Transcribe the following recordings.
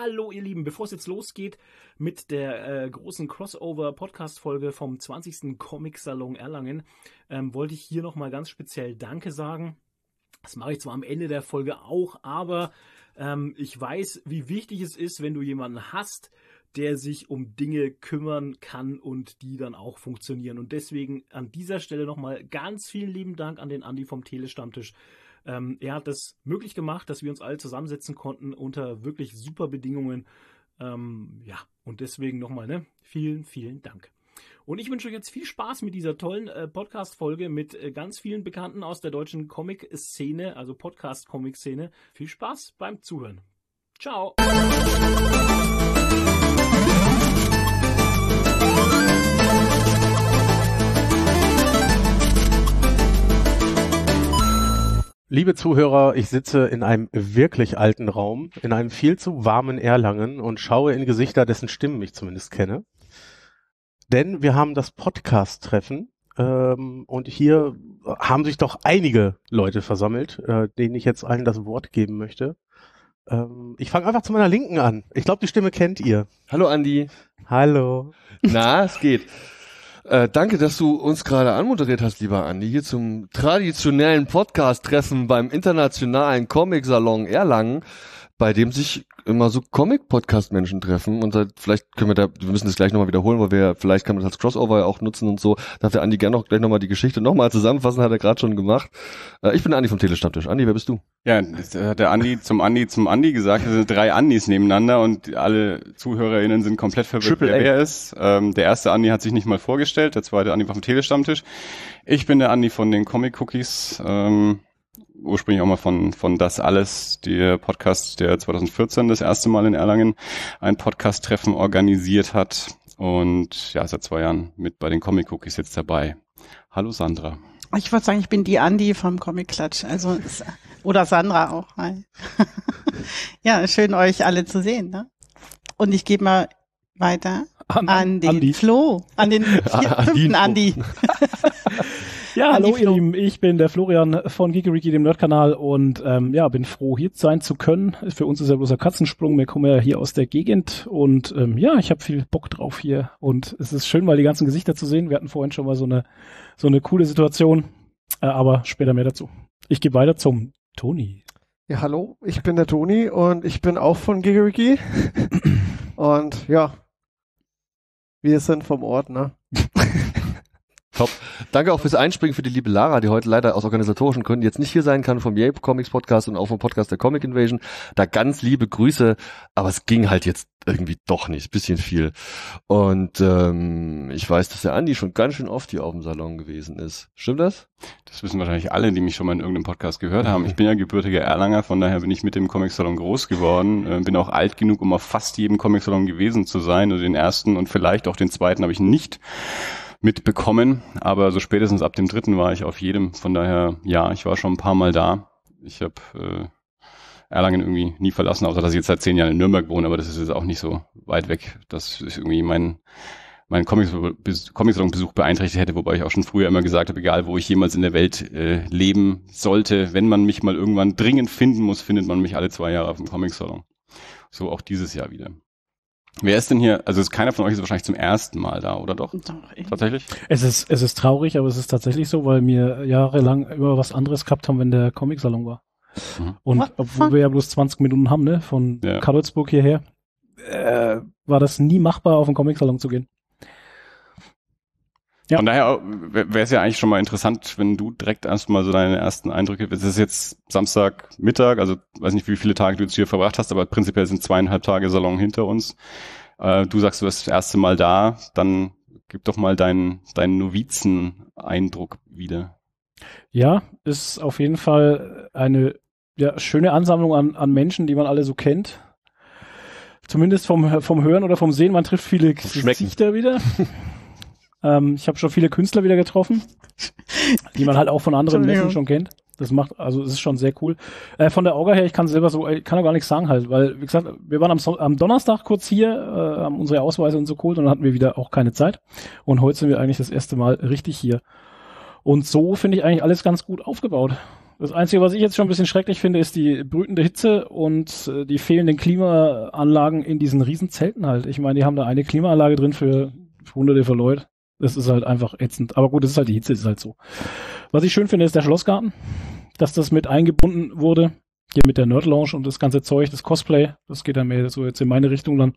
Hallo ihr Lieben, bevor es jetzt losgeht mit der äh, großen Crossover-Podcast-Folge vom 20. Comic-Salon Erlangen, ähm, wollte ich hier nochmal ganz speziell Danke sagen. Das mache ich zwar am Ende der Folge auch, aber ähm, ich weiß, wie wichtig es ist, wenn du jemanden hast, der sich um Dinge kümmern kann und die dann auch funktionieren. Und deswegen an dieser Stelle nochmal ganz vielen lieben Dank an den Andi vom Telestammtisch. Ähm, er hat das möglich gemacht, dass wir uns alle zusammensetzen konnten unter wirklich super Bedingungen. Ähm, ja, und deswegen nochmal, ne? Vielen, vielen Dank. Und ich wünsche euch jetzt viel Spaß mit dieser tollen äh, Podcast-Folge mit äh, ganz vielen Bekannten aus der deutschen Comic-Szene, also Podcast-Comic-Szene. Viel Spaß beim Zuhören. Ciao! Liebe Zuhörer, ich sitze in einem wirklich alten Raum, in einem viel zu warmen Erlangen und schaue in Gesichter, dessen Stimmen ich zumindest kenne. Denn wir haben das Podcast-Treffen ähm, und hier haben sich doch einige Leute versammelt, äh, denen ich jetzt allen das Wort geben möchte. Ähm, ich fange einfach zu meiner Linken an. Ich glaube, die Stimme kennt ihr. Hallo Andi. Hallo. Na, es geht. Äh, danke, dass du uns gerade anmoderiert hast, lieber Andi, hier zum traditionellen Podcast-Treffen beim internationalen Comic-Salon Erlangen, bei dem sich immer so Comic-Podcast-Menschen treffen und da, vielleicht können wir da, wir müssen das gleich nochmal wiederholen, weil wir, vielleicht kann man das als Crossover auch nutzen und so. Darf der Andi gerne noch gleich nochmal die Geschichte nochmal zusammenfassen, hat er gerade schon gemacht. Äh, ich bin Andi vom Telestammtisch. Andi, wer bist du? Ja, das hat der Andi zum Andi zum Andi gesagt, es sind drei Andis nebeneinander und alle ZuhörerInnen sind komplett verwirrt, wer wer ist. Ähm, der erste Andi hat sich nicht mal vorgestellt, der zweite Andi war vom Telestammtisch. Ich bin der Andi von den Comic Cookies. Ähm, ursprünglich auch mal von, von Das Alles, der Podcast, der 2014 das erste Mal in Erlangen ein Podcast-Treffen organisiert hat und ja, seit zwei Jahren mit bei den Comic Cookies jetzt dabei. Hallo Sandra. Ich würde sagen, ich bin die Andi vom Comic Klatsch, also oder Sandra auch. Hi. ja, schön euch alle zu sehen. Ne? Und ich gebe mal weiter an, an den Andi. Flo, an den vier, fünften Andi. Ja, hallo ihr Lieben, ich bin der Florian von Geekeriki, dem Nerdkanal und ähm, ja, bin froh hier sein zu können. Für uns ist ja bloß ein Katzensprung, wir kommen ja hier aus der Gegend und ähm, ja, ich habe viel Bock drauf hier und es ist schön, mal die ganzen Gesichter zu sehen. Wir hatten vorhin schon mal so eine so eine coole Situation, äh, aber später mehr dazu. Ich gehe weiter zum Toni. Ja, hallo, ich bin der Toni und ich bin auch von Gigeriki. und ja, wir sind vom Ort, ne? Top. Danke auch fürs Einspringen für die liebe Lara, die heute leider aus organisatorischen Gründen jetzt nicht hier sein kann vom Yape Comics Podcast und auch vom Podcast der Comic Invasion. Da ganz liebe Grüße, aber es ging halt jetzt irgendwie doch nicht, bisschen viel. Und ähm, ich weiß, dass der Andi schon ganz schön oft hier auf dem Salon gewesen ist. Stimmt das? Das wissen wahrscheinlich alle, die mich schon mal in irgendeinem Podcast gehört haben. Ich bin ja gebürtiger Erlanger, von daher bin ich mit dem Comic Salon groß geworden. Äh, bin auch alt genug, um auf fast jedem Comic Salon gewesen zu sein. Also den ersten und vielleicht auch den zweiten habe ich nicht mitbekommen. Aber so spätestens ab dem dritten war ich auf jedem. Von daher, ja, ich war schon ein paar Mal da. Ich habe äh, Erlangen irgendwie nie verlassen, außer dass ich jetzt seit zehn Jahren in Nürnberg wohne, aber das ist jetzt auch nicht so weit weg, dass ich irgendwie mein mein Comic-Salon-Besuch beeinträchtigt hätte, wobei ich auch schon früher immer gesagt habe, egal wo ich jemals in der Welt äh, leben sollte, wenn man mich mal irgendwann dringend finden muss, findet man mich alle zwei Jahre auf dem Comic-Salon. So auch dieses Jahr wieder. Wer ist denn hier? Also ist keiner von euch ist wahrscheinlich zum ersten Mal da, oder doch? doch Tatsächlich? Es ist, es ist traurig, aber es ist tatsächlich so, weil wir jahrelang immer was anderes gehabt haben, wenn der Comic-Salon war. Mhm. Und What? obwohl wir ja bloß 20 Minuten haben, ne, von ja. Karlsburg hierher, äh, war das nie machbar, auf den Comic-Salon zu gehen. Ja. Von daher wäre es ja eigentlich schon mal interessant, wenn du direkt erstmal so deine ersten Eindrücke, es ist jetzt Samstag Mittag, also weiß nicht, wie viele Tage du jetzt hier verbracht hast, aber prinzipiell sind zweieinhalb Tage Salon hinter uns. Äh, du sagst, du bist das erste Mal da, dann gib doch mal deinen, deinen Novizen-Eindruck wieder. Ja, ist auf jeden Fall eine ja, schöne Ansammlung an, an Menschen, die man alle so kennt. Zumindest vom, vom Hören oder vom Sehen, man trifft viele Gesichter wieder. Ähm, ich habe schon viele Künstler wieder getroffen, die man halt auch von anderen Messen schon kennt. Das macht, also es ist schon sehr cool. Äh, von der Orga her, ich kann selber so, ich kann auch gar nichts sagen halt, weil, wie gesagt, wir waren am, am Donnerstag kurz hier, äh, haben unsere Ausweise und so geholt und dann hatten wir wieder auch keine Zeit. Und heute sind wir eigentlich das erste Mal richtig hier. Und so finde ich eigentlich alles ganz gut aufgebaut. Das Einzige, was ich jetzt schon ein bisschen schrecklich finde, ist die brütende Hitze und äh, die fehlenden Klimaanlagen in diesen Riesenzelten halt. Ich meine, die haben da eine Klimaanlage drin für hunderte von Leuten. Das ist halt einfach ätzend. Aber gut, das ist halt die Hitze, ist halt so. Was ich schön finde, ist der Schlossgarten, dass das mit eingebunden wurde. Hier mit der Nerd Lounge und das ganze Zeug, das Cosplay. Das geht dann mehr so jetzt in meine Richtung dann.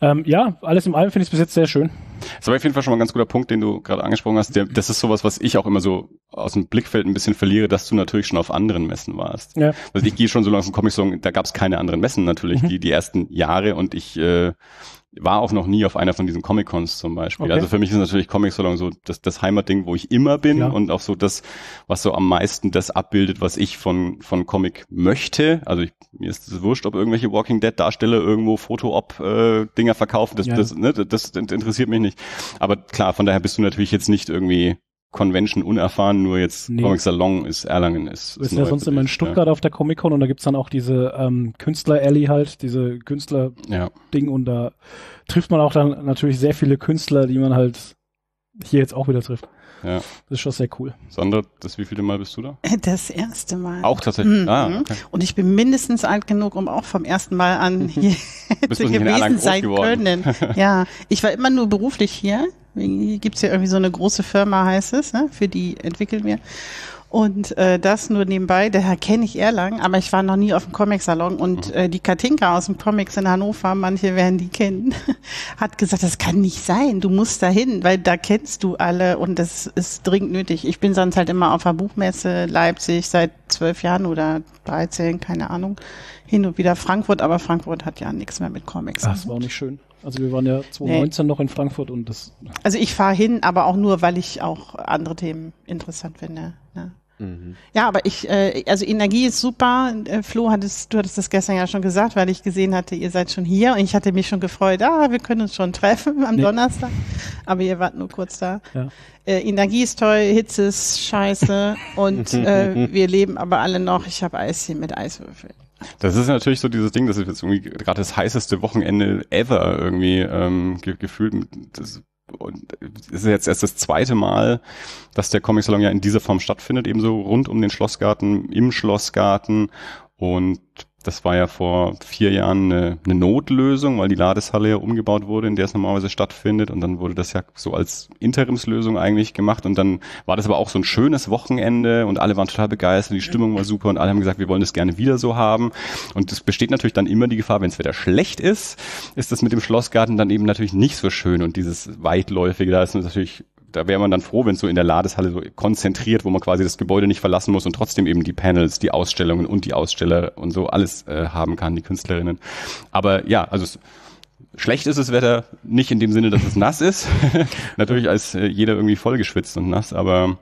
Ähm, ja, alles im allem finde ich es bis jetzt sehr schön. Das war auf jeden Fall schon mal ein ganz guter Punkt, den du gerade angesprochen hast. Das ist sowas, was ich auch immer so aus dem Blickfeld ein bisschen verliere, dass du natürlich schon auf anderen Messen warst. Ja. Also ich gehe schon so langsam Comic Song, da gab es keine anderen Messen natürlich, mhm. die, die ersten Jahre und ich äh, war auch noch nie auf einer von diesen Comic-Cons zum Beispiel. Okay. Also für mich ist natürlich Comic Salon so das, das Heimatding, wo ich immer bin ja. und auch so das, was so am meisten das abbildet, was ich von, von Comic möchte. Also ich, mir ist es wurscht, ob irgendwelche Walking Dead Darsteller irgendwo Foto-Op-Dinger äh, verkaufen. Das, ja. das, ne, das interessiert mich nicht. Aber klar, von daher bist du natürlich jetzt nicht irgendwie Convention unerfahren, nur jetzt nee. Comic Salon ist Erlangen ist. Du bist ja sonst immer in Stuttgart ja. auf der Comic Con und da gibt's dann auch diese ähm, Künstler Alley halt, diese Künstler Ding ja. und da trifft man auch dann natürlich sehr viele Künstler, die man halt hier jetzt auch wieder trifft. Ja. Das ist schon sehr cool. Sandra, das wievielte Mal bist du da? Das erste Mal. Auch tatsächlich. Mhm. Ah, okay. Und ich bin mindestens alt genug, um auch vom ersten Mal an hier zu gewesen sein können. ja, ich war immer nur beruflich hier Gibt's ja irgendwie so eine große Firma, heißt es, ne? für die entwickeln wir. Und äh, das nur nebenbei, daher kenne ich Erlangen, aber ich war noch nie auf dem Comic-Salon und mhm. äh, die Katinka aus dem Comics in Hannover, manche werden die kennen, hat gesagt, das kann nicht sein, du musst da hin, weil da kennst du alle und das ist dringend nötig. Ich bin sonst halt immer auf der Buchmesse Leipzig seit zwölf Jahren oder 13, keine Ahnung, hin und wieder Frankfurt, aber Frankfurt hat ja nichts mehr mit Comics. Ach, das war auch nicht schön. Also wir waren ja 2019 nee. noch in Frankfurt und das. Also ich fahre hin, aber auch nur, weil ich auch andere Themen interessant finde. Ne? Mhm. Ja, aber ich, äh, also Energie ist super. Äh, Flo, hattest, du hattest das gestern ja schon gesagt, weil ich gesehen hatte, ihr seid schon hier und ich hatte mich schon gefreut, ah, wir können uns schon treffen am nee. Donnerstag. Aber ihr wart nur kurz da. Ja. Äh, Energie ist toll, Hitze ist scheiße und äh, wir leben aber alle noch. Ich habe Eis hier mit Eiswürfeln. Das ist natürlich so dieses Ding, das ist jetzt irgendwie gerade das heißeste Wochenende ever irgendwie ähm, ge gefühlt. Das, und es ist jetzt erst das zweite Mal, dass der Comic Salon ja in dieser Form stattfindet, ebenso rund um den Schlossgarten, im Schlossgarten und das war ja vor vier Jahren eine, eine, Notlösung, weil die Ladeshalle ja umgebaut wurde, in der es normalerweise stattfindet. Und dann wurde das ja so als Interimslösung eigentlich gemacht. Und dann war das aber auch so ein schönes Wochenende und alle waren total begeistert, die Stimmung war super und alle haben gesagt, wir wollen das gerne wieder so haben. Und es besteht natürlich dann immer die Gefahr, wenn es wieder schlecht ist, ist das mit dem Schlossgarten dann eben natürlich nicht so schön. Und dieses weitläufige, da ist natürlich da wäre man dann froh, wenn es so in der Ladeshalle so konzentriert, wo man quasi das Gebäude nicht verlassen muss und trotzdem eben die Panels, die Ausstellungen und die Aussteller und so alles äh, haben kann, die Künstlerinnen. Aber ja, also es, schlecht ist das Wetter nicht in dem Sinne, dass es nass ist. Natürlich als äh, jeder irgendwie vollgeschwitzt und nass, aber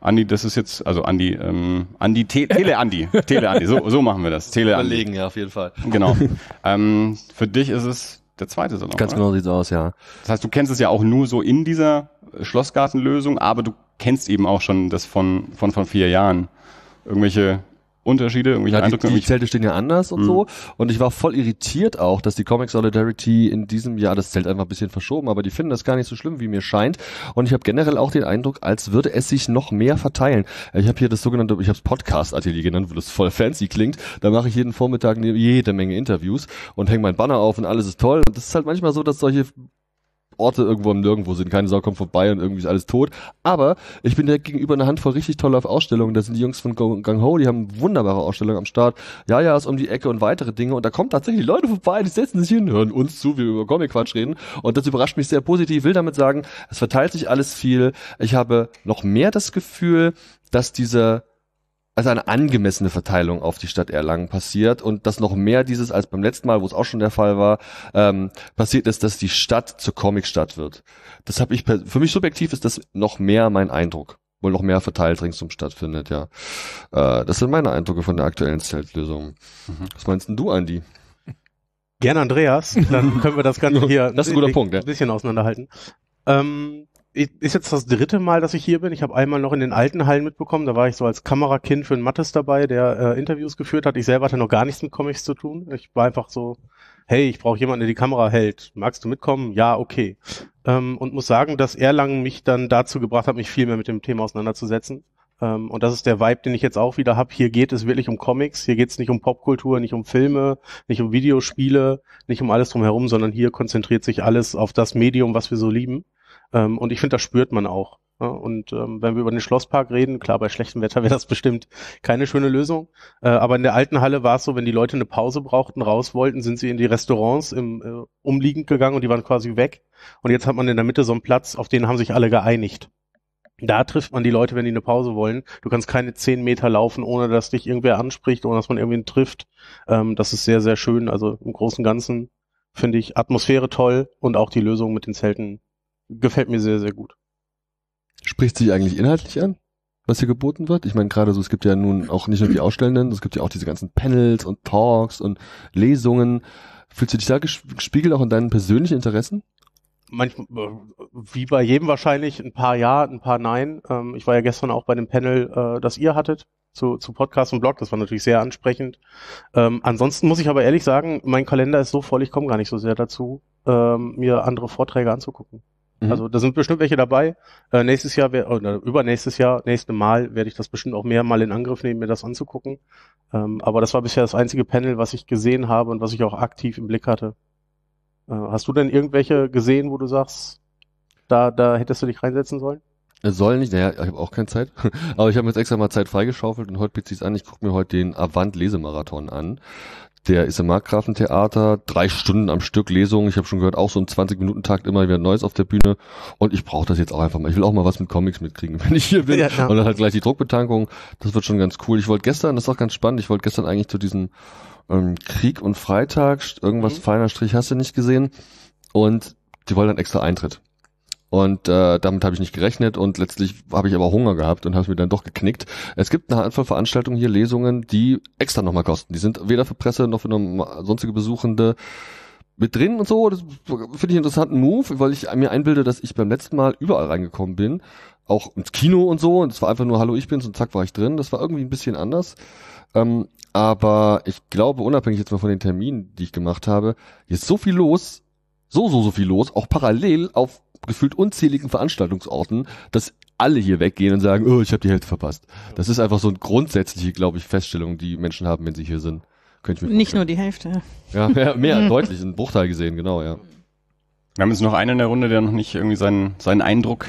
Andi, das ist jetzt, also Andi, ähm, Andi, Te Tele Andi, Tele Andi, so, so machen wir das. Tele Andi. Überlegen, ja, auf jeden Fall. Genau. ähm, für dich ist es der zweite Salon. Ganz oder? genau sieht's aus, ja. Das heißt, du kennst es ja auch nur so in dieser Schlossgartenlösung, aber du kennst eben auch schon das von, von, von vier Jahren. Irgendwelche Unterschiede, irgendwelche ja, Eindrücke? Die, die Zelte stehen ja anders und mhm. so. Und ich war voll irritiert auch, dass die Comic Solidarity in diesem Jahr das Zelt einfach ein bisschen verschoben, aber die finden das gar nicht so schlimm, wie mir scheint. Und ich habe generell auch den Eindruck, als würde es sich noch mehr verteilen. Ich habe hier das sogenannte, ich habe es Podcast-Atelier genannt, wo das voll fancy klingt. Da mache ich jeden Vormittag jede Menge Interviews und hänge mein Banner auf und alles ist toll. Und das ist halt manchmal so, dass solche Orte irgendwo im Nirgendwo sind. Keine Sau kommt vorbei und irgendwie ist alles tot. Aber ich bin direkt gegenüber einer Handvoll richtig toller Ausstellungen. Da sind die Jungs von Gang Ho, die haben wunderbare Ausstellungen am Start. Ja, ja, ist um die Ecke und weitere Dinge. Und da kommen tatsächlich Leute vorbei, die setzen sich hin, hören uns zu, wie wir über Comic-Quatsch reden. Und das überrascht mich sehr positiv. Will damit sagen, es verteilt sich alles viel. Ich habe noch mehr das Gefühl, dass diese also eine angemessene Verteilung auf die Stadt Erlangen passiert und dass noch mehr dieses als beim letzten Mal, wo es auch schon der Fall war, ähm, passiert ist, dass die Stadt zur Comicstadt wird. Das habe ich für mich subjektiv ist das noch mehr mein Eindruck, wohl noch mehr verteilt ringsum stattfindet. Ja, äh, das sind meine Eindrücke von der aktuellen Zeltlösung. Mhm. Was meinst denn du, Andi? Gerne Andreas, dann können wir das Ganze hier das ist ein, guter Punkt, ja. ein bisschen auseinanderhalten. Ähm, ist jetzt das dritte Mal, dass ich hier bin. Ich habe einmal noch in den alten Hallen mitbekommen. Da war ich so als Kamerakind für einen Mattes dabei, der äh, Interviews geführt hat. Ich selber hatte noch gar nichts mit Comics zu tun. Ich war einfach so, hey, ich brauche jemanden, der die Kamera hält. Magst du mitkommen? Ja, okay. Ähm, und muss sagen, dass Erlangen mich dann dazu gebracht hat, mich viel mehr mit dem Thema auseinanderzusetzen. Ähm, und das ist der Vibe, den ich jetzt auch wieder habe. Hier geht es wirklich um Comics, hier geht es nicht um Popkultur, nicht um Filme, nicht um Videospiele, nicht um alles drumherum, sondern hier konzentriert sich alles auf das Medium, was wir so lieben. Ähm, und ich finde, das spürt man auch. Ja, und ähm, wenn wir über den Schlosspark reden, klar, bei schlechtem Wetter wäre das bestimmt keine schöne Lösung. Äh, aber in der alten Halle war es so, wenn die Leute eine Pause brauchten, raus wollten, sind sie in die Restaurants im äh, umliegend gegangen und die waren quasi weg. Und jetzt hat man in der Mitte so einen Platz, auf den haben sich alle geeinigt. Da trifft man die Leute, wenn die eine Pause wollen. Du kannst keine zehn Meter laufen, ohne dass dich irgendwer anspricht, ohne dass man irgendwen trifft. Ähm, das ist sehr, sehr schön. Also im Großen und Ganzen finde ich Atmosphäre toll und auch die Lösung mit den Zelten gefällt mir sehr, sehr gut. Spricht sich eigentlich inhaltlich an, was hier geboten wird? Ich meine, gerade so, es gibt ja nun auch nicht nur die Ausstellenden, es gibt ja auch diese ganzen Panels und Talks und Lesungen. Fühlst du dich da gespiegelt auch in deinen persönlichen Interessen? manchmal, wie bei jedem wahrscheinlich, ein paar Ja, ein paar Nein. Ähm, ich war ja gestern auch bei dem Panel, äh, das ihr hattet, zu, zu Podcast und Blog. Das war natürlich sehr ansprechend. Ähm, ansonsten muss ich aber ehrlich sagen, mein Kalender ist so voll, ich komme gar nicht so sehr dazu, ähm, mir andere Vorträge anzugucken. Mhm. Also da sind bestimmt welche dabei. Äh, nächstes Jahr, oder übernächstes Jahr, nächste Mal werde ich das bestimmt auch mehr mal in Angriff nehmen, mir das anzugucken. Ähm, aber das war bisher das einzige Panel, was ich gesehen habe und was ich auch aktiv im Blick hatte. Äh, hast du denn irgendwelche gesehen, wo du sagst, da, da hättest du dich reinsetzen sollen? Soll nicht, naja, ich habe auch keine Zeit. Aber ich habe jetzt extra mal Zeit freigeschaufelt und heute bezieht es an. Ich gucke mir heute den Avant-Lesemarathon an. Der ist im Markgrafentheater, drei Stunden am Stück Lesung. Ich habe schon gehört, auch so ein 20-Minuten-Takt immer wieder Neues auf der Bühne. Und ich brauche das jetzt auch einfach mal. Ich will auch mal was mit Comics mitkriegen, wenn ich hier bin. Ja, ja. Und dann halt gleich die Druckbetankung. Das wird schon ganz cool. Ich wollte gestern, das ist auch ganz spannend, ich wollte gestern eigentlich zu diesem ähm, Krieg und Freitag, irgendwas mhm. feiner Strich hast du nicht gesehen. Und die wollen dann extra Eintritt. Und äh, damit habe ich nicht gerechnet und letztlich habe ich aber Hunger gehabt und habe es mir dann doch geknickt. Es gibt eine Handvoll Veranstaltungen hier, Lesungen, die extra nochmal kosten. Die sind weder für Presse noch für sonstige Besuchende mit drin und so. Das finde ich interessanten Move, weil ich mir einbilde, dass ich beim letzten Mal überall reingekommen bin. Auch ins Kino und so. Und es war einfach nur Hallo, ich bin's und zack war ich drin. Das war irgendwie ein bisschen anders. Ähm, aber ich glaube, unabhängig jetzt mal von den Terminen, die ich gemacht habe, hier ist so viel los, so, so, so viel los, auch parallel auf gefühlt unzähligen Veranstaltungsorten, dass alle hier weggehen und sagen, oh, ich habe die Hälfte verpasst. Das ist einfach so eine grundsätzliche, glaube ich, Feststellung, die Menschen haben, wenn sie hier sind. Könnte ich mir Nicht nur die Hälfte. Ja, mehr, mehr deutlich, ein Bruchteil gesehen, genau, ja. Wir haben jetzt noch einen in der Runde, der noch nicht irgendwie seinen, seinen Eindruck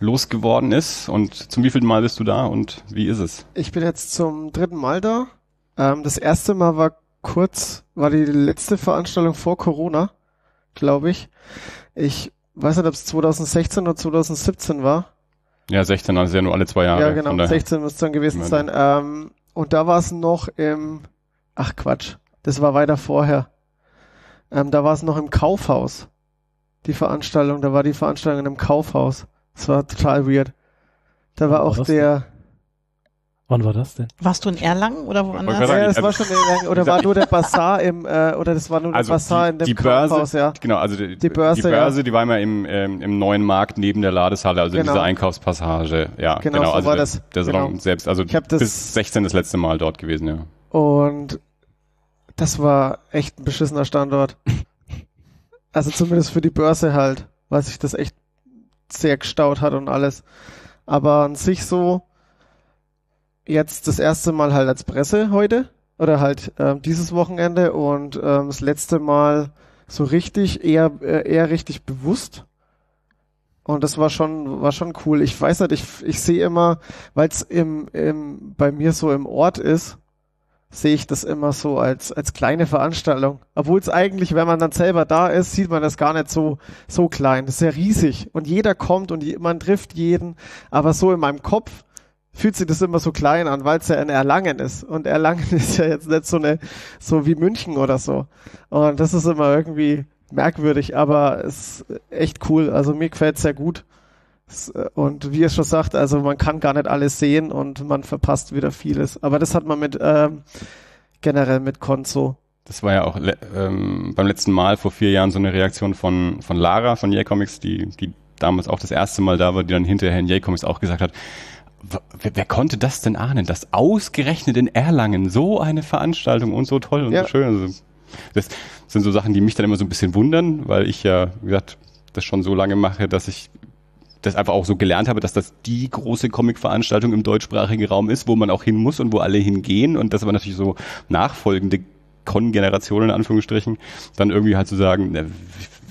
losgeworden ist. Und zum wievielten Mal bist du da und wie ist es? Ich bin jetzt zum dritten Mal da. Ähm, das erste Mal war kurz, war die letzte Veranstaltung vor Corona, glaube ich. Ich weiß nicht, ob es 2016 oder 2017 war. Ja, 16, also ja nur alle zwei Jahre. Ja, genau, 16 muss es dann gewesen sein. Ähm, und da war es noch im, ach Quatsch, das war weiter vorher. Ähm, da war es noch im Kaufhaus. Die Veranstaltung, da war die Veranstaltung in einem Kaufhaus. Das war total weird. Da war, war auch der, Wann war das denn? Warst du in Erlangen oder woanders? Ja, das war schon in Erlangen. Oder war nur der Bazar im, äh, oder das war nur also der Bazar die, in dem die Börse, ja. Genau, also die, die Börse, die, Börse, ja. die war immer im, ähm, im neuen Markt neben der Ladeshalle, also genau. in dieser Einkaufspassage. Ja, genau, genau. So also war der, das. der Salon genau. selbst, also bis 16 das letzte Mal dort gewesen, ja. Und das war echt ein beschissener Standort. also zumindest für die Börse halt, weil sich das echt sehr gestaut hat und alles. Aber an sich so, jetzt das erste Mal halt als Presse heute oder halt äh, dieses Wochenende und ähm, das letzte Mal so richtig eher äh, eher richtig bewusst und das war schon war schon cool. Ich weiß nicht, ich ich sehe immer, weil es im, im bei mir so im Ort ist, sehe ich das immer so als als kleine Veranstaltung. Obwohl es eigentlich, wenn man dann selber da ist, sieht man das gar nicht so so klein. Das ist ja riesig und jeder kommt und man trifft jeden, aber so in meinem Kopf fühlt sich das immer so klein an, weil es ja in Erlangen ist. Und Erlangen ist ja jetzt nicht so eine, so wie München oder so. Und das ist immer irgendwie merkwürdig, aber es ist echt cool. Also mir gefällt es sehr gut. Und wie er schon sagt, also man kann gar nicht alles sehen und man verpasst wieder vieles. Aber das hat man mit ähm, generell mit Konzo. Das war ja auch ähm, beim letzten Mal vor vier Jahren so eine Reaktion von, von Lara von Yay Comics, die, die damals auch das erste Mal da war, die dann hinterher in Yay Comics auch gesagt hat, wer, wer, konnte das denn ahnen, dass ausgerechnet in Erlangen so eine Veranstaltung und so toll und ja. so schön. Also, das sind so Sachen, die mich dann immer so ein bisschen wundern, weil ich ja, wie gesagt, das schon so lange mache, dass ich das einfach auch so gelernt habe, dass das die große Comic-Veranstaltung im deutschsprachigen Raum ist, wo man auch hin muss und wo alle hingehen und das aber natürlich so nachfolgende Con-Generationen in Anführungsstrichen dann irgendwie halt zu sagen, ne,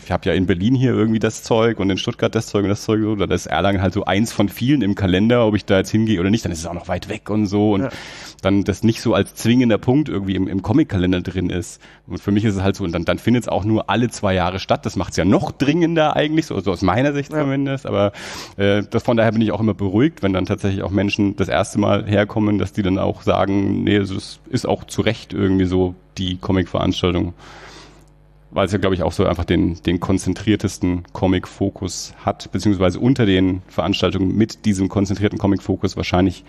ich habe ja in Berlin hier irgendwie das Zeug und in Stuttgart das Zeug und das Zeug so, oder ist Erlangen halt so eins von vielen im Kalender, ob ich da jetzt hingehe oder nicht, dann ist es auch noch weit weg und so und ja. dann das nicht so als zwingender Punkt irgendwie im, im Comic-Kalender drin ist. Und für mich ist es halt so, und dann, dann findet es auch nur alle zwei Jahre statt. Das macht es ja noch dringender eigentlich, so, so aus meiner Sicht ja. zumindest. Aber äh, das, von daher bin ich auch immer beruhigt, wenn dann tatsächlich auch Menschen das erste Mal herkommen, dass die dann auch sagen, nee, es ist auch zu Recht irgendwie so die Comic-Veranstaltung weil es ja, glaube ich, auch so einfach den, den konzentriertesten Comic-Fokus hat, beziehungsweise unter den Veranstaltungen mit diesem konzentrierten Comic-Fokus wahrscheinlich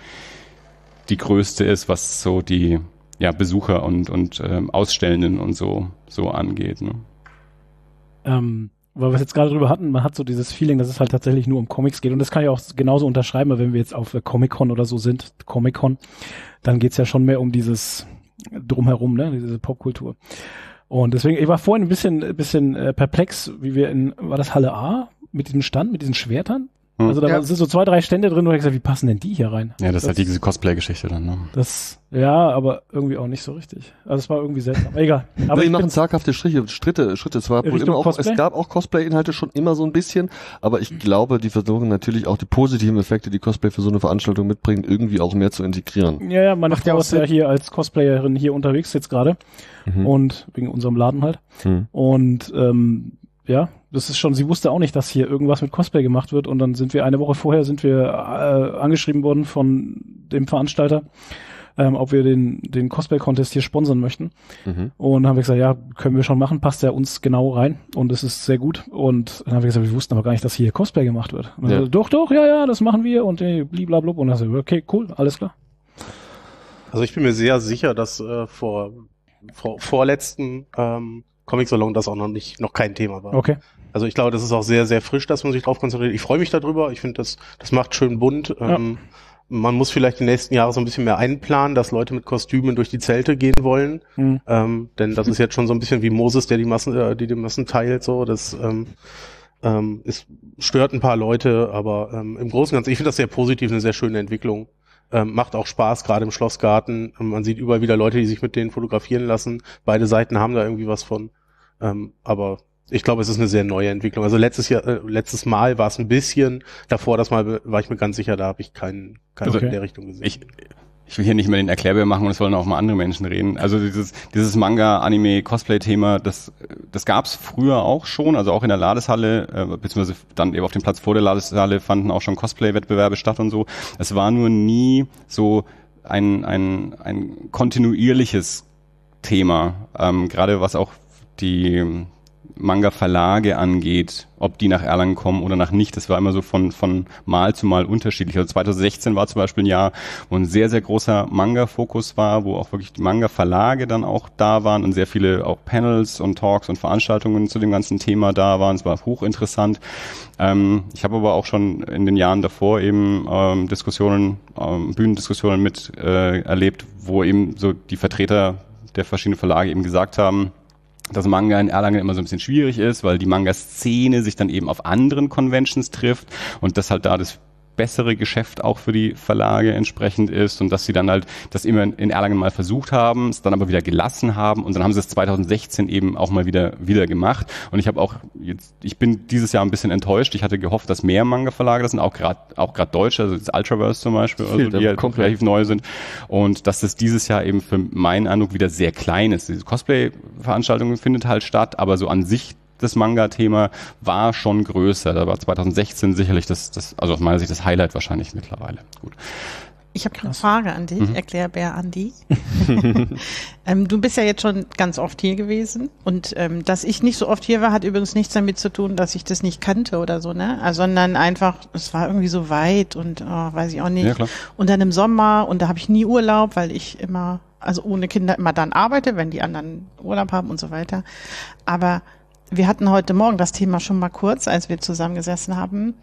die größte ist, was so die ja, Besucher und, und ähm, Ausstellenden und so, so angeht. Ne? Ähm, weil wir es jetzt gerade drüber hatten, man hat so dieses Feeling, dass es halt tatsächlich nur um Comics geht. Und das kann ich auch genauso unterschreiben, weil wenn wir jetzt auf Comic-Con oder so sind, Comic-Con, dann geht's ja schon mehr um dieses Drumherum, ne, diese Popkultur. Und deswegen, ich war vorhin ein bisschen, ein bisschen äh, perplex, wie wir in, war das Halle A mit diesem Stand, mit diesen Schwertern? Hm. Also da ja. sind so zwei, drei Stände drin, wo ich gesagt, wie passen denn die hier rein? Ja, das, das ist halt diese Cosplay-Geschichte dann, ne? Das, ja, aber irgendwie auch nicht so richtig. Also es war irgendwie seltsam. Egal. Aber die machen zaghafte Striche, Schritte, Schritte. Es war immer auch, es gab auch Cosplay-Inhalte schon immer so ein bisschen, aber ich glaube, die versuchen natürlich auch die positiven Effekte, die Cosplay für so eine Veranstaltung mitbringen, irgendwie auch mehr zu integrieren. Ja, ja, meine Frau ist ja hier als Cosplayerin hier unterwegs jetzt gerade. Mhm. Und wegen unserem Laden halt. Mhm. Und ähm, ja, das ist schon, sie wusste auch nicht, dass hier irgendwas mit Cosplay gemacht wird und dann sind wir eine Woche vorher sind wir äh, angeschrieben worden von dem Veranstalter, ähm, ob wir den, den Cosplay-Contest hier sponsern möchten. Mhm. Und dann haben wir gesagt, ja, können wir schon machen, passt ja uns genau rein und es ist sehr gut. Und dann haben wir gesagt, wir wussten aber gar nicht, dass hier Cosplay gemacht wird. Ja. Also, doch, doch, ja, ja, das machen wir und äh, bliblablub. Und dann haben wir, okay, cool, alles klar. Also ich bin mir sehr sicher, dass äh, vor, vor vorletzten ähm, Comic-Salon das auch noch nicht, noch kein Thema war. Okay. Also ich glaube, das ist auch sehr, sehr frisch, dass man sich drauf konzentriert. Ich freue mich darüber. Ich finde, das, das macht schön bunt. Ja. Ähm, man muss vielleicht die nächsten Jahre so ein bisschen mehr einplanen, dass Leute mit Kostümen durch die Zelte gehen wollen. Mhm. Ähm, denn das ist jetzt schon so ein bisschen wie Moses, der die Massen, äh, die die Massen teilt. So, das ähm, ähm, es stört ein paar Leute, aber ähm, im Großen und Ganzen, ich finde das sehr positiv, eine sehr schöne Entwicklung. Ähm, macht auch Spaß, gerade im Schlossgarten. Man sieht überall wieder Leute, die sich mit denen fotografieren lassen. Beide Seiten haben da irgendwie was von. Ähm, aber ich glaube, es ist eine sehr neue Entwicklung. Also letztes Jahr, äh, letztes Mal war es ein bisschen, davor das Mal war ich mir ganz sicher, da habe ich keinen, keinen okay. in der Richtung gesehen. Ich, ich will hier nicht mehr den Erklärbär machen und es sollen auch mal andere Menschen reden. Also dieses, dieses Manga, Anime, Cosplay-Thema, das, das gab's früher auch schon, also auch in der Ladeshalle, äh, beziehungsweise dann eben auf dem Platz vor der Ladeshalle fanden auch schon Cosplay-Wettbewerbe statt und so. Es war nur nie so ein, ein, ein kontinuierliches Thema, ähm, gerade was auch die Manga-Verlage angeht, ob die nach Erlangen kommen oder nach nicht. Das war immer so von, von Mal zu Mal unterschiedlich. Also 2016 war zum Beispiel ein Jahr, wo ein sehr, sehr großer Manga-Fokus war, wo auch wirklich die Manga-Verlage dann auch da waren und sehr viele auch Panels und Talks und Veranstaltungen zu dem ganzen Thema da waren. Es war hochinteressant. Ähm, ich habe aber auch schon in den Jahren davor eben ähm, Diskussionen, ähm, Bühnendiskussionen mit äh, erlebt, wo eben so die Vertreter der verschiedenen Verlage eben gesagt haben, dass Manga in Erlangen immer so ein bisschen schwierig ist, weil die Manga-Szene sich dann eben auf anderen Conventions trifft und das halt da das bessere Geschäft auch für die Verlage entsprechend ist und dass sie dann halt das immer in Erlangen mal versucht haben, es dann aber wieder gelassen haben und dann haben sie es 2016 eben auch mal wieder wieder gemacht und ich habe auch jetzt ich bin dieses Jahr ein bisschen enttäuscht. Ich hatte gehofft, dass mehr Manga-Verlage das sind, auch gerade auch gerade deutsche, also das Ultraverse zum Beispiel, also die halt relativ neu sind und dass das dieses Jahr eben für meinen Eindruck wieder sehr klein ist. Diese Cosplay-Veranstaltung findet halt statt, aber so an sich das Manga-Thema war schon größer. Da war 2016 sicherlich das, das, also aus meiner Sicht das Highlight wahrscheinlich mittlerweile. Gut. Ich habe eine Frage an dich, mhm. Erklärbär Andi. ähm, du bist ja jetzt schon ganz oft hier gewesen und ähm, dass ich nicht so oft hier war, hat übrigens nichts damit zu tun, dass ich das nicht kannte oder so, ne? Also, sondern einfach, es war irgendwie so weit und oh, weiß ich auch nicht. Ja, klar. und dann im Sommer und da habe ich nie Urlaub, weil ich immer, also ohne Kinder immer dann arbeite, wenn die anderen Urlaub haben und so weiter. Aber wir hatten heute Morgen das Thema schon mal kurz, als wir zusammengesessen haben.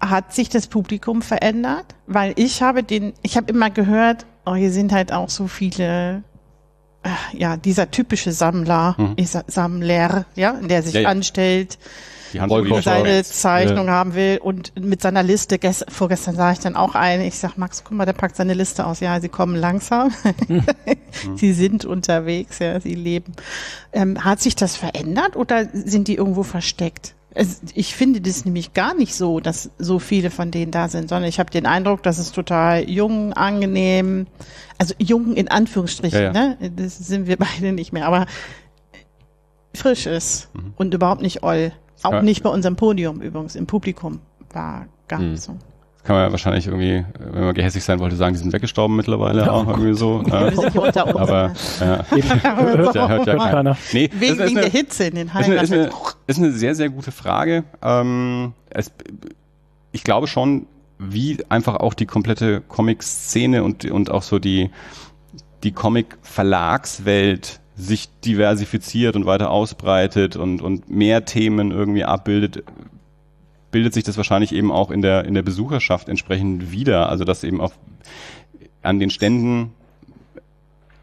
Hat sich das Publikum verändert? Weil ich habe den, ich habe immer gehört, oh, hier sind halt auch so viele, äh, ja, dieser typische Sammler, mhm. Sammler, ja, der sich ja, ja. anstellt, seine Zeichnung ja. haben will und mit seiner Liste, gest, vorgestern sah ich dann auch eine, ich sag, Max, guck mal, der packt seine Liste aus. Ja, sie kommen langsam. Hm. sie sind unterwegs, ja, sie leben. Ähm, hat sich das verändert oder sind die irgendwo versteckt? ich finde das nämlich gar nicht so, dass so viele von denen da sind, sondern ich habe den Eindruck, dass es total jung, angenehm, also jung in Anführungsstrichen, ja, ja. ne? Das sind wir beide nicht mehr, aber frisch ist mhm. und überhaupt nicht oll. Auch ja. nicht bei unserem Podium übrigens, im Publikum war gar mhm. nicht so kann man ja wahrscheinlich irgendwie, wenn man gehässig sein wollte, sagen, die sind weggestorben mittlerweile ja, auch irgendwie so. Unter uns. Aber ja, hört, ja, hört ja keiner. Nee, wegen, wegen der Hitze in den Hallen. Ist eine, ist, eine, ist eine sehr, sehr gute Frage. Ähm, es, ich glaube schon, wie einfach auch die komplette Comic-Szene und, und auch so die, die Comic-Verlagswelt sich diversifiziert und weiter ausbreitet und, und mehr Themen irgendwie abbildet, bildet sich das wahrscheinlich eben auch in der, in der Besucherschaft entsprechend wieder. Also dass eben auch an den Ständen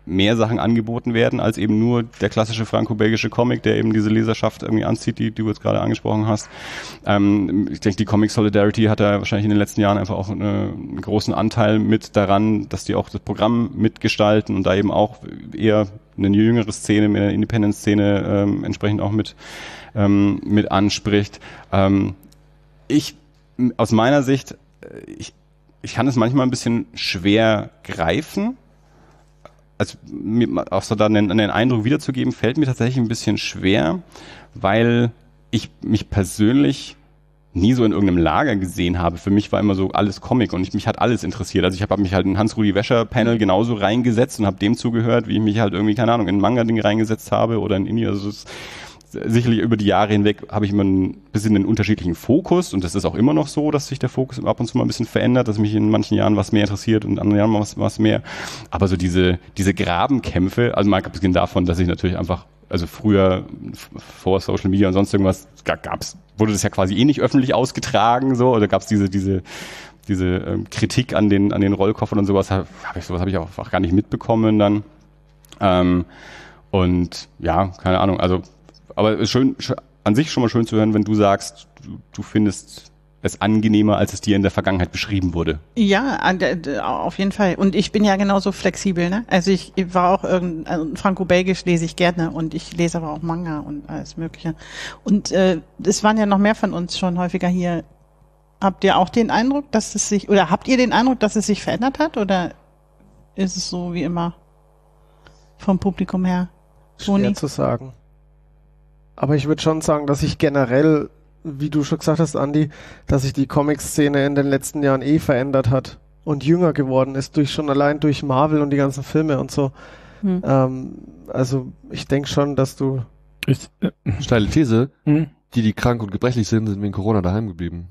mehr Sachen angeboten werden, als eben nur der klassische franco-belgische Comic, der eben diese Leserschaft irgendwie anzieht, die, die du jetzt gerade angesprochen hast. Ähm, ich denke, die Comic Solidarity hat da wahrscheinlich in den letzten Jahren einfach auch eine, einen großen Anteil mit daran, dass die auch das Programm mitgestalten und da eben auch eher eine jüngere Szene, eine Independent-Szene ähm, entsprechend auch mit, ähm, mit anspricht. Ähm, ich, aus meiner Sicht, äh, ich, ich kann es manchmal ein bisschen schwer greifen. Also auch so dann den, den Eindruck wiederzugeben, fällt mir tatsächlich ein bisschen schwer, weil ich mich persönlich nie so in irgendeinem Lager gesehen habe. Für mich war immer so alles Comic und ich, mich hat alles interessiert. Also ich habe hab mich halt in Hans-Rudi Wäscher-Panel genauso reingesetzt und habe dem zugehört, wie ich mich halt irgendwie, keine Ahnung, in ein Manga-Ding reingesetzt habe oder in Indie. Also es, sicherlich über die Jahre hinweg habe ich immer ein bisschen einen unterschiedlichen Fokus und das ist auch immer noch so, dass sich der Fokus ab und zu mal ein bisschen verändert, dass mich in manchen Jahren was mehr interessiert und in anderen Jahren was, was mehr. Aber so diese, diese Grabenkämpfe, also mal abgesehen davon, dass ich natürlich einfach, also früher vor Social Media und sonst irgendwas gab's, wurde das ja quasi eh nicht öffentlich ausgetragen, so, oder gab's diese, diese, diese ähm, Kritik an den, an den Rollkoffern und sowas, hab ich sowas habe ich auch, auch gar nicht mitbekommen dann. Ähm, und ja, keine Ahnung, also aber ist schön, an sich schon mal schön zu hören, wenn du sagst, du, du findest es angenehmer, als es dir in der Vergangenheit beschrieben wurde. Ja, auf jeden Fall. Und ich bin ja genauso flexibel. Ne? Also ich war auch irgendein also Franco-Belgisch lese ich gerne und ich lese aber auch Manga und alles Mögliche. Und äh, es waren ja noch mehr von uns schon häufiger hier. Habt ihr auch den Eindruck, dass es sich oder habt ihr den Eindruck, dass es sich verändert hat oder ist es so wie immer vom Publikum her? Schwer zu sagen. Aber ich würde schon sagen, dass ich generell, wie du schon gesagt hast, Andy, dass sich die Comic-Szene in den letzten Jahren eh verändert hat und jünger geworden ist, durch schon allein durch Marvel und die ganzen Filme und so. Hm. Ähm, also ich denke schon, dass du. Ich, äh, Steile These, hm? die, die krank und gebrechlich sind, sind wegen Corona daheim geblieben.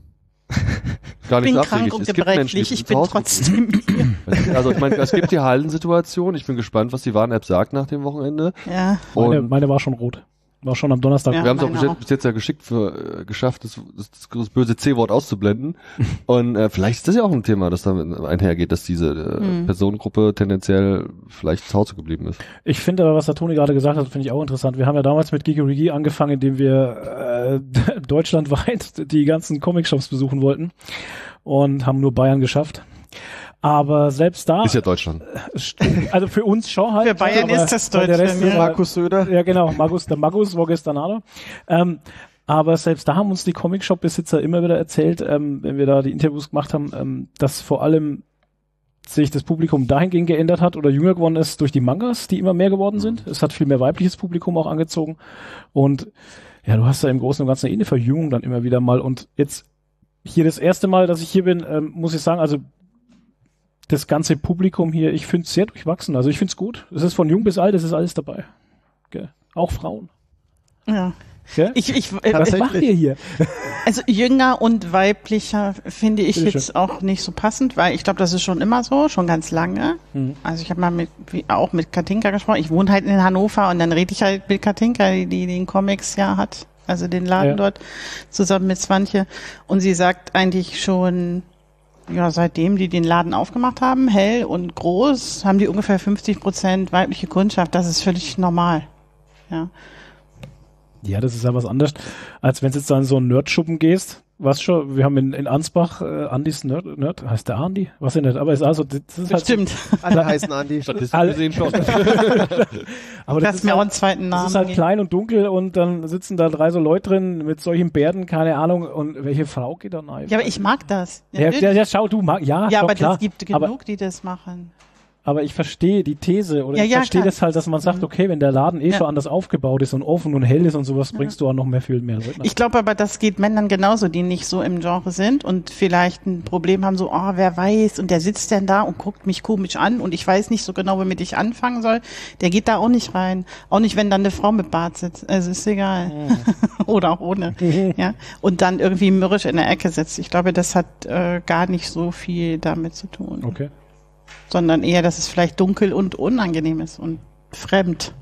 Gar nicht ich bin krank und gebrechlich, ich bin trotzdem hier. Also ich meine, es gibt die Hallensituation. Ich bin gespannt, was die Warn-App sagt nach dem Wochenende. Ja. Meine, meine war schon rot. War schon am Donnerstag. Ja, wir haben es auch bis, jetzt, bis jetzt ja geschickt für, äh, geschafft, das, das, das böse C-Wort auszublenden. Und äh, vielleicht ist das ja auch ein Thema, das damit einhergeht, dass diese äh, hm. Personengruppe tendenziell vielleicht zu Hause geblieben ist. Ich finde aber, was der Toni gerade gesagt hat, finde ich auch interessant. Wir haben ja damals mit Gigerigi angefangen, indem wir äh, deutschlandweit die ganzen Comic-Shops besuchen wollten und haben nur Bayern geschafft. Aber selbst da. Ist ja Deutschland. Also für uns schon halt. Für Bayern ist das Deutschland. Der Rest ja. Markus Söder. Ja, genau. Markus, der Markus war gestern auch ähm, aber selbst da haben uns die Comic-Shop-Besitzer immer wieder erzählt, ähm, wenn wir da die Interviews gemacht haben, ähm, dass vor allem sich das Publikum dahingehend geändert hat oder jünger geworden ist durch die Mangas, die immer mehr geworden sind. Es hat viel mehr weibliches Publikum auch angezogen. Und ja, du hast da im Großen und Ganzen eh eine Verjüngung dann immer wieder mal. Und jetzt hier das erste Mal, dass ich hier bin, ähm, muss ich sagen, also das ganze Publikum hier, ich finde es sehr durchwachsen. Also ich finde es gut. Es ist von jung bis alt, es ist alles dabei. Okay. Auch Frauen. Ja. Okay? Ich, ich, äh, Was macht ihr hier? Also jünger und weiblicher finde ich Bitte jetzt schön. auch nicht so passend, weil ich glaube, das ist schon immer so, schon ganz lange. Hm. Also ich habe mal mit, wie, auch mit Katinka gesprochen. Ich wohne halt in Hannover und dann rede ich halt mit Katinka, die, die den Comics ja hat, also den Laden ja. dort, zusammen mit Swantje. Und sie sagt eigentlich schon, ja, seitdem die den Laden aufgemacht haben, hell und groß, haben die ungefähr 50 Prozent weibliche Kundschaft. Das ist völlig normal. Ja. Ja, das ist ja was anderes, als wenn du jetzt dann so einen Nerdschuppen gehst. Was schon, wir haben in, in Ansbach äh, Andys Nerd, Nerd, heißt der Andi? Was denn nicht, aber ist also, das ist halt Stimmt. Alle heißen Andi. Alle- gesehen schon. aber Das das ist mir auch halt, einen zweiten das Namen. ist halt geben. klein und dunkel und dann sitzen da drei so Leute drin mit solchen Bärten, keine Ahnung, und welche Frau geht da rein? Ja, aber ich mag das. ja, ja, ja, schau, du mag, ja, ja doch, aber es gibt aber, genug, die das machen. Aber ich verstehe die These oder Ja, ich ja, verstehe klar. das halt, dass man sagt, okay, wenn der Laden eh Ja. schon anders aufgebaut ist und offen und hell ist und sowas, bringst du auch noch mehr viel mehr Leute. Ich glaube aber, das geht Männern genauso, die nicht so im Genre sind und vielleicht ein Problem haben, so, oh, wer weiß, und der sitzt denn da und guckt mich komisch an und ich weiß nicht so genau, womit ich anfangen soll. Der geht da auch nicht rein. Auch nicht, wenn dann eine Frau mit Bart sitzt. Also ist egal. Oder auch ohne. ja. Und dann irgendwie mürrisch in der Ecke sitzt. Ich glaube, das hat äh, gar nicht so viel damit zu tun. okay. Sondern eher, dass es vielleicht dunkel und unangenehm ist und fremd.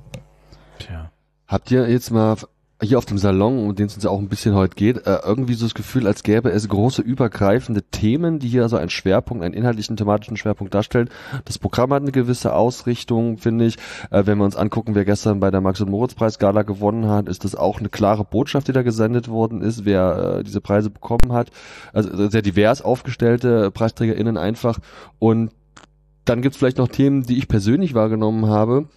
Tja. Habt ihr jetzt mal hier auf dem Salon, um den es uns ja auch ein bisschen heute geht, äh, irgendwie so das Gefühl, als gäbe es große übergreifende Themen, die hier so einen Schwerpunkt, einen inhaltlichen, thematischen Schwerpunkt darstellen. Das Programm hat eine gewisse Ausrichtung, finde ich. Äh, wenn wir uns angucken, wer gestern bei der Max- und Moritz-Preis-Gala gewonnen hat, ist das auch eine klare Botschaft, die da gesendet worden ist, wer äh, diese Preise bekommen hat. Also sehr divers aufgestellte PreisträgerInnen einfach. Und dann gibt's vielleicht noch Themen, die ich persönlich wahrgenommen habe,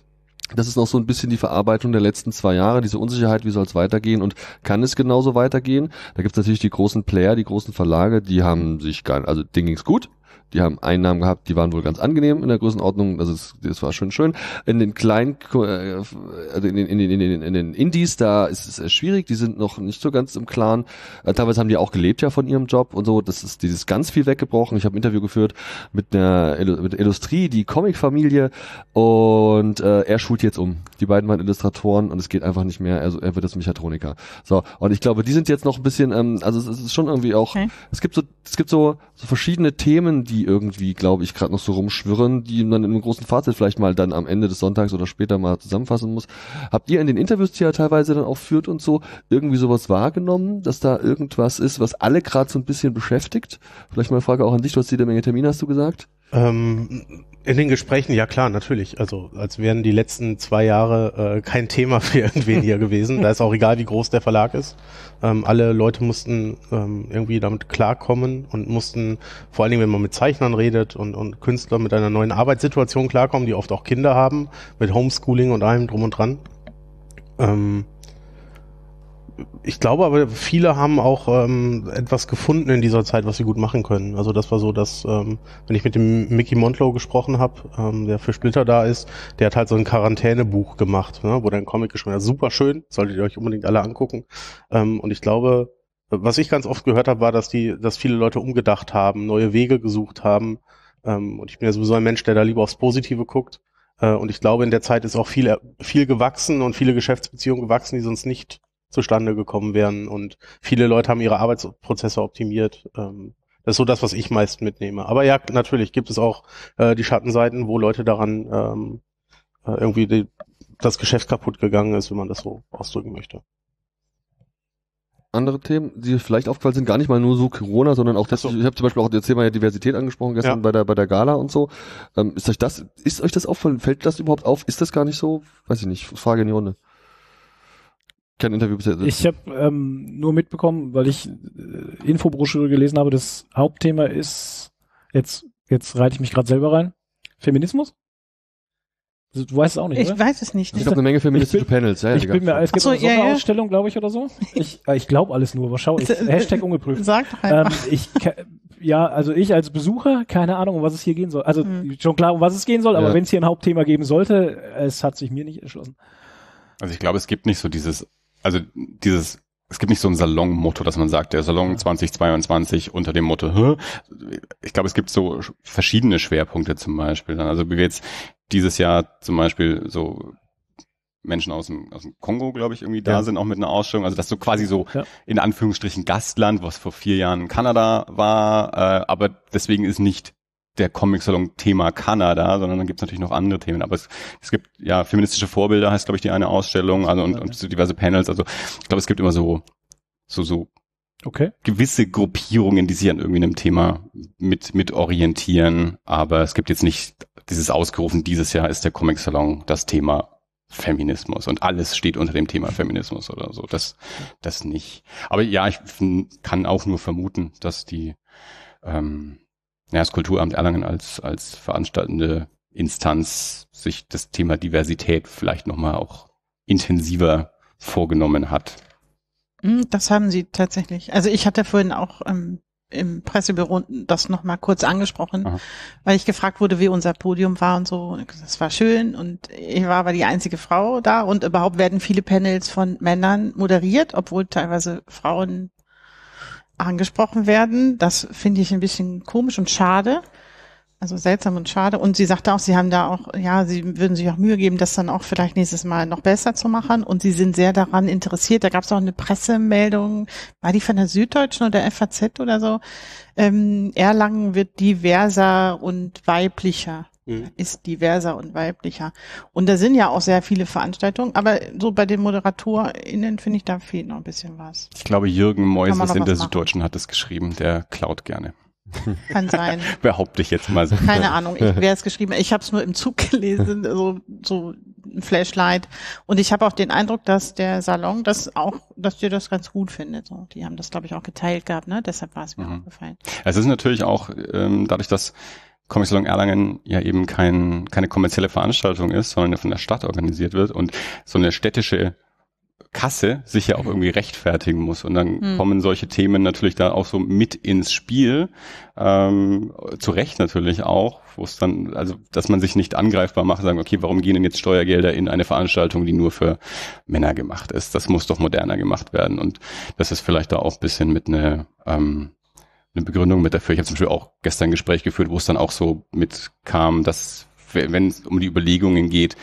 das ist noch so ein bisschen die Verarbeitung der letzten zwei Jahre, diese Unsicherheit, wie soll es weitergehen und kann es genauso weitergehen? Da gibt es natürlich die großen Player, die großen Verlage, die haben sich gar, also denen ging's gut. Die haben Einnahmen gehabt, die waren wohl ganz angenehm in der Größenordnung, also es, das war schon schön. In den kleinen, äh, also in den, in den, in den, in den Indies, da ist es äh, schwierig, die sind noch nicht so ganz im Klaren. Äh, teilweise haben die auch gelebt ja von ihrem Job und so, das ist dieses ganz viel weggebrochen. Ich habe ein Interview geführt mit einer mit Illustrie, die Comicfamilie und äh, er schult jetzt um. Die beiden waren Illustratoren und es geht einfach nicht mehr. Also er wird jetzt Mechatroniker. So und ich glaube, die sind jetzt noch ein bisschen, ähm, also es, es ist schon irgendwie auch. Okay. Es gibt so, es gibt so, so verschiedene Themen, die irgendwie, glaube ich, gerade noch so rumschwirren, die man in einem großen Fazit vielleicht mal dann am Ende des Sonntags oder später mal zusammenfassen muss. Habt ihr in den Interviews, die ihr teilweise dann auch führt und so, irgendwie sowas wahrgenommen, dass da irgendwas ist, was alle gerade so ein bisschen beschäftigt? Vielleicht mal eine Frage auch an dich, du hast jede Menge Termine, hast du gesagt? Ähm, in den Gesprächen, ja klar, natürlich. Also als wären die letzten zwei Jahre äh, kein Thema für irgendwen hier gewesen. Da ist auch egal, wie groß der Verlag ist. Ähm, alle Leute mussten ähm, irgendwie damit klarkommen und mussten, vor allen Dingen, wenn man mit Zeichnern redet und, und Künstlern mit einer neuen Arbeitssituation klarkommen, die oft auch Kinder haben, mit Homeschooling und allem drum und dran. Ähm, ich glaube aber, viele haben auch ähm, etwas gefunden in dieser Zeit, was sie gut machen können. Also das war so, dass, ähm, wenn ich mit dem Mickey Montlow gesprochen habe, ähm, der für Splitter da ist, der hat halt so ein Quarantänebuch gemacht, ne, wo der ein Comic geschrieben hat. Super schön, solltet ihr euch unbedingt alle angucken. Ähm, und ich glaube, was ich ganz oft gehört habe, war, dass die, dass viele Leute umgedacht haben, neue Wege gesucht haben. Ähm, und ich bin ja sowieso ein Mensch, der da lieber aufs Positive guckt. Äh, und ich glaube, in der Zeit ist auch viel, viel gewachsen und viele Geschäftsbeziehungen gewachsen, die sonst nicht zustande gekommen wären. Und viele Leute haben ihre Arbeitsprozesse optimiert. Ähm, das ist so das, was ich meist mitnehme. Aber ja, natürlich gibt es auch äh, die Schattenseiten, wo Leute daran ähm, äh, irgendwie die, das Geschäft kaputt gegangen ist, wenn man das so ausdrücken möchte. andere Themen, die vielleicht aufgefallen sind, gar nicht mal nur so Corona, sondern auch das, so. ich habe zum Beispiel auch das Thema Diversität angesprochen gestern Ja. bei der bei der Gala und so. Ähm, ist euch das, ist euch das auffallen? Fällt das überhaupt auf? Ist das gar nicht so? Weiß ich nicht. Frage in die Runde. Kein Interview bisher. Ich habe ähm, nur mitbekommen, weil ich äh, Infobroschüre gelesen habe, das Hauptthema ist, jetzt, jetzt reite ich mich gerade selber rein, Feminismus? Also, Du weißt es auch nicht, Ich oder? weiß es nicht. es gab eine Menge feministische Ich bin- Panels. Ja, ich bin mir, es gibt so, eine ja, ja. Sonderausstellung, glaube ich, oder so. Ich, äh, ich glaube alles nur, aber schau, ich, Hashtag ungeprüft. Sag doch Ähm, einfach. ich, ke- ja, also ich als Besucher, keine Ahnung, um was es hier gehen soll. Also Hm. schon klar, um was es gehen soll, aber Ja. wenn es hier ein Hauptthema geben sollte, es hat sich mir nicht erschlossen. Also ich glaube, es gibt nicht so dieses, also dieses, es gibt nicht so ein Salon-Motto, dass man sagt, der Salon 2022 unter dem Motto, Hä? ich glaube, es gibt so sch- verschiedene Schwerpunkte zum Beispiel. Also wie wir jetzt dieses Jahr zum Beispiel so Menschen aus dem, aus dem Kongo, glaube ich, irgendwie da Ja. sind, auch mit einer Ausstellung. Also das so quasi so Ja. in Anführungsstrichen Gastland, was vor vier Jahren Kanada war, äh, aber deswegen ist nicht der Comic-Salon Thema Kanada, sondern dann gibt es natürlich noch andere Themen. Aber es, es gibt ja feministische Vorbilder, heißt glaube ich die eine Ausstellung, also und, und so diverse Panels. Also ich glaube, es gibt immer so so so Okay. gewisse Gruppierungen, die sich an irgendwie einem Thema mit mit orientieren. Aber es gibt jetzt nicht dieses ausgerufen. Dieses Jahr ist der Comic-Salon das Thema Feminismus und alles steht unter dem Thema Feminismus oder so. Das, das nicht. Aber ja, ich kann auch nur vermuten, dass die ähm, ja, das Kulturamt Erlangen als, als veranstaltende Instanz sich das Thema Diversität vielleicht nochmal auch intensiver vorgenommen hat. Hm, das haben sie tatsächlich. Also ich hatte vorhin auch ähm, im Pressebüro das nochmal kurz angesprochen, Aha. weil ich gefragt wurde, wie unser Podium war und so. Das war schön und ich war aber die einzige Frau da und überhaupt werden viele Panels von Männern moderiert, obwohl teilweise Frauen angesprochen werden. Das finde ich ein bisschen komisch und schade. Also seltsam und schade. Und sie sagte auch, sie haben da auch, ja, sie würden sich auch Mühe geben, das dann auch vielleicht nächstes Mal noch besser zu machen. Und sie sind sehr daran interessiert. Da gab es auch eine Pressemeldung, war die von der Süddeutschen oder FAZ oder so? Ähm, Erlangen wird diverser und weiblicher. Mhm. Ist diverser und weiblicher. Und da sind ja auch sehr viele Veranstaltungen, aber so bei den ModeratorInnen finde ich, da fehlt noch ein bisschen was. Ich glaube, Jürgen Meuses in der machen. Süddeutschen hat es geschrieben, der klaut gerne. Kann sein. Behaupte ich jetzt mal so. Keine Ahnung, ich, wer es geschrieben Ich habe es nur im Zug gelesen, so, so ein Flashlight. Und ich habe auch den Eindruck, dass der Salon das auch, dass dir das ganz gut findet. So, die haben das, glaube ich, auch geteilt gehabt, ne? Deshalb war es mir mhm. aufgefallen. Es ist natürlich auch ähm, dadurch, dass Comic Salon Erlangen ja eben kein, keine kommerzielle Veranstaltung ist, sondern von der Stadt organisiert wird und so eine städtische Kasse sich ja auch irgendwie rechtfertigen muss. Und dann hm. kommen solche Themen natürlich da auch so mit ins Spiel. Ähm, zu Recht natürlich auch, wo es dann, also dass man sich nicht angreifbar macht, sagen, okay, warum gehen denn jetzt Steuergelder in eine Veranstaltung, die nur für Männer gemacht ist? Das muss doch moderner gemacht werden. Und das ist vielleicht da auch ein bisschen mit einer ähm, eine Begründung mit dafür. Ich habe zum Beispiel auch gestern ein Gespräch geführt, wo es dann auch so mitkam, dass wenn es um die Überlegungen geht,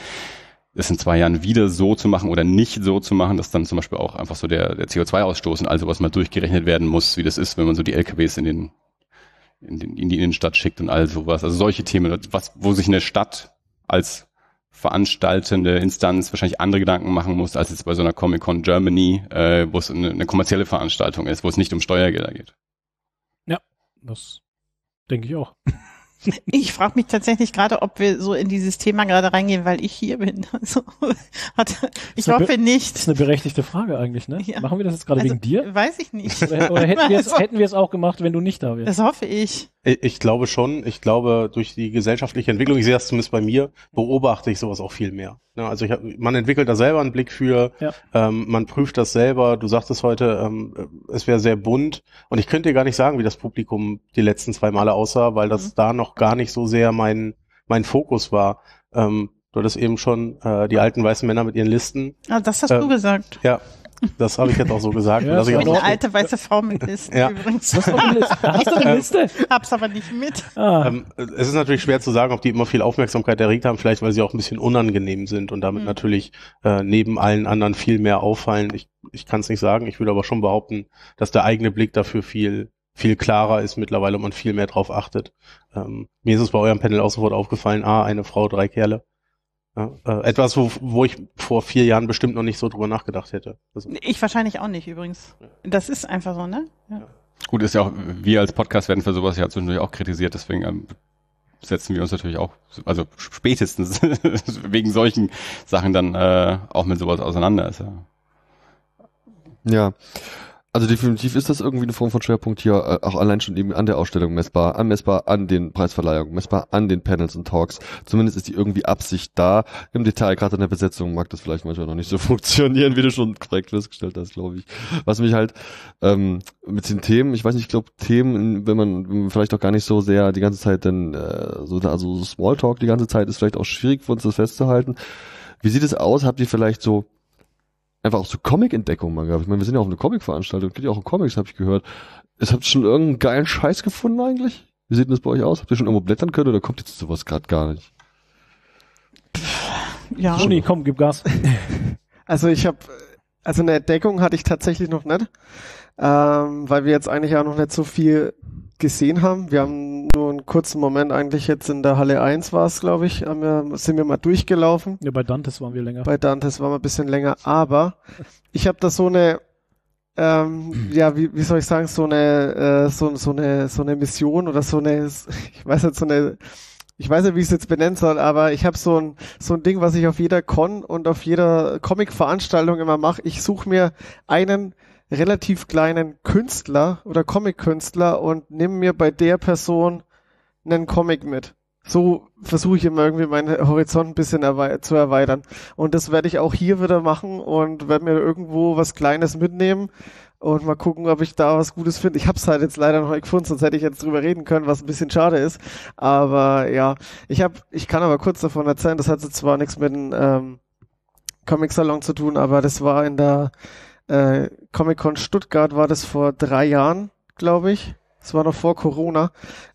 es in zwei Jahren wieder so zu machen oder nicht so zu machen, dass dann zum Beispiel auch einfach so der, der CO2-Ausstoß und also was mal durchgerechnet werden muss, wie das ist, wenn man so die LKWs in den in, den, in die Innenstadt schickt und all sowas. Also solche Themen, was, wo sich eine Stadt als veranstaltende Instanz wahrscheinlich andere Gedanken machen muss, als jetzt bei so einer Comic-Con Germany, äh, wo es eine, eine kommerzielle Veranstaltung ist, wo es nicht um Steuergelder geht. Das denke ich auch. Ich frage mich tatsächlich gerade, ob wir so in dieses Thema gerade reingehen, weil ich hier bin. Also, hat, ich hoffe nicht. Das ist eine berechtigte Frage eigentlich, ne? Ja. Machen wir das jetzt gerade also, wegen dir? Weiß ich nicht. Oder, oder hätten, wir es, hätten wir es auch gemacht, wenn du nicht da wärst? Das hoffe ich. Ich glaube schon. Ich glaube, durch die gesellschaftliche Entwicklung, ich sehe das zumindest bei mir, beobachte ich sowas auch viel mehr. Ja, also ich hab, man entwickelt da selber einen Blick für, ja. ähm, man prüft das selber. Du sagtest heute, ähm, es wäre sehr bunt und ich könnte dir gar nicht sagen, wie das Publikum die letzten zwei Male aussah, weil das mhm. da noch gar nicht so sehr mein mein Fokus war. Ähm, du hattest eben schon äh, die alten weißen Männer mit ihren Listen. Ah, das hast äh, du gesagt. Ja, das habe ich jetzt auch so gesagt. Ja, ich bin eine alte weiße Frau mit Listen ja. übrigens. Hast du eine Liste? Hast du eine Liste? Hab's aber nicht mit. Ah. Ähm, es ist natürlich schwer zu sagen, ob die immer viel Aufmerksamkeit erregt haben, vielleicht weil sie auch ein bisschen unangenehm sind und damit mhm. natürlich äh, neben allen anderen viel mehr auffallen. Ich, ich kann es nicht sagen. Ich würde aber schon behaupten, dass der eigene Blick dafür viel viel klarer ist mittlerweile und man viel mehr drauf achtet. Ähm, mir ist es bei eurem Panel auch sofort aufgefallen, ah, eine Frau, drei Kerle. Ja, äh, etwas, wo, wo ich vor vier Jahren bestimmt noch nicht so drüber nachgedacht hätte. Also, ich wahrscheinlich auch nicht übrigens. Das ist einfach so, ne? Ja. Gut, ist ja auch, wir als Podcast werden für sowas ja zwischendurch auch kritisiert, deswegen ähm, setzen wir uns natürlich auch, also spätestens wegen solchen Sachen dann äh, auch mit sowas auseinander. Ist ja. ja. Also definitiv ist das irgendwie eine Form von Schwerpunkt hier, äh, auch allein schon eben an der Ausstellung messbar, anmessbar an den Preisverleihungen, messbar an den Panels und Talks. Zumindest ist die irgendwie Absicht da. Im Detail, gerade in der Besetzung, mag das vielleicht manchmal noch nicht so funktionieren, wie du schon korrekt festgestellt hast, glaube ich. Was mich halt ähm, mit den Themen, ich weiß nicht, ich glaube Themen, wenn man, vielleicht auch gar nicht so sehr die ganze Zeit dann äh, so, also Smalltalk die ganze Zeit ist vielleicht auch schwierig für uns das festzuhalten. Wie sieht es aus? Habt ihr vielleicht so einfach auch so Comic-Entdeckungen mal gehabt. Ich meine, wir sind ja auch eine Comic-Veranstaltung, geht ja auch um Comics, habe ich gehört. Es habt ihr schon irgendeinen geilen Scheiß gefunden eigentlich? Wie sieht denn das bei euch aus? Habt ihr schon irgendwo blättern können oder kommt jetzt sowas gerade gar nicht? Ja. Juni, komm, gib Gas. Also ich habe, also eine Entdeckung hatte ich tatsächlich noch nicht, ähm, weil wir jetzt eigentlich auch noch nicht so viel gesehen haben. Wir haben nur einen kurzen Moment eigentlich jetzt in der Halle 1 war es, glaube ich, haben wir, sind wir mal durchgelaufen. Ja, bei Dantes waren wir länger. Bei Dantes waren wir ein bisschen länger, aber ich habe da so eine, ähm, ja, wie, wie soll ich sagen, so eine, äh, so, so eine, so eine Mission oder so eine, ich weiß nicht, so eine ich weiß nicht, wie ich es jetzt benennen soll, aber ich habe so ein, so ein Ding, was ich auf jeder Con und auf jeder Comic-Veranstaltung immer mache. Ich suche mir einen relativ kleinen Künstler oder Comic-Künstler und nehme mir bei der Person einen Comic mit. So versuche ich immer irgendwie meinen Horizont ein bisschen erwei zu erweitern. Und das werde ich auch hier wieder machen und werde mir irgendwo was Kleines mitnehmen und mal gucken, ob ich da was Gutes finde. Ich habe es halt jetzt leider noch nicht gefunden, sonst hätte ich jetzt drüber reden können, was ein bisschen schade ist. Aber ja, ich habe, ich kann aber kurz davon erzählen. Das hat jetzt zwar nichts mit dem ähm, Comic Salon zu tun, aber das war in der äh, Comic Con Stuttgart war das vor drei Jahren, glaube ich. Das war noch vor Corona.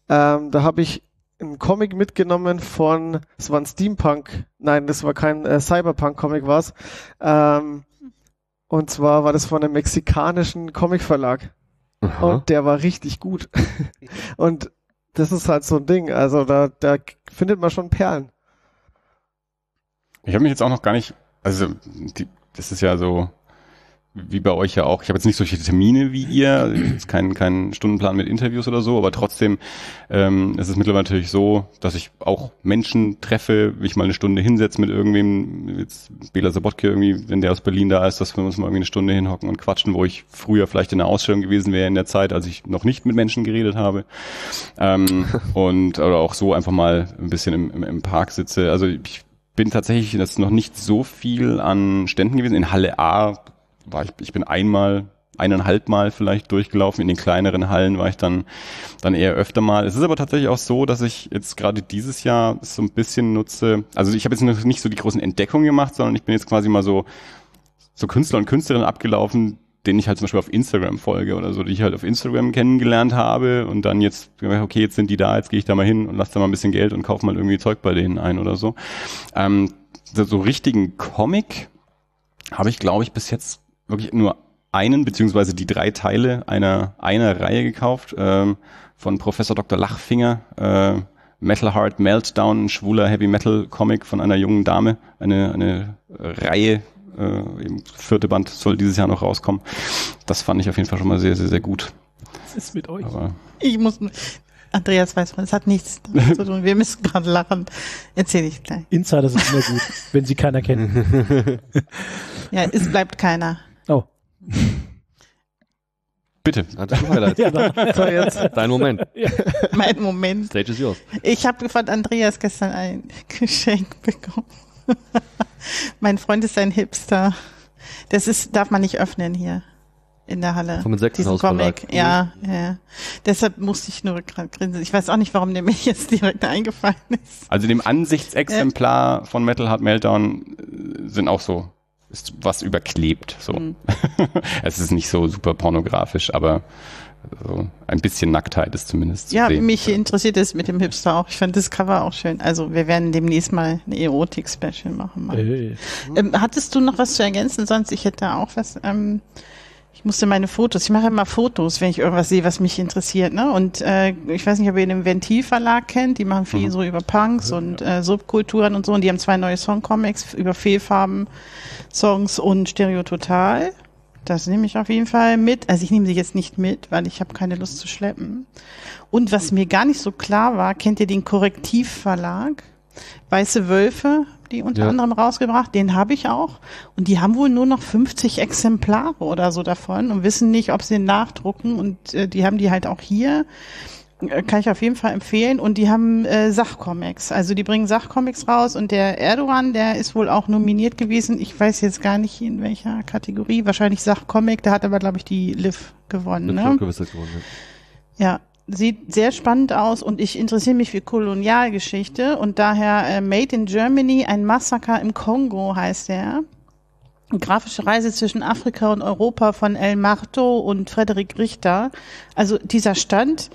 Ähm, da habe ich einen Comic mitgenommen von, es war ein Steampunk, nein, das war kein äh, Cyberpunk-Comic, war's. Ähm, und zwar war das von einem mexikanischen Comicverlag. Und der war richtig gut. und das ist halt so ein Ding. Also da, da findet man schon Perlen. Ich habe mich jetzt auch noch gar nicht, also die, das ist ja so, wie bei euch ja auch, ich habe jetzt nicht solche Termine wie ihr, jetzt keinen keinen Stundenplan mit Interviews oder so, aber trotzdem ähm, es ist es mittlerweile natürlich so, dass ich auch Menschen treffe, mich mal eine Stunde hinsetze mit irgendwem, jetzt Bela Sabotke irgendwie, wenn der aus Berlin da ist, dass wir uns mal irgendwie eine Stunde hinhocken und quatschen, wo ich früher vielleicht in der Ausstellung gewesen wäre in der Zeit, als ich noch nicht mit Menschen geredet habe. Ähm, und oder auch so einfach mal ein bisschen im, im, im Park sitze. Also ich bin tatsächlich jetzt noch nicht so viel an Ständen gewesen. In Halle A war ich, ich bin einmal, eineinhalb Mal vielleicht durchgelaufen. In den kleineren Hallen war ich dann, dann eher öfter mal. Es ist aber tatsächlich auch so, dass ich jetzt gerade dieses Jahr so ein bisschen nutze. Also ich habe jetzt noch nicht so die großen Entdeckungen gemacht, sondern ich bin jetzt quasi mal so, so Künstler und Künstlerinnen abgelaufen, denen ich halt zum Beispiel auf Instagram folge oder so, die ich halt auf Instagram kennengelernt habe und dann jetzt, okay, jetzt sind die da, jetzt gehe ich da mal hin und lasse da mal ein bisschen Geld und kaufe mal irgendwie Zeug bei denen ein oder so. Ähm, so, so richtigen Comic habe ich, glaube ich, bis jetzt wirklich nur einen beziehungsweise die drei Teile einer einer Reihe gekauft ähm, von Professor Dr. Lachfinger. Äh, Metal Heart Meltdown, ein schwuler Heavy Metal Comic von einer jungen Dame. Eine, eine Reihe, äh, eben vierte Band soll dieses Jahr noch rauskommen. Das fand ich auf jeden Fall schon mal sehr, sehr, sehr gut. Was ist mit euch? Aber ich muss, Andreas weiß man, es hat nichts damit zu tun. Wir müssen gerade lachen. Erzähl ich gleich. Insider sind immer gut, wenn sie keiner kennt. ja, es bleibt keiner. Oh. Bitte. ja, so jetzt. Dein Moment. Ja. Mein Moment. Stage is yours. Ich habe von Andreas gestern ein Geschenk bekommen. mein Freund ist ein Hipster. Das ist, darf man nicht öffnen hier in der Halle. Vom Insektenhaus Comic. Ja, ja. Deshalb musste ich nur gerade grinsen. Ich weiß auch nicht, warum der mir jetzt direkt eingefallen ist. Also dem Ansichtsexemplar äh. von Metal Hard Meltdown äh, sind auch so ist was überklebt. So. Mhm. es ist nicht so super pornografisch, aber so ein bisschen Nacktheit ist zumindest ja, sehen. mich interessiert es mit dem Hipster auch. Ich fand das Cover auch schön. Also wir werden demnächst mal eine Erotik-Special machen. Hey. Ähm, hattest du noch was zu ergänzen? Sonst ich hätte auch was. Ähm, ich musste meine Fotos, ich mache immer Fotos, wenn ich irgendwas sehe, was mich interessiert. Ne? Und äh, ich weiß nicht, ob ihr den Ventil-Verlag kennt, die machen viel mhm. so über Punks und äh, Subkulturen und so. Und die haben zwei neue Songcomics über Fehlfarben, Songs und Stereo Total. Das nehme ich auf jeden Fall mit. Also ich nehme sie jetzt nicht mit, weil ich habe keine Lust zu schleppen. Und was mir gar nicht so klar war, kennt ihr den Korrektivverlag? Weiße Wölfe die unter ja. anderem rausgebracht. Den habe ich auch. Und die haben wohl nur noch 50 Exemplare oder so davon und wissen nicht, ob sie den nachdrucken. Und äh, die haben die halt auch hier. Äh, kann ich auf jeden Fall empfehlen. Und die haben äh, Sachcomics. Also die bringen Sachcomics raus. Und der Erdogan, der ist wohl auch nominiert gewesen. Ich weiß jetzt gar nicht in welcher Kategorie. Wahrscheinlich Sachcomic. Der hat aber, glaube ich, die Liv gewonnen. Liv ne? gewonnen ja. ja, sieht sehr spannend aus und ich interessiere mich für Kolonialgeschichte und daher äh, Made in Germany, ein Massaker im Kongo heißt er. Grafische Reise zwischen Afrika und Europa von El Marto und Frederik Richter. Also dieser Stand,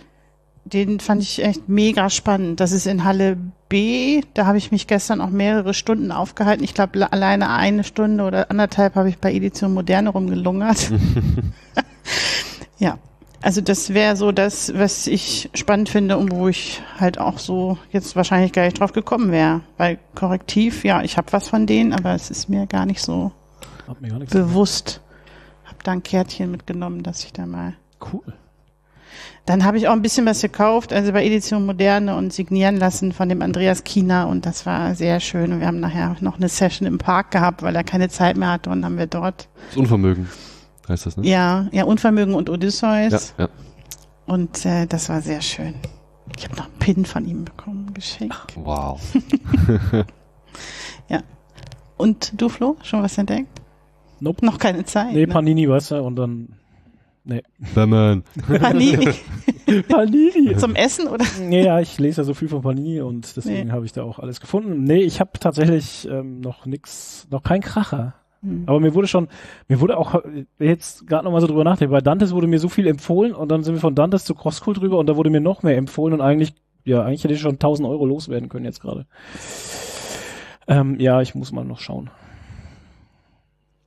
den fand ich echt mega spannend. Das ist in Halle B. Da habe ich mich gestern auch mehrere Stunden aufgehalten. Ich glaube, alleine eine Stunde oder anderthalb habe ich bei Edition Moderne rumgelungert. ja, also das wäre so das, was ich spannend finde und wo ich halt auch so jetzt wahrscheinlich gar nicht drauf gekommen wäre. Weil Korrektiv, ja, ich habe was von denen, aber es ist mir gar nicht so gar bewusst. Hab da ein Kärtchen mitgenommen, dass ich da mal. Cool. Dann habe ich auch ein bisschen was gekauft, also bei Edition Moderne und signieren lassen von dem Andreas Kiener und das war sehr schön. Und wir haben nachher noch eine Session im Park gehabt, weil er keine Zeit mehr hatte und haben wir dort. Das Unvermögen heißt das, ne? Ja, ja, Unvermögen und Odysseus. Ja, ja. Und äh, das war sehr schön. Ich habe noch einen Pin von ihm bekommen, geschenkt. Wow. ja. Und du, Flo, schon was entdeckt? Nope. Noch keine Zeit. Nee, ne? Panini, weißt du, und dann. Nee. Batman. Panini. Panini! Zum Essen oder? Nee, ja, ich lese ja so viel von Panini und deswegen Nee. habe ich da auch alles gefunden. Nee, ich habe tatsächlich ähm, noch nix, noch kein Kracher. Hm. Aber mir wurde schon, mir wurde auch äh, jetzt gerade noch mal so drüber nachdenken, bei Dantes wurde mir so viel empfohlen und dann sind wir von Dantes zu Crosscool drüber und da wurde mir noch mehr empfohlen und eigentlich, ja, eigentlich hätte ich schon 1000 Euro loswerden können jetzt gerade. Ähm, ja, ich muss mal noch schauen.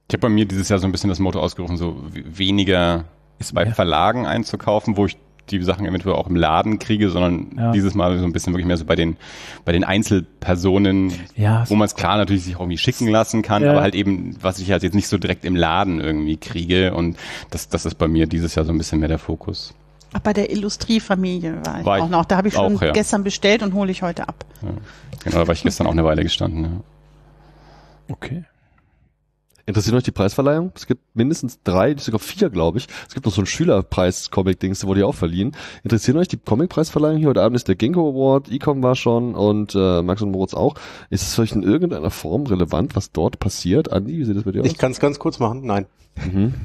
Ich habe bei mir dieses Jahr so ein bisschen das Motto ausgerufen, so weniger Ist bei mehr. Verlagen einzukaufen, wo ich die Sachen eventuell auch im Laden kriege, sondern Ja. dieses Mal so ein bisschen wirklich mehr so bei den bei den Einzelpersonen, Ja, wo man es klar natürlich sich auch irgendwie schicken lassen kann, Ja. aber halt eben, was ich halt jetzt nicht so direkt im Laden irgendwie kriege und das, das ist bei mir dieses Jahr so ein bisschen mehr der Fokus. Ach, bei der Illustriefamilie war ich War ich auch noch. Da habe ich schon auch, ja. gestern bestellt und hole ich heute ab. Genau, da war ich gestern auch eine Weile gestanden. Ja. okay. Interessiert euch die Preisverleihung? Es gibt mindestens drei, sogar vier, glaube ich. Es gibt noch so ein Schülerpreis-Comic-Dings, der wurde ja auch verliehen. Interessieren euch die Comic-Preisverleihung hier? Heute Abend ist der Ginkgo Award, Ecom war schon und äh, Max und Moritz auch. Ist es euch in irgendeiner Form relevant, was dort passiert? Andi, wie sieht das bei dir aus? Ich kann es ganz kurz machen. Nein. Mhm.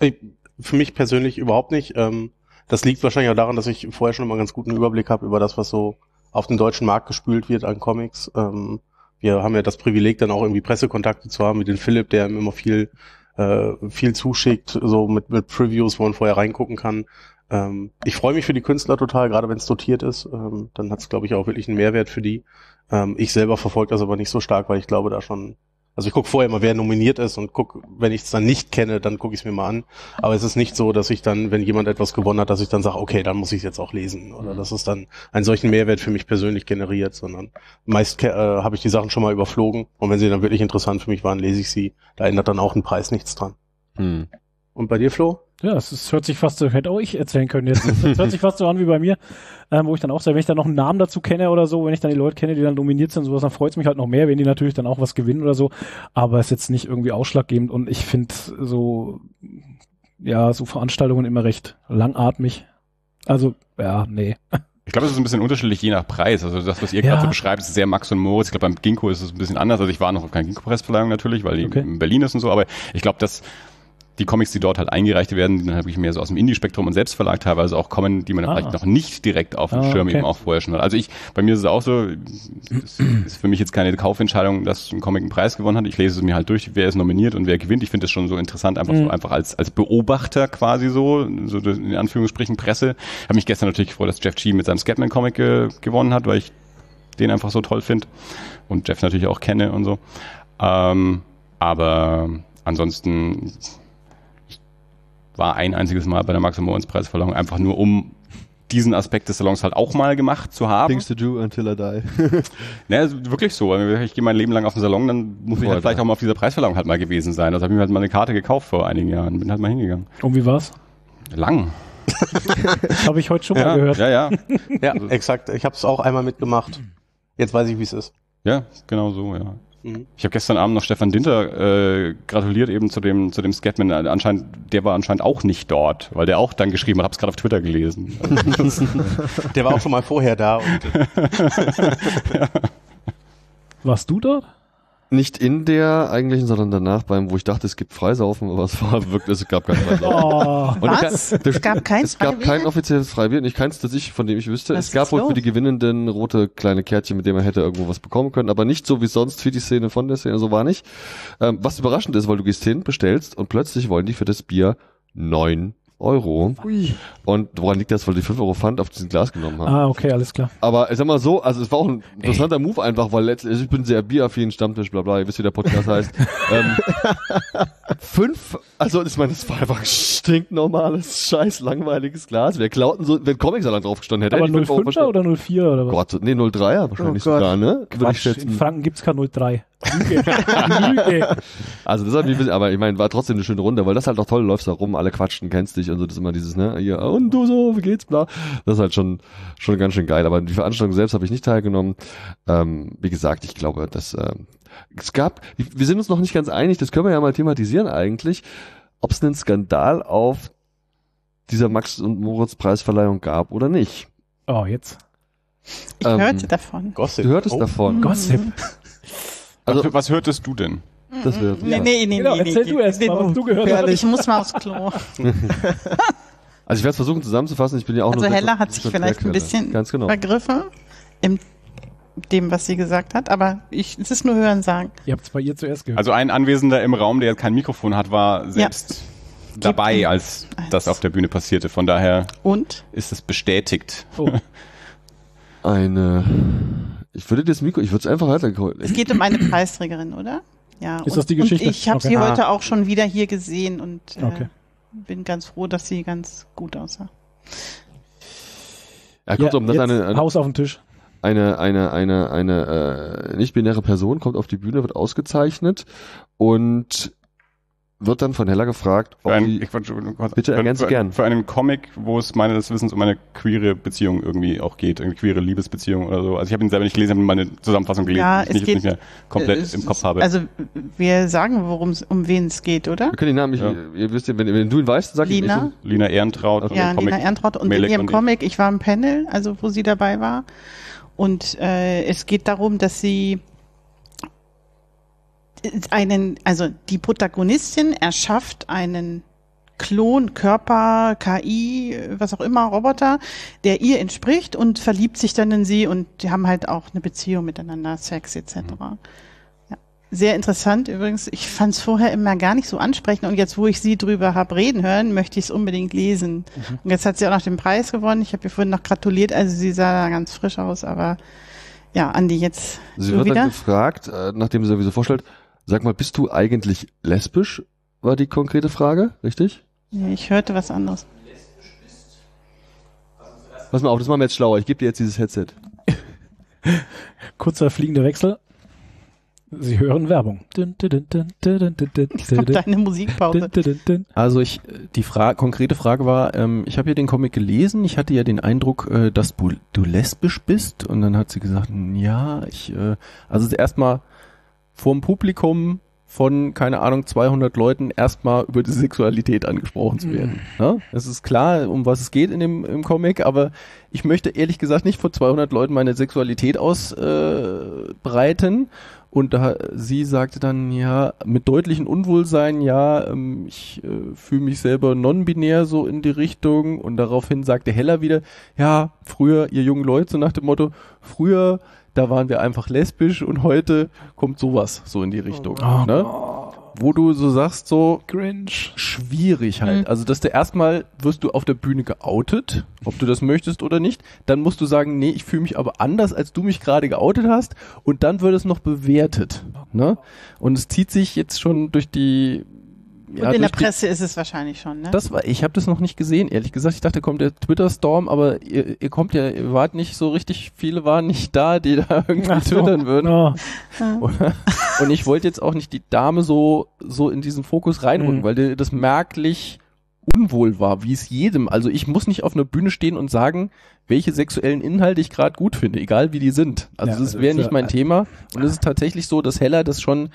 Äh, Für mich persönlich überhaupt nicht. Ähm, Das liegt wahrscheinlich auch daran, dass ich vorher schon immer einen ganz guten Überblick habe über das, was so auf den deutschen Markt gespült wird an Comics. Ähm, Wir haben ja das Privileg, dann auch irgendwie Pressekontakte zu haben mit dem Philipp, der immer viel, äh, viel zuschickt, so mit, mit Previews, wo man vorher reingucken kann. Ähm, ich freue mich für die Künstler total, gerade wenn es dotiert ist. Ähm, dann hat es, glaube ich, auch wirklich einen Mehrwert für die. Ähm, ich selber verfolge das aber nicht so stark, weil ich glaube, da schon also ich gucke vorher mal, wer nominiert ist und guck, wenn ich es dann nicht kenne, dann gucke ich es mir mal an. Aber es ist nicht so, dass ich dann, wenn jemand etwas gewonnen hat, dass ich dann sage, okay, dann muss ich es jetzt auch lesen. Oder dass es dann einen solchen Mehrwert für mich persönlich generiert, sondern meist äh, habe ich die Sachen schon mal überflogen und wenn sie dann wirklich interessant für mich waren, lese ich sie. Da ändert dann auch ein Preis nichts dran. Hm. Und bei dir, Flo? Ja, es hört sich fast so, hätte auch ich erzählen können jetzt. Es hört sich fast so an wie bei mir, ähm, wo ich dann auch sage, wenn ich dann noch einen Namen dazu kenne oder so, wenn ich dann die Leute kenne, die dann nominiert sind, sowas, dann freut es mich halt noch mehr, wenn die natürlich dann auch was gewinnen oder so. Aber es ist jetzt nicht irgendwie ausschlaggebend und ich finde so, ja, so Veranstaltungen immer recht langatmig. Also, ja, nee. Ich glaube, es ist ein bisschen unterschiedlich je nach Preis. Also das, was ihr Ja. gerade so beschreibt, ist sehr Max und Moritz. Ich glaube, beim Ginkgo ist es ein bisschen anders. Also ich war noch auf keiner Ginkgo-Pressverleihung natürlich, weil die Okay. in Berlin ist und so. Aber ich glaube, dass die Comics, die dort halt eingereicht werden, die dann wirklich mehr so aus dem Indie-Spektrum und Selbstverlag teilweise auch kommen, die man Ah. vielleicht noch nicht direkt auf dem Ah, Schirm okay. eben auch vorher schon hat. Also ich, bei mir ist es auch so, es ist für mich jetzt keine Kaufentscheidung, dass ein Comic einen Preis gewonnen hat. Ich lese es mir halt durch, wer ist nominiert und wer gewinnt. Ich finde das schon so interessant, einfach Mhm. so einfach als, als Beobachter quasi so, so in Anführungsstrichen Presse. Ich habe mich gestern natürlich gefreut, dass Jeff G mit seinem Scatman-Comic ge gewonnen hat, weil ich den einfach so toll finde und Jeff natürlich auch kenne und so. Ähm, aber ansonsten war ein einziges Mal bei der Max Moritz Preisverleihung einfach nur um diesen Aspekt des Salons halt auch mal gemacht zu haben. Things to do until I die. Ne, also wirklich so. Weil Ich gehe mein Leben lang auf den Salon, dann muss ich halt vielleicht auch mal auf dieser Preisverleihung halt mal gewesen sein. Also habe ich mir halt mal eine Karte gekauft vor einigen Jahren. Bin halt mal hingegangen. Und wie war's? Lang. Habe ich heute schon mal Ja, gehört. ja, ja. Ja, exakt. Ich habe es auch einmal mitgemacht. Jetzt weiß ich, wie es ist. Ja, genau so, ja. Mhm. Ich habe gestern Abend noch Stefan Dinter äh, gratuliert eben zu dem zu dem Scatman. Anscheinend, der war anscheinend auch nicht dort, weil der auch dann geschrieben hat. Hab's gerade auf Twitter gelesen. Der war auch schon mal vorher da. Und, Warst du dort? Nicht in der eigentlichen, sondern danach beim, wo ich dachte, es gibt Freisaufen, aber es war wirklich, es gab kein Freisaufen. Oh, Und ich Was? kann- Es gab kein Es gab kein offizielles Freibier, nicht keins, das ich, von dem ich wüsste. Was es gab wohl für die Gewinnenden rote kleine Kärtchen, mit denen man hätte irgendwo was bekommen können, aber nicht so wie sonst für die Szene von der Szene, so war nicht. Ähm, was überraschend ist, weil du gehst hin, bestellst und plötzlich wollen die für das Bier neun Euro. Und woran liegt das, weil die fünf Euro Pfand auf diesen Glas genommen haben? ah, okay, alles klar. Aber ich sag mal so, also es war auch ein interessanter Move einfach, weil letztlich, also ich bin sehr bieraffin, Stammtisch, bla bla, ihr wisst, wie der Podcast heißt. ähm, fünf, also ich meine, das war einfach ein stinknormales, scheiß langweiliges Glas. Wer klauten so, wenn Comic-Salat drauf gestanden hätte, Aber hätte ich fünf Euro 05er verstanden. oder 04 oder was? Gott, nee, 03er wahrscheinlich Oh sogar, ne? Würde ich Quatsch, in. Franken gibt's kein 03. Lüge. Lüge. Also das hat mich, bisschen, aber ich meine, war trotzdem eine schöne Runde, weil das halt auch toll, läufst da rum, alle quatschen, kennst dich und so, das ist immer dieses, ne, hier, und du so, wie geht's, bla. Das ist halt schon, schon ganz schön geil, aber die Veranstaltung selbst habe ich nicht teilgenommen. Ähm, wie gesagt, ich glaube, dass, äh, es gab, wir sind uns noch nicht ganz einig, das können wir ja mal thematisieren eigentlich, ob es einen Skandal auf dieser Max- und Moritz-Preisverleihung gab oder nicht. Oh, jetzt. Ich ähm, hörte davon. Gossip. Du hörtest oh. davon. Gossip. Also, was, was hörtest du denn? Das wäre nee, nee, nee, genau, nee, erzähl nee, du erst mal, was du gehört hast. Ich muss mal aufs Klo. also ich werde es versuchen zusammenzufassen. Ich bin ja auch also Hella hat sich vielleicht ein bisschen Ganz genau. vergriffen im dem, was sie gesagt hat, aber ich, es ist nur Hören sagen. Ihr habt es bei ihr zuerst gehört. Also ein Anwesender im Raum, der kein Mikrofon hat, war selbst ja. dabei, als das auf der Bühne passierte. Von daher Und? ist es bestätigt. Oh. Eine ich würde das Mikro, ich würde es einfach weiterholen. Es geht um eine Preisträgerin, oder? Ja. Ist und, das die Geschichte? Und ich habe okay. sie ah. heute auch schon wieder hier gesehen und äh, okay. bin ganz froh, dass sie ganz gut aussah. Ja, kommt ja, um, das eine, eine, Haus auf den Tisch. Eine, eine, eine, eine äh, nicht-binäre Person kommt auf die Bühne, wird ausgezeichnet und wird dann von Hella gefragt, ob ein, ich, bitte ergänze für, gern. Für einen Comic, wo es meines Wissens um eine queere Beziehung irgendwie auch geht, eine queere Liebesbeziehung oder so. Also ich habe ihn selber nicht gelesen, habe meine Zusammenfassung gelesen, ja, die ich geht, nicht mehr komplett im Kopf habe. Also wir sagen, worum um wen es geht, oder? Wir können den Namen, ich, ja. ihr wisst ja, wenn, wenn du ihn weißt, sag Lina. ich Lina Ehrentraut. Okay. Ja, Lina Ehrentraut und Melek in ihrem Comic, ich war im Panel, also wo sie dabei war. Und äh, es geht darum, dass sie einen, also die Protagonistin erschafft einen Klon, Körper, KI, was auch immer, Roboter, der ihr entspricht und verliebt sich dann in sie und die haben halt auch eine Beziehung miteinander, Sex etc. Mhm. Ja. Sehr interessant übrigens. Ich fand es vorher immer gar nicht so ansprechend und jetzt, wo ich sie drüber habe reden hören, möchte ich es unbedingt lesen. Mhm. Und jetzt hat sie auch noch den Preis gewonnen. Ich habe ihr vorhin noch gratuliert, also sie sah da ganz frisch aus, aber ja, Andi, jetzt. Sie wird wieder? dann gefragt, äh, nachdem sie sowieso vorstellt, Sag mal, bist du eigentlich lesbisch? War die konkrete Frage, richtig? Nee, ich hörte was anderes. Pass mal auf, das machen wir jetzt schlauer. Ich gebe dir jetzt dieses Headset. Kurzer fliegender Wechsel. Sie hören Werbung. Deine Musikpause. Also ich, die Fra konkrete Frage war, ähm, ich habe ja den Comic gelesen, ich hatte ja den Eindruck, äh, dass du, du lesbisch bist und dann hat sie gesagt, ja, ich, äh, also erstmal vorm Publikum von, keine Ahnung, 200 Leuten erstmal über die Sexualität angesprochen zu werden. Mhm. Ne? Es ist klar, um was es geht in dem im Comic, aber ich möchte ehrlich gesagt nicht vor 200 Leuten meine Sexualität ausbreiten. Äh, und da, sie sagte dann, ja, mit deutlichen Unwohlsein, ja, ähm, ich äh, fühle mich selber non-binär so in die Richtung. Und daraufhin sagte Hella wieder, ja, früher, ihr jungen Leute, so nach dem Motto, früher da waren wir einfach lesbisch und heute kommt sowas so in die Richtung. Oh, ne? Wo du so sagst, so cringe. Schwierig halt. Mhm. Also, dass du erstmal wirst du auf der Bühne geoutet, ob du das möchtest oder nicht. Dann musst du sagen, nee, ich fühle mich aber anders, als du mich gerade geoutet hast. Und dann wird es noch bewertet. Ne? Und es zieht sich jetzt schon durch die ja, und in der Presse die, ist es wahrscheinlich schon, ne? Das war, ich habe das noch nicht gesehen, ehrlich gesagt. Ich dachte, kommt der Twitter-Storm, aber ihr, ihr kommt ja, ihr wart nicht so richtig, viele waren nicht da, die da irgendwie Ach twittern so. würden. Oh. und ich wollte jetzt auch nicht die Dame so, so in diesen Fokus reinrücken, mhm. weil das merklich unwohl war, wie es jedem. Also ich muss nicht auf einer Bühne stehen und sagen, welche sexuellen Inhalte ich gerade gut finde, egal wie die sind. Also ja, das wäre nicht mein Thema. Und es ist tatsächlich so, dass Heller das schon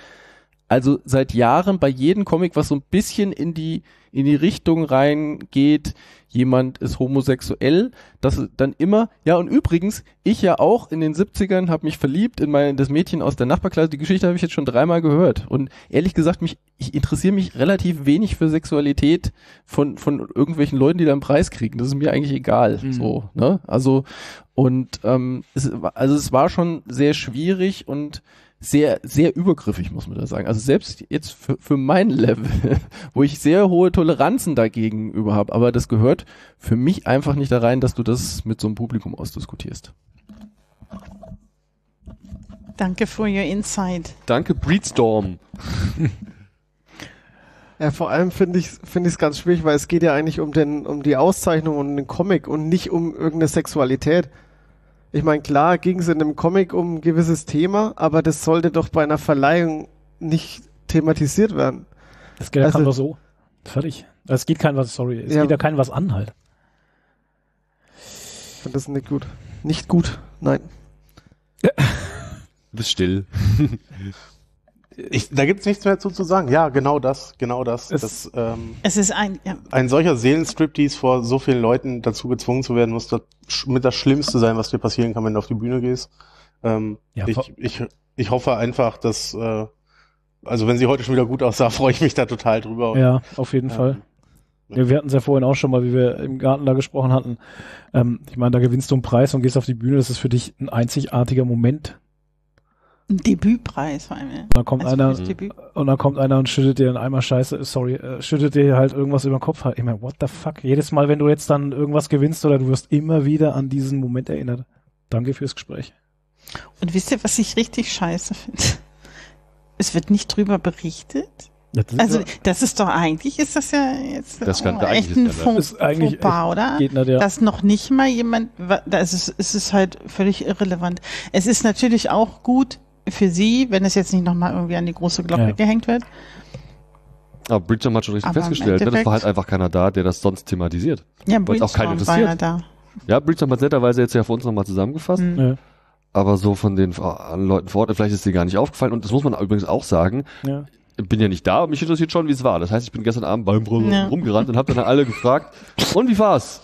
also seit Jahren bei jedem Comic, was so ein bisschen in die, in die Richtung reingeht, jemand ist homosexuell, das dann immer, ja und übrigens, ich ja auch in den 70ern habe mich verliebt in mein, das Mädchen aus der Nachbarklasse, die Geschichte habe ich jetzt schon dreimal gehört. Und ehrlich gesagt, mich, ich interessiere mich relativ wenig für Sexualität von, von irgendwelchen Leuten, die da einen Preis kriegen, das ist mir eigentlich egal, mhm. so, ne, also und ähm, es, also es war schon sehr schwierig und sehr, sehr übergriffig, muss man da sagen. Also selbst jetzt für, für mein Level, wo ich sehr hohe Toleranzen dagegen über habe, aber das gehört für mich einfach nicht da rein, dass du das mit so einem Publikum ausdiskutierst. Danke für your insight. Danke, Breedstorm. Ja, vor allem finde ich finde ich es ganz schwierig, weil es geht ja eigentlich um den um die Auszeichnung und den Comic und nicht um irgendeine Sexualität. Ich meine, klar ging es in einem Comic um ein gewisses Thema, aber das sollte doch bei einer Verleihung nicht thematisiert werden. Das geht ja also, doch so. Fertig. Es geht kein was, sorry, es ja. geht ja kein was an halt. Ich finde das nicht gut. Nicht gut, nein. Du bist still. Ich, da gibt's nichts mehr zu, zu sagen. Ja, genau das, genau das. Es, das, ähm, es ist ein, ja. ein solcher Seelenstriptease vor so vielen Leuten dazu gezwungen zu werden, muss das mit das Schlimmste sein, was dir passieren kann, wenn du auf die Bühne gehst. Ähm, ja, ich, ich, ich hoffe einfach, dass, äh, also wenn sie heute schon wieder gut aussah, freue ich mich da total drüber. Ja, auf jeden ähm, Fall. Ja, wir hatten es ja vorhin auch schon mal, wie wir im Garten da gesprochen hatten. Ähm, ich meine, da gewinnst du einen Preis und gehst auf die Bühne. Das ist für dich ein einzigartiger Moment ein Debütpreis vor allem. Und dann kommt also einer und dann kommt einer und schüttet dir einen Eimer Scheiße, sorry, äh, schüttet dir halt irgendwas über den Kopf. Ich meine, what the fuck? Jedes Mal, wenn du jetzt dann irgendwas gewinnst oder du wirst immer wieder an diesen Moment erinnert. Danke fürs Gespräch. Und wisst ihr, was ich richtig scheiße finde? Es wird nicht drüber berichtet. Das also ja, das ist doch eigentlich, ist das ja jetzt das kann, echt ein Faux, Fauxpas, oder? Geht nicht, ja. Dass noch nicht mal jemand, das ist, es ist halt völlig irrelevant. Es ist natürlich auch gut, für sie, wenn es jetzt nicht nochmal irgendwie an die große Glocke ja. gehängt wird. Aber Bridgestone hat schon richtig Aber festgestellt, ne? das war halt einfach keiner da, der das sonst thematisiert. Ja, Bridgestone auch keinen interessiert. war da. Ja, Bridgestone hat netterweise jetzt ja für uns nochmal zusammengefasst. Mhm. Ja. Aber so von den Leuten vor Ort, vielleicht ist dir gar nicht aufgefallen. Und das muss man übrigens auch sagen. Ja bin ja nicht da, mich interessiert schon, wie es war. Das heißt, ich bin gestern Abend beim ja. rumgerannt und habe dann alle gefragt, und wie war's?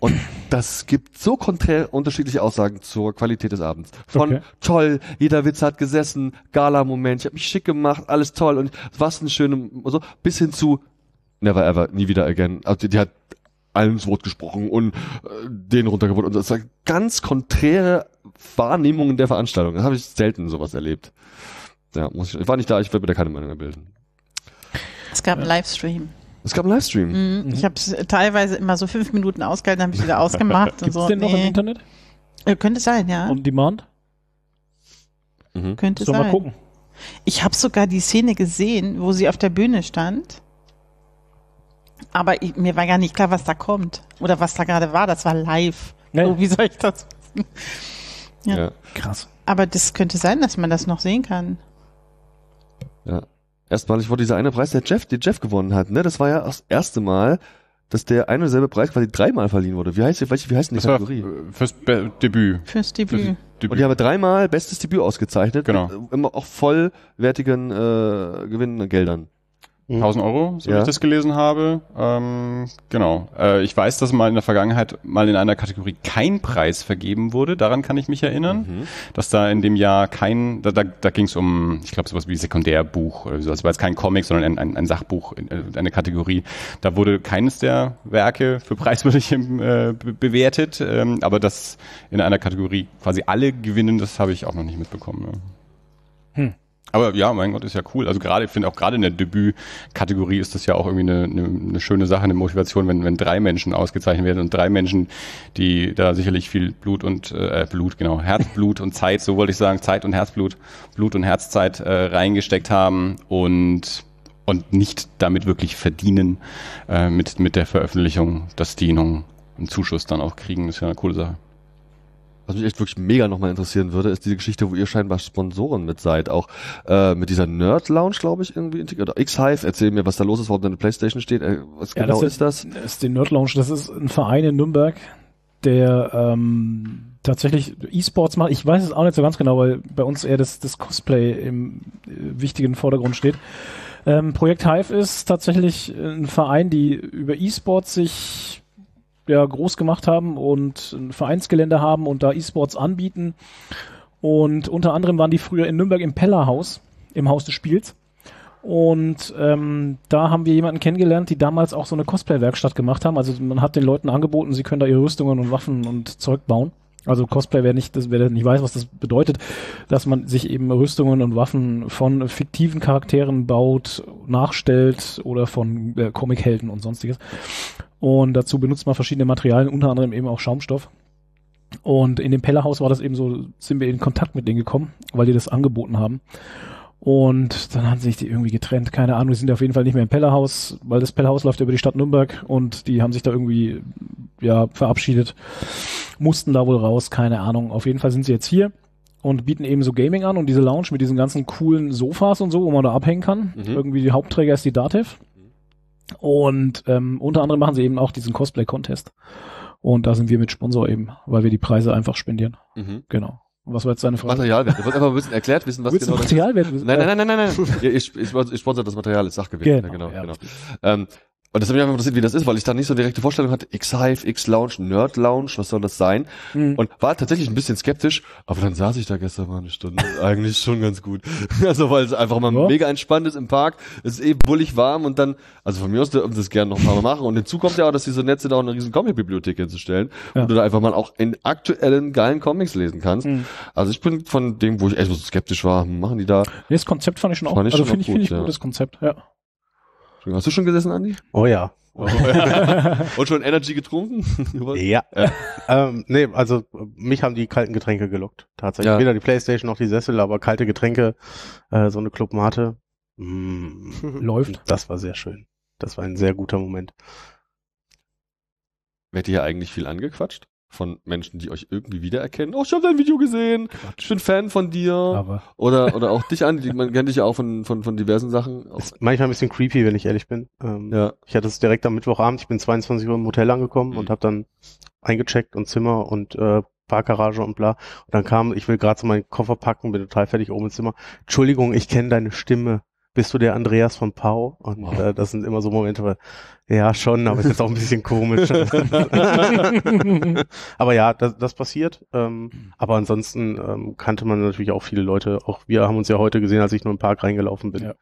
Und das gibt so konträr unterschiedliche Aussagen zur Qualität des Abends. Von okay. toll, jeder Witz hat gesessen, Gala-Moment, ich habe mich schick gemacht, alles toll und was ein schöner, so, bis hin zu never ever, nie wieder again. Also die, die hat allen ins Wort gesprochen und äh, den runtergeholt und das war ganz konträre Wahrnehmungen der Veranstaltung. Das habe ich selten sowas erlebt. Ja, muss ich, ich war nicht da, ich werde mir da keine Meinung mehr bilden. Es gab einen Livestream. Es gab einen Livestream. Mhm. mhm. Ich habe es teilweise immer so fünf Minuten ausgehalten, dann habe ich wieder ausgemacht. Gibt's und so. den noch nee. im Internet? Äh, könnte sein, ja. On Demand? Mhm. Könnte so sein. mal gucken. Ich habe sogar die Szene gesehen, wo sie auf der Bühne stand. Aber ich, mir war gar nicht klar, was da kommt. Oder was da gerade war. Das war live. Nee. So, wie soll ich das wissen? Ja. ja. Krass. Aber das könnte sein, dass man das noch sehen kann. Ja. Erstmalig wurde dieser eine Preis, der Jeff, den Jeff gewonnen hat, ne? Das war ja das erste Mal, dass der ein und selbe Preis quasi dreimal verliehen wurde. Wie heißt, wie heißt denn die das Kategorie? Fürs Be Debüt. Fürs Debüt. Fürs Debüt. Und die haben dreimal bestes Debüt ausgezeichnet. Genau. Mit immer auch vollwertigen äh, gewinnenden Geldern. 1000 mhm. Euro, so ja. wie ich das gelesen habe. Ähm, genau. Äh, ich weiß, dass mal in der Vergangenheit mal in einer Kategorie kein Preis vergeben wurde. Daran kann ich mich erinnern, mhm. dass da in dem Jahr kein, da, da, da ging es um, ich glaube sowas wie Sekundärbuch oder so. Das war jetzt kein Comic, sondern ein, ein, ein Sachbuch, äh, eine Kategorie. Da wurde keines der Werke für preiswürdig äh, bewertet, ähm, aber das in einer Kategorie quasi alle gewinnen, das habe ich auch noch nicht mitbekommen. Ja. Hm. Aber ja, mein Gott, ist ja cool. Also gerade, ich finde auch gerade in der Debütkategorie ist das ja auch irgendwie eine, eine, eine schöne Sache, eine Motivation, wenn, wenn drei Menschen ausgezeichnet werden und drei Menschen, die da sicherlich viel Blut und äh, Blut, genau, Herzblut und Zeit, so wollte ich sagen, Zeit und Herzblut, Blut und Herzzeit äh, reingesteckt haben und und nicht damit wirklich verdienen äh, mit mit der Veröffentlichung, dass die noch einen Zuschuss dann auch kriegen, ist ja eine coole Sache. Was mich echt wirklich mega nochmal interessieren würde, ist diese Geschichte, wo ihr scheinbar Sponsoren mit seid. Auch äh, mit dieser Nerd Lounge, glaube ich, irgendwie integriert. X-Hive, erzähl mir, was da los ist, warum da eine Playstation steht. Äh, was ja, genau das ist, das? Das ist die Nerd Lounge, das ist ein Verein in Nürnberg, der ähm, tatsächlich E-Sports macht. Ich weiß es auch nicht so ganz genau, weil bei uns eher das, das Cosplay im äh, wichtigen Vordergrund steht. Ähm, Projekt Hive ist tatsächlich ein Verein, die über E-Sports sich ja, groß gemacht haben und ein Vereinsgelände haben und da E-Sports anbieten. Und unter anderem waren die früher in Nürnberg im Pellerhaus, im Haus des Spiels. Und ähm, da haben wir jemanden kennengelernt, die damals auch so eine Cosplay-Werkstatt gemacht haben. Also man hat den Leuten angeboten, sie können da ihre Rüstungen und Waffen und Zeug bauen. Also Cosplay, wer nicht, das, wer nicht weiß, was das bedeutet, dass man sich eben Rüstungen und Waffen von fiktiven Charakteren baut, nachstellt oder von äh, Comichelden und sonstiges. Und dazu benutzt man verschiedene Materialien, unter anderem eben auch Schaumstoff. Und in dem Pellerhaus war das eben so, sind wir in Kontakt mit denen gekommen, weil die das angeboten haben. Und dann haben sich die irgendwie getrennt, keine Ahnung, die sind auf jeden Fall nicht mehr im Pellerhaus, weil das Pellerhaus läuft über die Stadt Nürnberg und die haben sich da irgendwie ja verabschiedet, mussten da wohl raus, keine Ahnung. Auf jeden Fall sind sie jetzt hier und bieten eben so Gaming an und diese Lounge mit diesen ganzen coolen Sofas und so, wo man da abhängen kann. Mhm. Irgendwie die Hauptträger ist die Dativ. Und ähm, unter anderem machen sie eben auch diesen Cosplay-Contest. Und da sind wir mit Sponsor eben, weil wir die Preise einfach spendieren. Mhm. Genau. Und was war jetzt deine Frage? Materialwert. Du wolltest einfach ein bisschen erklärt wissen, was genau das Materialwert ist. Nein, nein, nein, nein, nein, nein. Ja, ich, ich, ich sponsor das Material, ist Sachgewinn. Genau, genau. ja. genau. Ähm, und das hat mich einfach interessiert, wie das ist, weil ich da nicht so direkte Vorstellung hatte. X-Hive, X-Lounge, Nerd-Lounge, was soll das sein? Mhm. Und war tatsächlich ein bisschen skeptisch, aber dann saß ich da gestern mal eine Stunde. Eigentlich schon ganz gut. Also, weil es einfach mal Ja. mega entspannt ist im Park. Es ist eh bullig warm und dann, also von mir aus dürfen sie das gerne noch mal machen. Und hinzu kommt ja auch, dass die so nett sind, auch eine riesen Comic-Bibliothek hinzustellen, Ja. wo du da einfach mal auch in aktuellen, geilen Comics lesen kannst. Mhm. Also ich bin von dem, wo ich echt so skeptisch war, hm, machen die da. Nee, das Konzept fand ich schon auch, Fand ich also schon finde ich, finde ich ja. gutes Konzept, ja. Hast du schon gesessen, Andi? Oh ja. Und schon Energy getrunken? Ja. ähm, nee, also mich haben die kalten Getränke gelockt. Tatsächlich. Ja. Weder die Playstation noch die Sessel, aber kalte Getränke, äh, so eine Clubmate. Mm, Läuft. Das war sehr schön. Das war ein sehr guter Moment. Werdet ihr eigentlich viel angequatscht? Von Menschen, die euch irgendwie wiedererkennen? Oh, ich habe dein Video gesehen. Ich bin Fan von dir. Aber Oder, oder auch dich, Andi. Man kennt dich ja auch von, von, von diversen Sachen. Ist manchmal ein bisschen creepy, wenn ich ehrlich bin. Ähm, ja. Ich hatte es direkt am Mittwochabend. Ich bin 22 Uhr im Hotel angekommen Mhm. und habe dann eingecheckt und Zimmer und äh, Parkgarage und bla. Und dann kam, ich will gerade so meinen Koffer packen, bin total fertig oben im Zimmer. Entschuldigung, ich kenne deine Stimme. Bist du der Andreas von Pau? Und Wow. äh, das sind immer so Momente, weil, ja schon, aber es ist auch ein bisschen komisch. aber ja, das, das passiert. Ähm, aber ansonsten ähm, kannte man natürlich auch viele Leute. Auch wir haben uns ja heute gesehen, als ich nur im Park reingelaufen bin. Ja.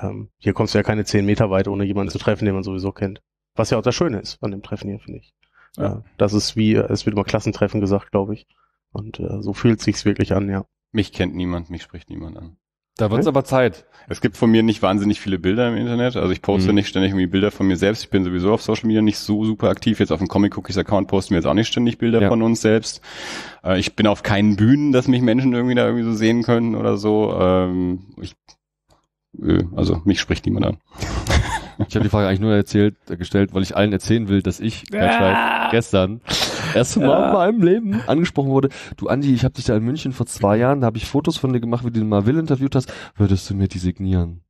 Ähm, hier kommst du ja keine zehn Meter weit, ohne jemanden zu treffen, den man sowieso kennt. Was ja auch das Schöne ist an dem Treffen hier, finde ich. Ja. Ja. das ist wie, es wird immer Klassentreffen gesagt, glaube ich. Und äh, so fühlt sich's wirklich an, ja. Mich kennt niemand, mich spricht niemand an. Da wird's Hm? aber Zeit. Es gibt von mir nicht wahnsinnig viele Bilder im Internet. Also ich poste Mhm. nicht ständig irgendwie Bilder von mir selbst. Ich bin sowieso auf Social Media nicht so super aktiv. Jetzt auf dem Comic Cookies Account posten wir jetzt auch nicht ständig Bilder Ja. von uns selbst. Äh, ich bin auf keinen Bühnen, dass mich Menschen irgendwie da irgendwie so sehen können oder so. Ähm, ich, äh, also mich spricht niemand an. Ich habe die Frage eigentlich nur erzählt, äh, gestellt, weil ich allen erzählen will, dass ich Ah. gestern erste Mal in meinem Leben angesprochen wurde. Du Andi, ich habe dich da in München vor zwei Jahren, da habe ich Fotos von dir gemacht, wie du den Marville interviewt hast. Würdest du mir die signieren?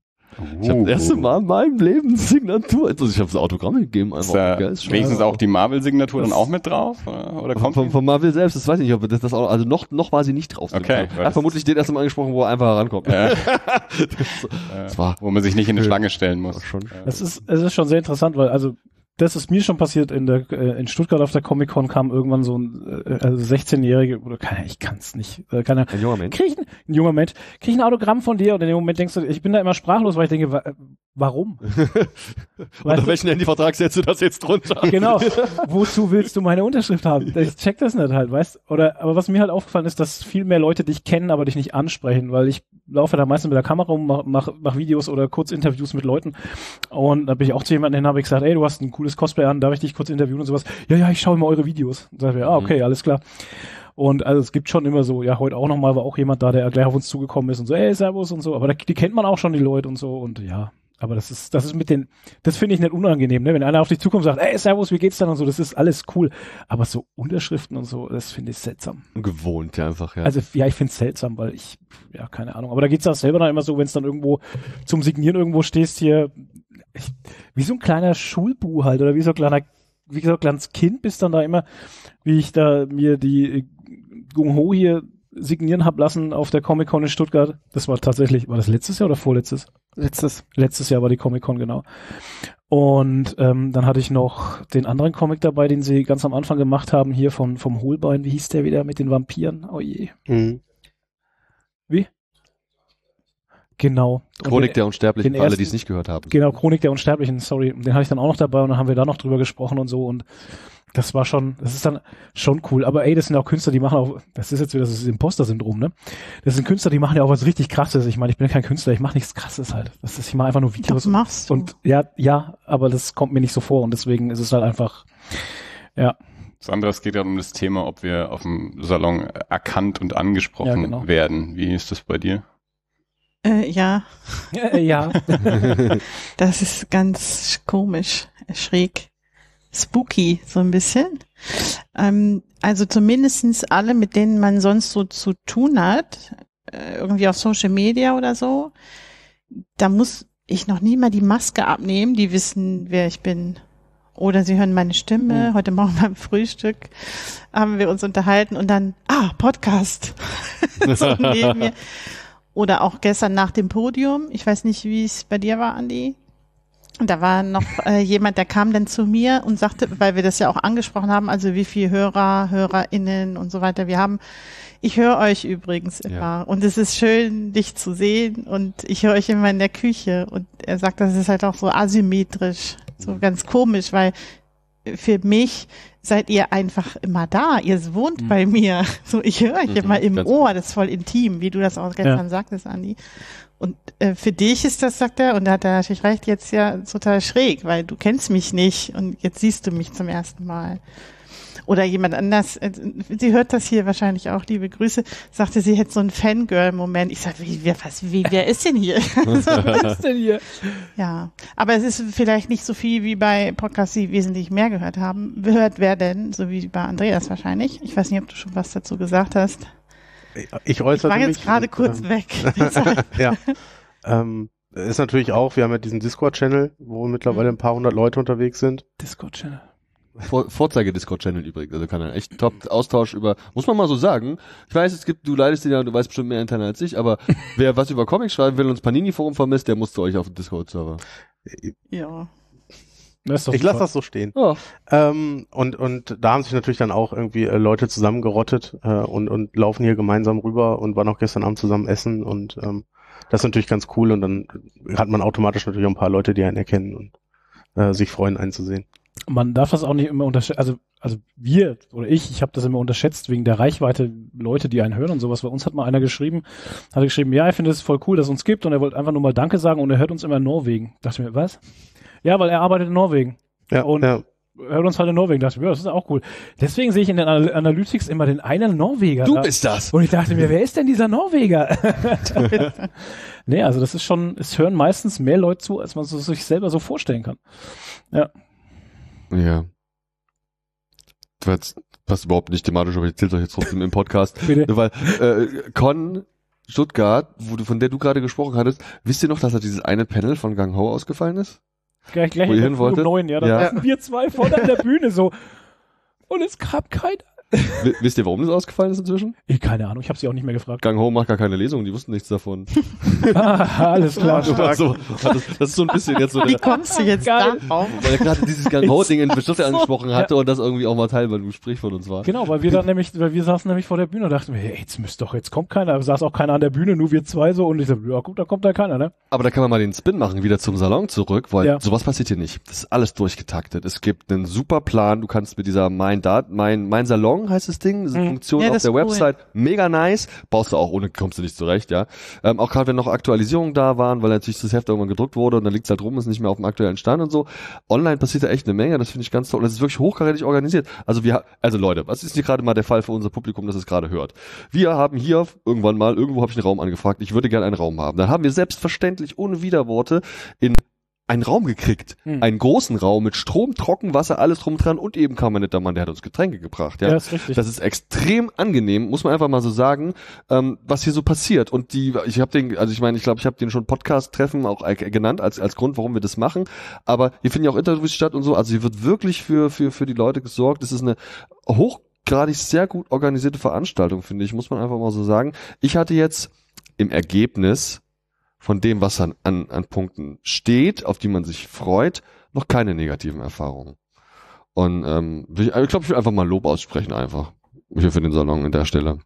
Ich habe das erste Mal in meinem Leben Signatur. Also ich habe das Autogramm gegeben. Ist Einfach. da Geil, ist wenigstens auch die Marvel-Signatur dann Das- auch mit drauf? Oder, kommt von, von Marvel selbst, das weiß ich nicht, ob das, das auch, also noch, noch war sie nicht drauf. Okay, Er hat das- vermutlich den ersten Mal angesprochen, wo er einfach herankommt. Ja. das, Äh, war wo man sich nicht in eine. Schlange stellen muss. schon. Äh, Es ist, es ist schon sehr interessant, weil also das ist mir schon passiert in der äh, in Stuttgart auf der Comic Con kam irgendwann so ein äh, also 16-jährige oder keine, ich kann es nicht, äh, keine, Ein junger Mensch. krieg ich ein, ein junger Mensch, krieg ich ein Autogramm von dir und in dem Moment denkst du, ich bin da immer sprachlos, weil ich denke, wa warum? Unter welchen Handyvertrag setzt du das jetzt drunter? Genau. Wozu willst du meine Unterschrift haben? Ich check das nicht halt, weißt? Oder aber was mir halt aufgefallen ist, dass viel mehr Leute dich kennen, aber dich nicht ansprechen, weil ich laufe da meistens mit der Kamera rum, mach, mach, mach Videos oder Kurzinterviews mit Leuten. Und da bin ich auch zu jemandem hin, habe ich gesagt, ey, du hast ein cooles Cosplay an, darf ich dich kurz interviewen und sowas? Ja, ja, ich schaue immer eure Videos. Und sag ich, ah, okay, alles klar. Und also es gibt schon immer so, ja, heute auch nochmal war auch jemand da, der gleich auf uns zugekommen ist und so, ey, Servus und so. Aber da, die kennt man auch schon, die Leute und so. Und ja, aber das ist, das ist mit den, das finde ich nicht unangenehm, ne? Wenn einer auf dich zukommt und sagt, ey, Servus, wie geht's dann und so, das ist alles cool. Aber so Unterschriften und so, das finde ich seltsam. Gewohnt, ja, einfach, ja. Also ja, ich finde es seltsam, weil ich, ja, keine Ahnung. Aber da geht's auch selber dann immer so, wenn es dann irgendwo zum Signieren irgendwo stehst hier, ich, wie so ein kleiner Schulbu halt oder wie so ein kleiner, wie so ein kleines Kind bist dann da immer, wie ich da mir die Gung Ho hier signieren hab lassen auf der Comic Con in Stuttgart. Das war tatsächlich, war das letztes Jahr oder vorletztes? Letztes. Letztes Jahr war die Comic Con, genau. Und ähm, dann hatte ich noch den anderen Comic dabei, den sie ganz am Anfang gemacht haben, hier von, vom Hohlbein. Wie hieß der wieder mit den Vampiren? Oh je. Mhm. Wie? Genau. Chronik den, der Unsterblichen, den für alle, ersten- die es nicht gehört haben. Genau, Chronik der Unsterblichen, sorry. Den hatte ich dann auch noch dabei und dann haben wir da noch drüber gesprochen und so und das war schon, das ist dann schon cool. Aber ey, das sind auch Künstler, die machen auch, das ist jetzt wieder das Imposter-Syndrom, ne? Das sind Künstler, die machen ja auch was richtig krasses. Ich meine, ich bin kein Künstler, ich mache nichts krasses halt. Das ist, ich mache einfach nur Das Videos. machst du. Und ja, ja, aber das kommt mir nicht so vor und deswegen ist es halt einfach, ja, Das andere, es geht ja um das Thema, ob wir auf dem Salon erkannt und angesprochen Ja, genau. werden. Wie ist das bei dir? äh, ja, äh, ja, das ist ganz komisch, schräg. Spooky, so ein bisschen. Ähm, also zumindestens alle, mit denen man sonst so zu tun hat, äh, irgendwie auf Social Media oder so, da muss ich noch nie mal die Maske abnehmen, die wissen, wer ich bin. Oder sie hören meine Stimme. Mhm. Heute Morgen beim Frühstück haben wir uns unterhalten und dann, ah, Podcast. so. Oder auch gestern nach dem Podium. Ich weiß nicht, wie es bei dir war, Andi. Da war noch äh, jemand, der kam dann zu mir und sagte, weil wir das ja auch angesprochen haben, also wie viel Hörer, HörerInnen und so weiter wir haben. Ich höre euch übrigens immer ja. und es ist schön, dich zu sehen und ich höre euch immer in der Küche und er sagt, das ist halt auch so asymmetrisch, so mhm. ganz komisch, weil für mich seid ihr einfach immer da. Ihr wohnt mhm. bei mir. So, ich höre euch mhm, immer im Ohr. Das ist voll intim, wie du das auch gestern ja. sagtest, Andi. Und äh, für dich ist das, sagt er, und da hat er natürlich recht, jetzt ja total schräg, weil du kennst mich nicht und jetzt siehst du mich zum ersten Mal oder jemand anders, äh, sie hört das hier wahrscheinlich auch, liebe Grüße, sagte, sie hätte so einen Fangirl-Moment. Ich sage, wie, wer, was, wie, wer ist denn hier? was ist denn hier? Ja, aber es ist vielleicht nicht so viel wie bei Podcasts, die wesentlich mehr gehört haben. Gehört wer denn? So wie bei Andreas wahrscheinlich. Ich weiß nicht, ob du schon was dazu gesagt hast. Ich äußere Ich war jetzt gerade kurz äh, weg. ja. Ähm, ist natürlich auch, wir haben ja diesen Discord-Channel, wo mittlerweile ein paar hundert Leute unterwegs sind. Discord-Channel. Vor, Vorzeige-Discord-Channel übrigens. Also kann er echt top Austausch über, muss man mal so sagen. Ich weiß, es gibt, du leidest den ja und du weißt bestimmt mehr interne als ich, aber wer was über Comics schreiben will und das Panini-Forum vermisst, der muss zu euch auf den Discord-Server. Ja. Ich lasse das so stehen. Ja. Ähm, und, und da haben sich natürlich dann auch irgendwie äh, Leute zusammengerottet äh, und, und laufen hier gemeinsam rüber und waren auch gestern Abend zusammen essen und ähm, das ist natürlich ganz cool und dann hat man automatisch natürlich auch ein paar Leute, die einen erkennen und äh, sich freuen, einzusehen man darf das auch nicht immer unterschätzen, also, also wir oder ich, ich habe das immer unterschätzt wegen der Reichweite Leute, die einen hören und sowas. Bei uns hat mal einer geschrieben, hat geschrieben, ja, ich finde es voll cool, dass es uns gibt und er wollte einfach nur mal Danke sagen und er hört uns immer in Norwegen. Dachte mir, was? Ja, weil er arbeitet in Norwegen. Ja, und ja. hört uns halt in Norwegen. Dachte mir, ja, das ist auch cool. Deswegen sehe ich in den Analytics immer den einen Norweger. Du da. bist das. Und ich dachte mir, wer ist denn dieser Norweger? nee, also das ist schon, es hören meistens mehr Leute zu, als man es sich selber so vorstellen kann. Ja. Ja. Das passt überhaupt nicht thematisch, aber ich erzähl's euch jetzt trotzdem im Podcast. Bitte. Weil äh, Con Stuttgart, wo du, von der du gerade gesprochen hattest, wisst ihr noch, dass da dieses eine Panel von Gang Ho ausgefallen ist? Gleich, gleich wo ihr hin wolltet? 9, ja, da ja. wir zwei vorne an der Bühne so. Und es gab keiner. Wisst ihr, warum das ausgefallen ist inzwischen? Ich, keine Ahnung, ich habe sie auch nicht mehr gefragt. Gang Home macht gar keine Lesung, die wussten nichts davon. ah, alles klar. Ja, so, das, das, ist so ein bisschen jetzt so der, Wie kommst du jetzt da drauf? Weil er gerade dieses Gang Ho Ding in Beschluss angesprochen hatte ja. und das irgendwie auch mal Teil beim Gespräch von uns war. Genau, weil wir dann nämlich, weil wir saßen nämlich vor der Bühne und dachten, hey, jetzt müsst doch, jetzt kommt keiner. Da saß auch keiner an der Bühne, nur wir zwei so und ich so, ja gut, da kommt da keiner, ne? Aber da kann man mal den Spin machen, wieder zum Salon zurück, weil ja. sowas passiert hier nicht. Das ist alles durchgetaktet. Es gibt einen super Plan, du kannst mit dieser Mein Dat, mein, mein Salon heißt das Ding, diese mhm. Funktion ja, auf der Website. Cool. Mega nice. Baust du auch ohne, kommst du nicht zurecht, ja. Ähm, auch gerade wenn noch Aktualisierungen da waren, weil natürlich das Heft irgendwann gedruckt wurde und dann liegt's halt rum, ist nicht mehr auf dem aktuellen Stand und so. Online passiert da echt eine Menge, das finde ich ganz toll. Und das ist wirklich hochkarätig organisiert. Also wir, also Leute, was ist hier gerade mal der Fall für unser Publikum, das es gerade hört? Wir haben hier irgendwann mal, irgendwo habe ich einen Raum angefragt, ich würde gerne einen Raum haben. Dann haben wir selbstverständlich ohne Widerworte in einen Raum gekriegt. Hm. Einen großen Raum mit Strom, Trockenwasser, alles drum dran und eben kam ein netter Mann, der hat uns Getränke gebracht. Ja, ja ist richtig. Das ist extrem angenehm, muss man einfach mal so sagen, ähm, was hier so passiert. Und die, ich habe den, also ich meine, ich glaube, ich habe den schon Podcast-Treffen auch genannt als als Grund, warum wir das machen. Aber hier finden ja auch Interviews statt und so. Also hier wird wirklich für für für die Leute gesorgt. Das ist eine hochgradig sehr gut organisierte Veranstaltung, finde ich, muss man einfach mal so sagen. Ich hatte jetzt im Ergebnis von dem, was an, an, an Punkten steht, auf die man sich freut, noch keine negativen Erfahrungen. Und ähm, ich, ich glaube, ich will einfach mal Lob aussprechen, einfach. Hier für den Salon in der Stelle.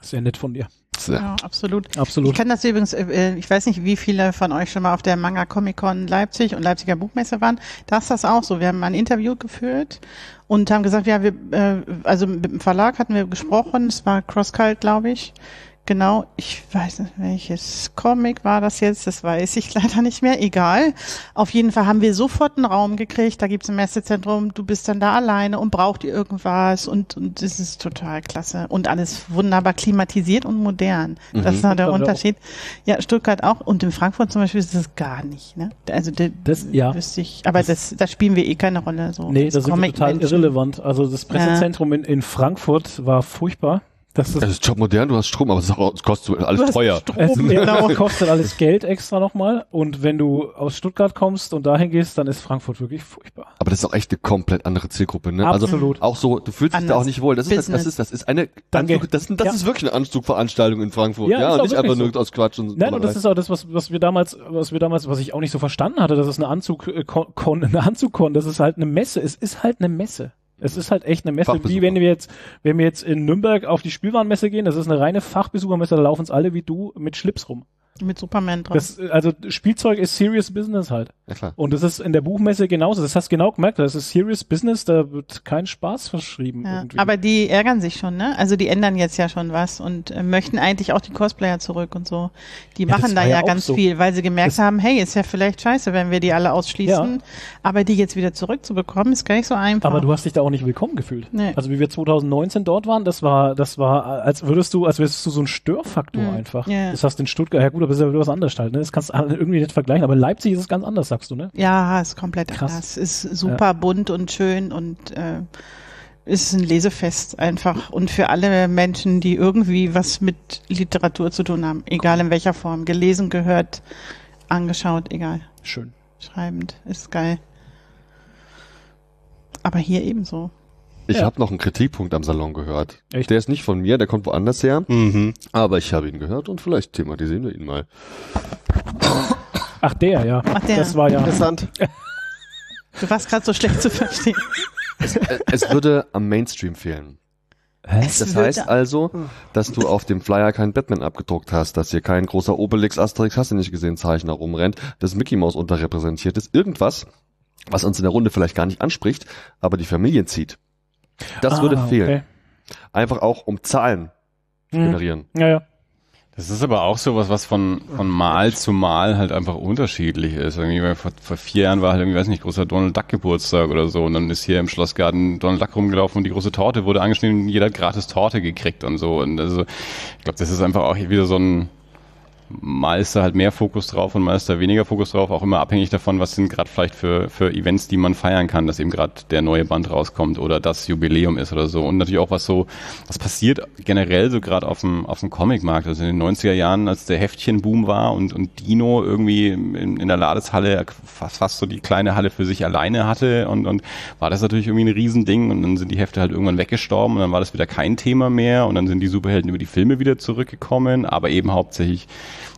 Sehr nett von dir. Sehr. Ja, absolut. Absolut. Ich kann das übrigens, äh, äh, ich weiß nicht, wie viele von euch schon mal auf der Manga Comic Con Leipzig und Leipziger Buchmesse waren. Da ist das auch so. Wir haben ein Interview geführt und haben gesagt, ja, wir, äh, also mit dem Verlag hatten wir gesprochen, es war CrossCult, glaube ich genau, ich weiß nicht, welches Comic war das jetzt, das weiß ich leider nicht mehr, egal. Auf jeden Fall haben wir sofort einen Raum gekriegt, da gibt's ein Messezentrum, du bist dann da alleine und braucht ihr irgendwas und, und das ist total klasse und alles wunderbar klimatisiert und modern. Das ist Mhm. halt der Stuttgart Unterschied. Ja, Stuttgart auch und in Frankfurt zum Beispiel ist das gar nicht, ne? Also das, Das- ja. wüsste ich, aber das, da spielen wir eh keine Rolle, so. Nee, als das ist total irrelevant. Also das Pressezentrum in, in Frankfurt war furchtbar. Das ist Es ist top modern, du hast Strom, aber es auch- es kostet Du alles hast teuer. Es Strom, genau. kostet alles Geld extra nochmal. Und wenn du aus Stuttgart kommst und dahin gehst, dann ist Frankfurt wirklich furchtbar. Aber das ist auch echt eine komplett andere Zielgruppe, ne? Absolut. Also auch so, du fühlst dich da Anders. auch nicht wohl. Das ist, das, das ist, das ist eine, Danke. Anzug, das, das Ja. ist wirklich eine Anzugveranstaltung in Frankfurt, Ja, ja, ist und nicht einfach nur aus Quatsch und Nein, und das ist auch das, was, was wir damals, was wir damals, was ich auch nicht so verstanden hatte, dass es eine Anzug, äh, kon- eine Anzugkon, das ist halt eine Messe. Es ist halt eine Messe. Es ist halt echt eine Messe, wie wenn wir jetzt, wenn wir jetzt in Nürnberg auf die Spielwarenmesse gehen, das ist eine reine Fachbesuchermesse, da laufen es alle wie du mit Schlips rum. Mit Superman drauf. Das, also Spielzeug ist serious business halt. Ja, klar. Und das ist in der Buchmesse genauso. Das hast du genau gemerkt. Das ist serious business, da wird kein Spaß verschrieben. Ja, irgendwie. aber die ärgern sich schon, ne? Also die ändern jetzt ja schon was und äh, möchten eigentlich auch die Cosplayer zurück und so. Die Ja, machen da ja ganz so. viel, weil sie gemerkt Das- haben, hey, ist ja vielleicht scheiße, wenn wir die alle ausschließen. Ja. Aber die jetzt wieder zurückzubekommen, ist gar nicht so einfach. Aber du hast dich da auch nicht willkommen gefühlt. Nee. Also wie wir 2019 dort waren, das war, das war, als würdest du, als wärst du so ein Störfaktor Mhm. einfach. Ja. Das hast du in Stuttgart, ja gut, aber das ist ja was anderes halt, ne? Das kannst du irgendwie nicht vergleichen. Aber Leipzig ist es ganz anders, sagst du, ne? ja, ist komplett Krass. anders. Ist super bunt und schön und äh, ist ein Lesefest einfach und für alle Menschen, die irgendwie was mit Literatur zu tun haben, egal in welcher Form, gelesen, gehört, angeschaut, egal. Schön. Schreibend, ist geil. Aber hier ebenso. Ich Ja. habe noch einen Kritikpunkt am Salon gehört. Echt? Der ist nicht von mir, der kommt woanders her, Mhm. aber ich habe ihn gehört und vielleicht thematisieren wir ihn mal. Ach, der, ja. Ach, der. Das war ja. Interessant. Du warst gerade so schlecht zu verstehen. Äh, es würde am Mainstream fehlen. Es Das heißt also, dass du auf dem Flyer keinen Batman abgedruckt hast, dass hier kein großer Obelix, Asterix, hast du nicht gesehen, Zeichner rumrennt, dass Mickey Mouse unterrepräsentiert ist. Irgendwas, was uns in der Runde vielleicht gar nicht anspricht, aber die Familien zieht. Das Ah, würde fehlen. okay. Einfach auch um Zahlen zu Hm. generieren. Ja, ja. Das ist aber auch sowas, was von, von Mal zu Mal halt einfach unterschiedlich ist. Irgendwie vor, vor vier Jahren war halt irgendwie, weiß nicht, großer Donald Duck Geburtstag oder so. Und dann ist hier im Schlossgarten Donald Duck rumgelaufen und die große Torte wurde angeschnitten und jeder hat gratis Torte gekriegt und so. Und also, ich glaube, das ist einfach auch wieder so ein, mal ist da halt mehr Fokus drauf und mal ist da weniger Fokus drauf, auch immer abhängig davon, was sind gerade vielleicht für, für Events, die man feiern kann, dass eben gerade der neue Band rauskommt oder das Jubiläum ist oder so. Und natürlich auch was so, was passiert generell so gerade auf dem, auf dem Comicmarkt. Also in den 90er Jahren, als der Heftchenboom war und, und Dino irgendwie in, in der Ladeshalle fast, fast so die kleine Halle für sich alleine hatte und, und war das natürlich irgendwie ein Riesending und dann sind die Hefte halt irgendwann weggestorben und dann war das wieder kein Thema mehr und dann sind die Superhelden über die Filme wieder zurückgekommen, aber eben hauptsächlich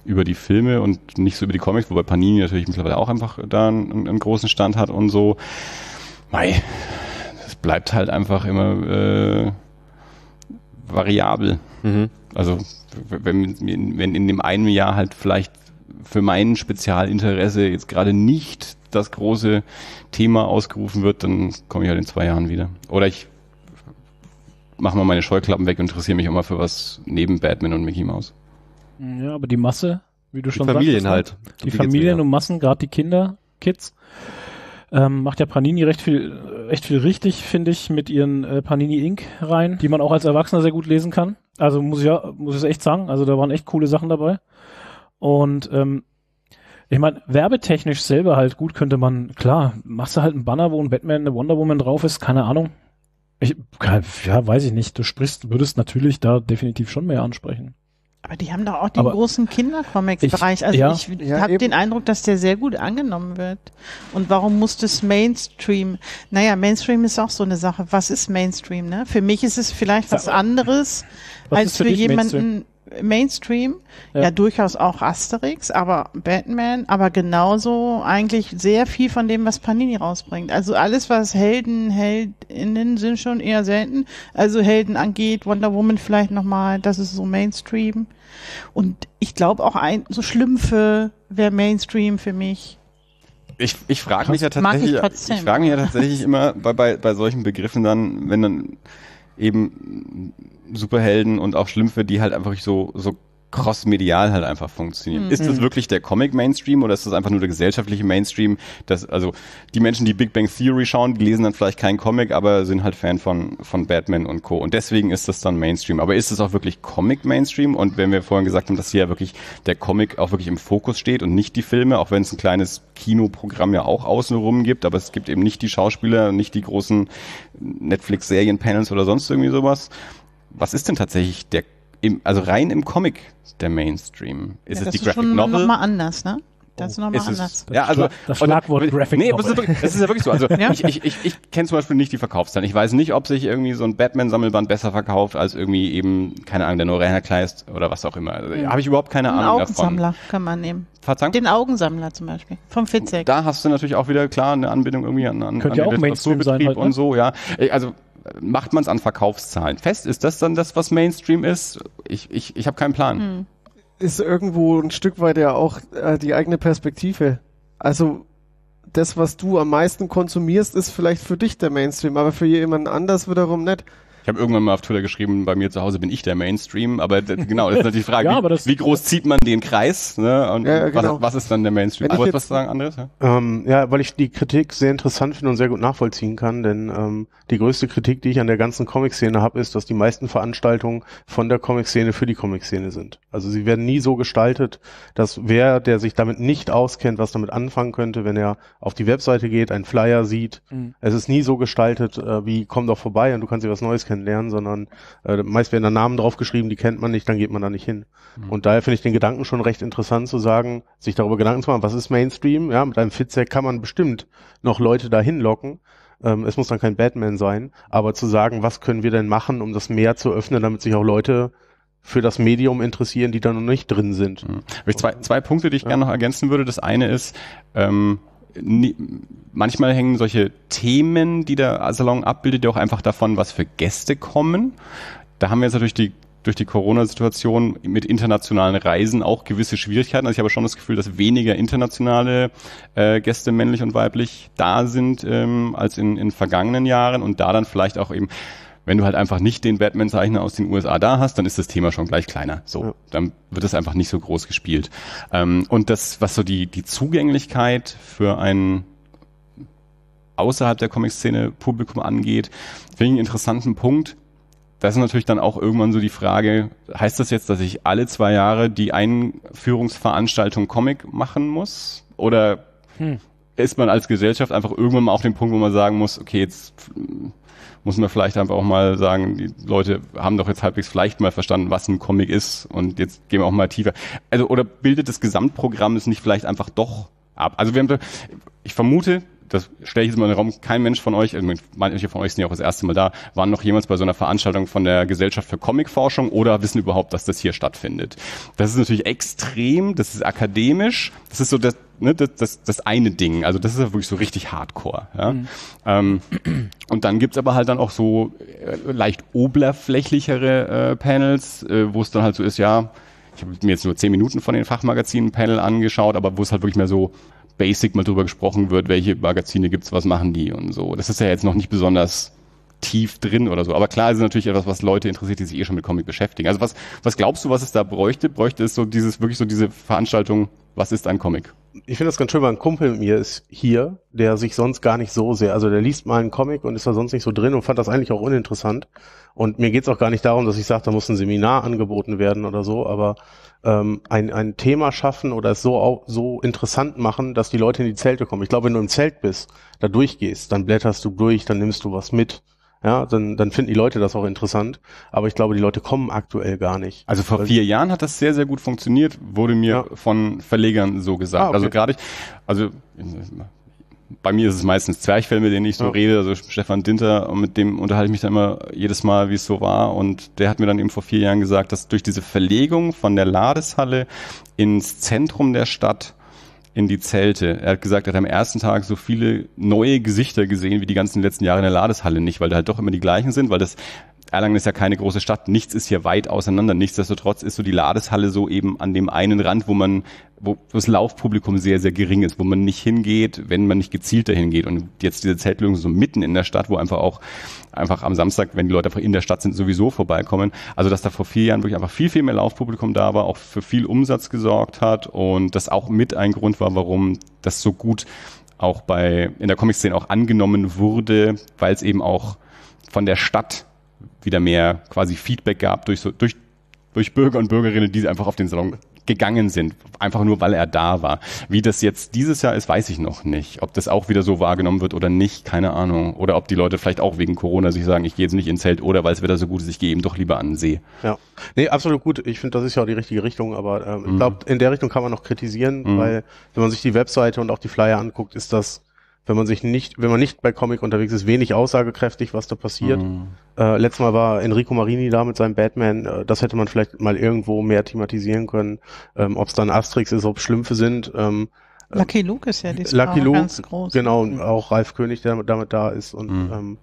über die Filme und nicht so über die Comics, wobei Panini natürlich mittlerweile auch einfach da einen, einen großen Stand hat und so. Mei, es bleibt halt einfach immer äh, variabel. Mhm. Also wenn, wenn in dem einen Jahr halt vielleicht für mein Spezialinteresse jetzt gerade nicht das große Thema ausgerufen wird, dann komme ich halt in zwei Jahren wieder. Oder ich mache mal meine Scheuklappen weg und interessiere mich auch mal für was neben Batman und Mickey Mouse. Ja, aber die Masse, wie du Die schon Familien sagtest, halt. Die die Familien mir, und Massen, gerade die Kinder, Kids, ähm, macht ja Panini recht viel, recht viel richtig, finde ich, mit ihren äh, Panini Inc. rein, die man auch als Erwachsener sehr gut lesen kann. Also muss ich ja, muss ich echt sagen, also da waren echt coole Sachen dabei. Und ähm, ich meine, werbetechnisch selber halt gut könnte man, klar, machst du halt einen Banner, wo ein Batman, eine Wonder Woman drauf ist, keine Ahnung. Ich, ja, weiß ich nicht. Du sprichst, würdest natürlich da definitiv schon mehr ansprechen. Aber die haben doch auch den Aber großen Kindercomics-Bereich. ich- Also ja. ich Ja, habe den Eindruck, dass der sehr gut angenommen wird. Und warum muss das Mainstream? Naja, Mainstream ist auch so eine Sache. Was ist Mainstream? Ne? Für mich ist es vielleicht was anderes Was als für für, jemanden Mainstream. Ja. Ja. durchaus auch Asterix, aber Batman, aber genauso eigentlich sehr viel von dem, was Panini rausbringt. Also alles, was Helden, Heldinnen sind schon eher selten. Also Helden angeht, Wonder Woman vielleicht nochmal, das ist so Mainstream. Und ich glaube auch ein, so Schlümpfe wäre Mainstream für mich. Ich, ich frage mich ja ich tatsächlich, trotzdem. ich frage mich ja tatsächlich immer bei, bei, bei solchen Begriffen dann, wenn dann, eben Superhelden und auch Schlümpfe, die halt einfach so, so cross-medial halt einfach funktionieren. Mhm. Ist das wirklich der Comic-Mainstream oder ist das einfach nur der gesellschaftliche Mainstream? Das, also die Menschen, die Big Bang Theory schauen, die lesen dann vielleicht keinen Comic, aber sind halt Fan von, von Batman und Co. Und deswegen ist das dann Mainstream. Aber ist es auch wirklich Comic-Mainstream? Und wenn wir vorhin gesagt haben, dass hier ja wirklich der Comic auch wirklich im Fokus steht und nicht die Filme, auch wenn es ein kleines Kinoprogramm ja auch außenrum gibt, aber es gibt eben nicht die Schauspieler, nicht die großen Netflix-Serien-Panels oder sonst irgendwie sowas. Was ist denn tatsächlich der im, also rein im Comic der Mainstream. Ist ja, es die Graphic schon Novel? Noch mal anders, ne? Das ist nochmal oh. anders. Das ja, also das Schlagwort Graphic nee, Novel. Das ist, das ist ja wirklich so. Also ja? ich, ich, ich, ich kenne zum Beispiel nicht die Verkaufszahlen. Ich weiß nicht, ob sich irgendwie so ein Batman-Sammelband besser verkauft als irgendwie eben, keine Ahnung, der Norena Kleist oder was auch immer. Also, mhm. Habe ich überhaupt keine Ein Ahnung Augensammler davon. kann man nehmen. Verzeihung? Den Augensammler zum Beispiel. Vom Fitzek. Da hast du natürlich auch wieder klar eine Anbindung irgendwie an, an, Könnte an ja auch Mainstream sein halt, und ne? so, ja. Also macht man es an Verkaufszahlen fest? Ist das dann das, was Mainstream ist? Ich, ich, ich habe keinen Plan. Hm. Ist irgendwo ein Stück weit ja auch äh, die eigene Perspektive. Also das, was du am meisten konsumierst, ist vielleicht für dich der Mainstream, aber für jemanden anders wiederum nicht. Ich habe irgendwann mal auf Twitter geschrieben, bei mir zu Hause bin ich der Mainstream, aber genau, das ist natürlich die Frage, ja, wie, wie, groß zieht man den Kreis ne? und ja, genau. was, was, ist dann der Mainstream? Wenn Wolltest du was sagen, Andreas? Ja? Ähm, ja, weil ich die Kritik sehr interessant finde und sehr gut nachvollziehen kann, denn ähm, die größte Kritik, die ich an der ganzen Comic-Szene habe, ist, dass die meisten Veranstaltungen von der Comic-Szene für die Comic-Szene sind. Also sie werden nie so gestaltet, dass wer, der sich damit nicht auskennt, was damit anfangen könnte, wenn er auf die Webseite geht, einen Flyer sieht, mhm. es ist nie so gestaltet, äh, wie komm doch vorbei und du kannst dir was Neues kennenlernen, sondern äh, meist werden da Namen draufgeschrieben, die kennt man nicht, dann geht man da nicht hin. Mhm. Und daher finde ich den Gedanken schon recht interessant zu sagen, sich darüber Gedanken zu machen, was ist Mainstream? Ja, mit einem Fitzek kann man bestimmt noch Leute dahin locken. Ähm, es muss dann kein Batman sein, aber zu sagen, was können wir denn machen, um das mehr zu öffnen, damit sich auch Leute für das Medium interessieren, die da noch nicht drin sind. Mhm. Habe ich zwei, zwei Punkte, die ich ja. gerne noch ergänzen würde. Das eine ist, ähm, manchmal hängen solche Themen, die der Salon abbildet, ja auch einfach davon, was für Gäste kommen. Da haben wir jetzt natürlich die durch die Corona-Situation mit internationalen Reisen auch gewisse Schwierigkeiten. Also ich habe schon das Gefühl, dass weniger internationale äh, Gäste, männlich und weiblich, da sind ähm, als in, in vergangenen Jahren und da dann vielleicht auch eben wenn du halt einfach nicht den Batman-Zeichner aus den USA da hast, dann ist das Thema schon gleich kleiner. So, ja. dann wird es einfach nicht so groß gespielt. Ähm, und das, was so die, die Zugänglichkeit für ein außerhalb der Comic-Szene Publikum angeht, finde ich einen interessanten Punkt. Das ist natürlich dann auch irgendwann so die Frage, heißt das jetzt, dass ich alle zwei Jahre die Einführungsveranstaltung Comic machen muss? Oder hm. Ist man als Gesellschaft einfach irgendwann mal auf dem Punkt, wo man sagen muss, okay, jetzt muss man vielleicht einfach auch mal sagen, die Leute haben doch jetzt halbwegs vielleicht mal verstanden, was ein Comic ist und jetzt gehen wir auch mal tiefer. Also oder bildet das Gesamtprogramm es nicht vielleicht einfach doch ab? Also wir haben, ich vermute, das stelle ich jetzt mal in den Raum, kein Mensch von euch, also manche von euch sind ja auch das erste Mal da, waren noch jemals bei so einer Veranstaltung von der Gesellschaft für Comicforschung oder wissen überhaupt, dass das hier stattfindet. Das ist natürlich extrem, das ist akademisch, das ist so das, ne, das, das, das eine Ding, also das ist ja wirklich so richtig hardcore. Ja? Mhm. Ähm, und dann gibt's aber halt dann auch so äh, leicht oberflächlichere äh, Panels, äh, wo es dann halt so ist, ja, ich habe mir jetzt nur zehn Minuten von den Fachmagazinen-Panel angeschaut, aber wo es halt wirklich mehr so basic mal drüber gesprochen wird, welche Magazine gibt's, was machen die und so. Das ist ja jetzt noch nicht besonders tief drin oder so. Aber klar ist es natürlich etwas, was Leute interessiert, die sich eh schon mit Comic beschäftigen. Also was, was glaubst du, was es da bräuchte? Bräuchte es so dieses, wirklich so diese Veranstaltung, was ist ein Comic? Ich finde das ganz schön, weil ein Kumpel mit mir ist hier, der sich sonst gar nicht so sehr, also der liest mal einen Comic und ist da sonst nicht so drin und fand das eigentlich auch uninteressant. Und mir geht's auch gar nicht darum, dass ich sage, da muss ein Seminar angeboten werden oder so, aber ähm, ein, ein Thema schaffen oder es so, so interessant machen, dass die Leute in die Zelte kommen. Ich glaube, wenn du im Zelt bist, da durchgehst, dann blätterst du durch, dann nimmst du was mit. Ja, dann, dann finden die Leute das auch interessant. Aber ich glaube, die Leute kommen aktuell gar nicht. Also vor vier Jahren hat das sehr, sehr gut funktioniert, wurde mir ja. von Verlegern so gesagt. Ah, okay. Also gerade, also bei mir ist es meistens Zwerchfell, mit denen ich so ja. rede, also Stefan Dinter, und mit dem unterhalte ich mich dann immer jedes Mal, wie es so war. Und der hat mir dann eben vor vier Jahren gesagt, dass durch diese Verlegung von der Ladeshalle ins Zentrum der Stadt in die Zelte. Er hat gesagt, er hat am ersten Tag so viele neue Gesichter gesehen wie die ganzen letzten Jahre in der Ladeshalle nicht, weil da halt doch immer die gleichen sind, weil das Erlangen ist ja keine große Stadt, nichts ist hier weit auseinander. Nichtsdestotrotz ist so die Ladeshalle so eben an dem einen Rand, wo man, wo das Laufpublikum sehr, sehr gering ist, wo man nicht hingeht, wenn man nicht gezielt dahin geht. Und jetzt diese Zeltlösung so mitten in der Stadt, wo einfach auch einfach am Samstag, wenn die Leute einfach in der Stadt sind, sowieso vorbeikommen. Also dass da vor vier Jahren wirklich einfach viel, viel mehr Laufpublikum da war, auch für viel Umsatz gesorgt hat und das auch mit ein Grund war, warum das so gut auch bei in der Comic-Szene auch angenommen wurde, weil es eben auch von der Stadt wieder mehr quasi Feedback gab durch so durch durch Bürger und Bürgerinnen, die einfach auf den Salon gegangen sind, einfach nur weil er da war. Wie das jetzt dieses Jahr ist, weiß ich noch nicht. Ob das auch wieder so wahrgenommen wird oder nicht, keine Ahnung. Oder ob die Leute vielleicht auch wegen Corona sich sagen, ich gehe jetzt nicht ins Zelt oder weil es wieder so gut ist, ich gehe eben doch lieber an den See. Ja, nee, absolut gut. Ich finde, das ist ja auch die richtige Richtung, aber ähm, mhm. ich glaube, in der Richtung kann man noch kritisieren, mhm. weil wenn man sich die Webseite und auch die Flyer anguckt, ist das wenn man sich nicht, wenn man nicht bei Comic unterwegs ist, wenig aussagekräftig, was da passiert. Mhm. Äh, letztes Mal war Enrico Marini da mit seinem Batman. Äh, das hätte man vielleicht mal irgendwo mehr thematisieren können. Ähm, ob es dann Asterix ist, ob Schlümpfe sind. Ähm, äh, Lucky Luke ist ja diesmal Lucky Luke, ganz groß. Genau, und auch Ralf König, der damit da ist. Und mhm. ähm,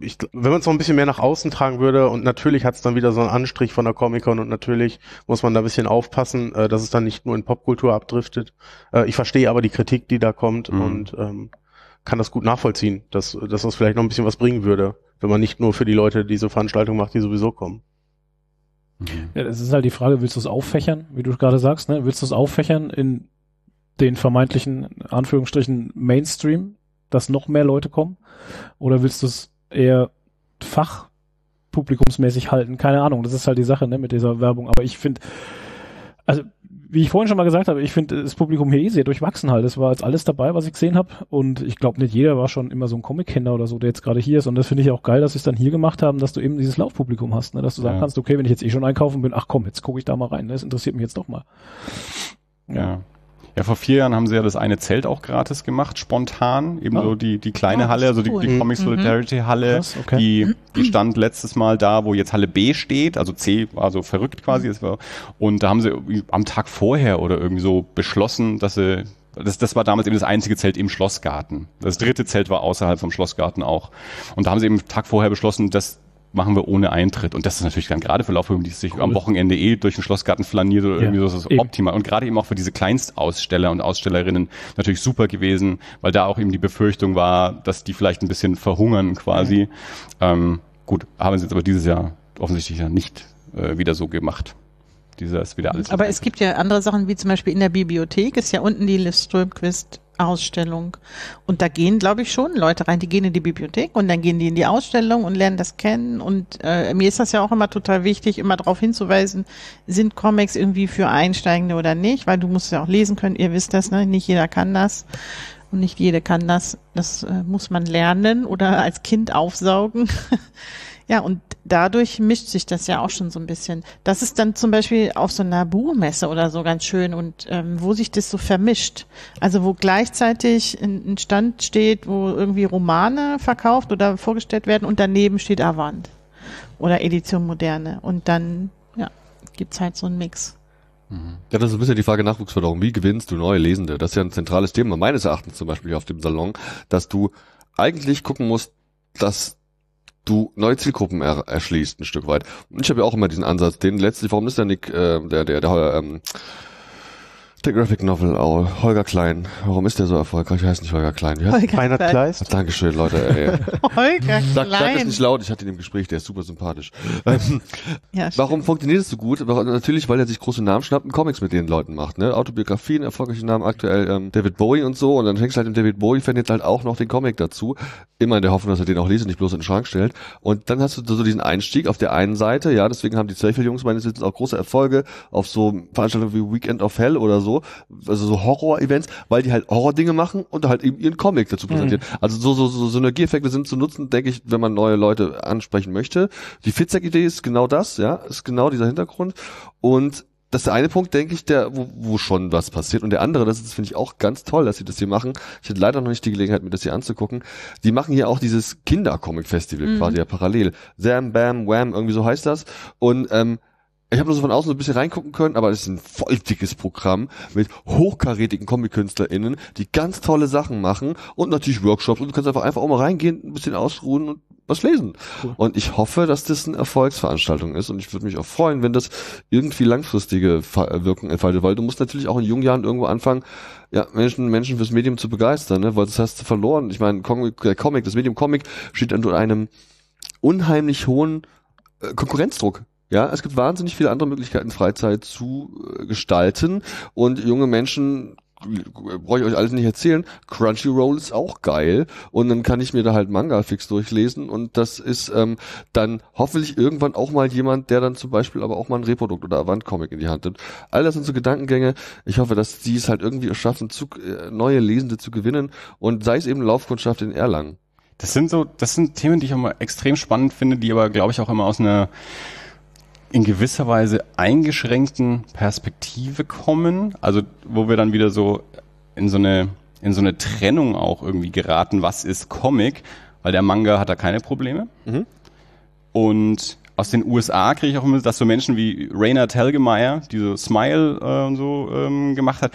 ich, wenn man es noch ein bisschen mehr nach außen tragen würde und natürlich hat es dann wieder so einen Anstrich von der Comic-Con und natürlich muss man da ein bisschen aufpassen, äh, dass es dann nicht nur in Popkultur abdriftet. Äh, ich verstehe aber die Kritik, die da kommt mhm. und ähm, kann das gut nachvollziehen, dass, dass das vielleicht noch ein bisschen was bringen würde, wenn man nicht nur für die Leute diese Veranstaltung macht, die sowieso kommen. Mhm. Ja, es ist halt die Frage, willst du es auffächern, wie du gerade sagst, ne? Willst du es auffächern in den vermeintlichen, Anführungsstrichen, Mainstream, dass noch mehr Leute kommen? Oder willst du es eher fachpublikumsmäßig halten? Keine Ahnung, das ist halt die Sache, ne, mit dieser Werbung. Aber ich finde, also wie ich vorhin schon mal gesagt habe, ich finde das Publikum hier eh sehr durchwachsen halt. Es war jetzt alles dabei, was ich gesehen habe. Und ich glaube, nicht jeder war schon immer so ein Comic-Kenner oder so, der jetzt gerade hier ist. Und das finde ich auch geil, dass sie es dann hier gemacht haben, dass du eben dieses Laufpublikum hast, ne? dass du sagen ja. kannst, okay, wenn ich jetzt eh schon einkaufen bin, ach komm, jetzt gucke ich da mal rein. Ne? Das interessiert mich jetzt doch mal. Ja. ja. Ja, vor vier Jahren haben sie ja das eine Zelt auch gratis gemacht, spontan. Eben oh. so die, die kleine oh, Halle, also die, die Comic mhm. Solidarity Halle, Krass, okay. die, die stand letztes Mal da, wo jetzt Halle B steht, also C war so verrückt quasi. Mhm. Und da haben sie am Tag vorher oder irgendwie so beschlossen, dass sie das, das war damals eben das einzige Zelt im Schlossgarten. Das dritte Zelt war außerhalb vom Schlossgarten auch. Und da haben sie eben Tag vorher beschlossen, dass machen wir ohne Eintritt. Und das ist natürlich dann gerade für Laufhöhen, die sich cool. am Wochenende eh durch den Schlossgarten flaniert oder ja, irgendwie so, das ist eben. optimal. Und gerade eben auch für diese Kleinstaussteller und Ausstellerinnen natürlich super gewesen, weil da auch eben die Befürchtung war, dass die vielleicht ein bisschen verhungern quasi. Ja. Ähm, gut, haben sie jetzt aber dieses Jahr offensichtlich ja nicht äh, wieder so gemacht. Dieses wieder alles. Aber es gibt ja andere Sachen, wie zum Beispiel in der Bibliothek ist ja unten die Liz Strömquist Ausstellung. Und da gehen, glaube ich, schon Leute rein, die gehen in die Bibliothek und dann gehen die in die Ausstellung und lernen das kennen. Und äh, mir ist das ja auch immer total wichtig, immer darauf hinzuweisen, sind Comics irgendwie für Einsteigende oder nicht, weil du musst ja auch lesen können, ihr wisst das, ne? Nicht jeder kann das. Und nicht jede kann das. Das äh, muss man lernen oder als Kind aufsaugen. Ja, und dadurch mischt sich das ja auch schon so ein bisschen. Das ist dann zum Beispiel auf so einer Buchmesse oder so ganz schön und ähm, wo sich das so vermischt. Also wo gleichzeitig ein, Stand steht, wo irgendwie Romane verkauft oder vorgestellt werden und daneben steht Avant oder Edition Moderne. Und dann, ja, gibt's halt so einen Mix. Mhm. Ja, das ist ein bisschen die Frage Nachwuchsförderung. Wie gewinnst du neue Lesende? Das ist ja ein zentrales Thema meines Erachtens zum Beispiel auf dem Salon, dass du eigentlich gucken musst, dass du neue Zielgruppen er, erschließt ein Stück weit. Und ich habe ja auch immer diesen Ansatz, den letztlich, warum ist der Nick, äh, der, der, der, ähm, der Graphic Novel, oh, Holger Klein. Warum ist der so erfolgreich? Ich heißt nicht Holger Klein. Wie heißt Holger Kleiner Kleist? Dankeschön, Leute. Ey. Holger sag, Klein. Sag es nicht laut, ich hatte ihn im Gespräch, der ist super sympathisch. Ähm, ja, warum funktioniert es so gut? Natürlich, weil er sich große Namen schnappt und Comics mit den Leuten macht. Ne? Autobiografien, erfolgreiche Namen, aktuell ähm, David Bowie und so. Und dann fängst du halt im David Bowie-Fan jetzt halt auch noch den Comic dazu. Immer in der Hoffnung, dass er den auch liest und nicht bloß in den Schrank stellt. Und dann hast du so diesen Einstieg auf der einen Seite. Ja, deswegen haben die Zweifel-Jungs meines Wissens auch große Erfolge auf so Veranstaltungen wie Weekend of Hell oder so. Also so Horror-Events, weil die halt Horror-Dinge machen und halt eben ihren Comic dazu präsentieren. Mhm. Also so, so, so Synergieeffekte sind zu nutzen, denke ich, wenn man neue Leute ansprechen möchte. Die Fitzek-Idee ist genau das, ja, ist genau dieser Hintergrund. Und das ist der eine Punkt, denke ich, der, wo, wo schon was passiert. Und der andere, das ist, finde ich, auch ganz toll, dass sie das hier machen. Ich hatte leider noch nicht die Gelegenheit, mir das hier anzugucken. Die machen hier auch dieses Kinder-Comic-Festival mhm. quasi ja parallel. Zam, Bam, Wham, irgendwie so heißt das. Und ähm, ich habe nur so von außen so ein bisschen reingucken können, aber es ist ein voll dickes Programm mit hochkarätigen Comic-KünstlerInnen, die ganz tolle Sachen machen und natürlich Workshops und du kannst einfach einfach auch mal reingehen, ein bisschen ausruhen und was lesen. Cool. Und ich hoffe, dass das eine Erfolgsveranstaltung ist und ich würde mich auch freuen, wenn das irgendwie langfristige Wirkung entfaltet, weil du musst natürlich auch in jungen Jahren irgendwo anfangen, ja, Menschen, Menschen fürs Medium zu begeistern, ne? weil das hast du verloren. Ich meine, der Comic, das Medium Comic steht unter einem unheimlich hohen äh, Konkurrenzdruck. Ja, es gibt wahnsinnig viele andere Möglichkeiten, Freizeit zu äh, gestalten und junge Menschen brauche ich euch alles nicht erzählen. Crunchyroll ist auch geil und dann kann ich mir da halt Manga fix durchlesen und das ist ähm, dann hoffentlich irgendwann auch mal jemand, der dann zum Beispiel aber auch mal ein Reprodukt oder Avant-Comic in die Hand nimmt. All das sind so Gedankengänge. Ich hoffe, dass sie es halt irgendwie schaffen, zu, äh, neue Lesende zu gewinnen und sei es eben Laufkundschaft in Erlangen. Das sind so, das sind Themen, die ich mal extrem spannend finde, die aber, glaube ich, auch immer aus einer in gewisser Weise eingeschränkten Perspektive kommen, also wo wir dann wieder so in so eine in so eine Trennung auch irgendwie geraten, was ist Comic, weil der Manga hat da keine Probleme. Mhm. Und aus den USA kriege ich auch immer, dass so Menschen wie Rainer Telgemeier, die so Smile äh, und so ähm, gemacht hat,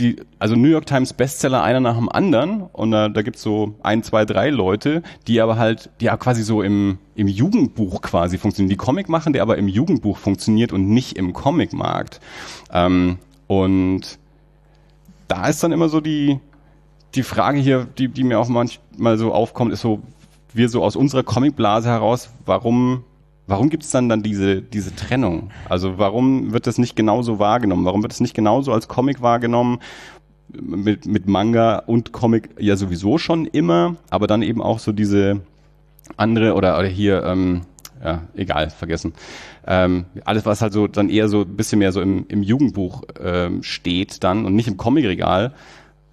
die, also New York Times Bestseller einer nach dem anderen und da, da gibt's so ein, zwei, drei Leute, die aber halt, die ja quasi so im, im Jugendbuch quasi funktionieren, die Comic machen, der aber im Jugendbuch funktioniert und nicht im Comicmarkt. Ähm, und da ist dann immer so die, die Frage hier, die, die mir auch manchmal so aufkommt, ist so, wir so aus unserer Comicblase heraus, warum Warum gibt es dann dann diese, diese Trennung? Also warum wird das nicht genauso wahrgenommen? Warum wird es nicht genauso als Comic wahrgenommen? Mit, mit Manga und Comic ja sowieso schon immer, aber dann eben auch so diese andere oder, oder hier, ähm, ja, egal, vergessen. Ähm, alles, was halt so dann eher so ein bisschen mehr so im, im Jugendbuch ähm, steht dann und nicht im Comicregal,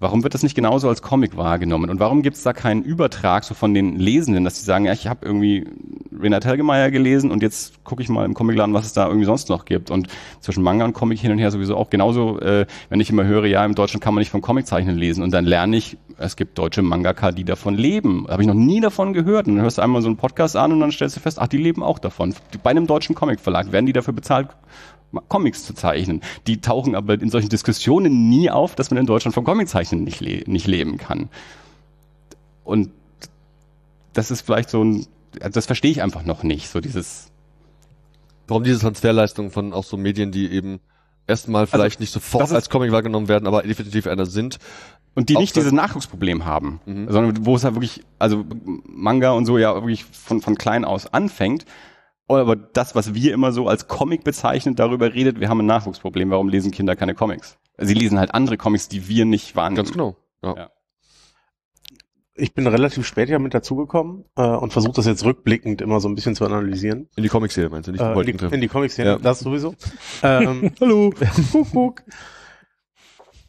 Warum wird das nicht genauso als Comic wahrgenommen? Und warum gibt es da keinen Übertrag so von den Lesenden, dass sie sagen, ja, ich habe irgendwie Renat Helgemeyer gelesen und jetzt gucke ich mal im Comicladen, was es da irgendwie sonst noch gibt. Und zwischen Manga und Comic hin und her sowieso auch genauso, äh, wenn ich immer höre, ja, im Deutschen kann man nicht vom Comiczeichnen lesen und dann lerne ich, es gibt deutsche Mangaka, die davon leben. Habe ich noch nie davon gehört. Und dann hörst du einmal so einen Podcast an und dann stellst du fest, ach, die leben auch davon. Bei einem deutschen Comicverlag werden die dafür bezahlt, Comics zu zeichnen. Die tauchen aber in solchen Diskussionen nie auf, dass man in Deutschland vom Comiczeichnen nicht, le nicht leben kann. Und das ist vielleicht so ein, das verstehe ich einfach noch nicht, so dieses. Warum diese Transferleistung von auch so Medien, die eben erstmal also vielleicht also, nicht sofort als Comic wahrgenommen werden, aber definitiv einer sind. Und die nicht dieses Nachwuchsproblem haben, mhm. sondern wo es halt wirklich, also Manga und so ja wirklich von, von klein aus anfängt aber das, was wir immer so als Comic bezeichnen, darüber redet, wir haben ein Nachwuchsproblem. Warum lesen Kinder keine Comics? Sie lesen halt andere Comics, die wir nicht wahrnehmen. Ganz genau. Ja. ja. Ich bin relativ spät ja mit dazugekommen äh, und versuche das jetzt rückblickend immer so ein bisschen zu analysieren. In die Comic-Serie meinst du, nicht äh, in, die, in die Comic-Serie, ja. das sowieso. ähm, Hallo.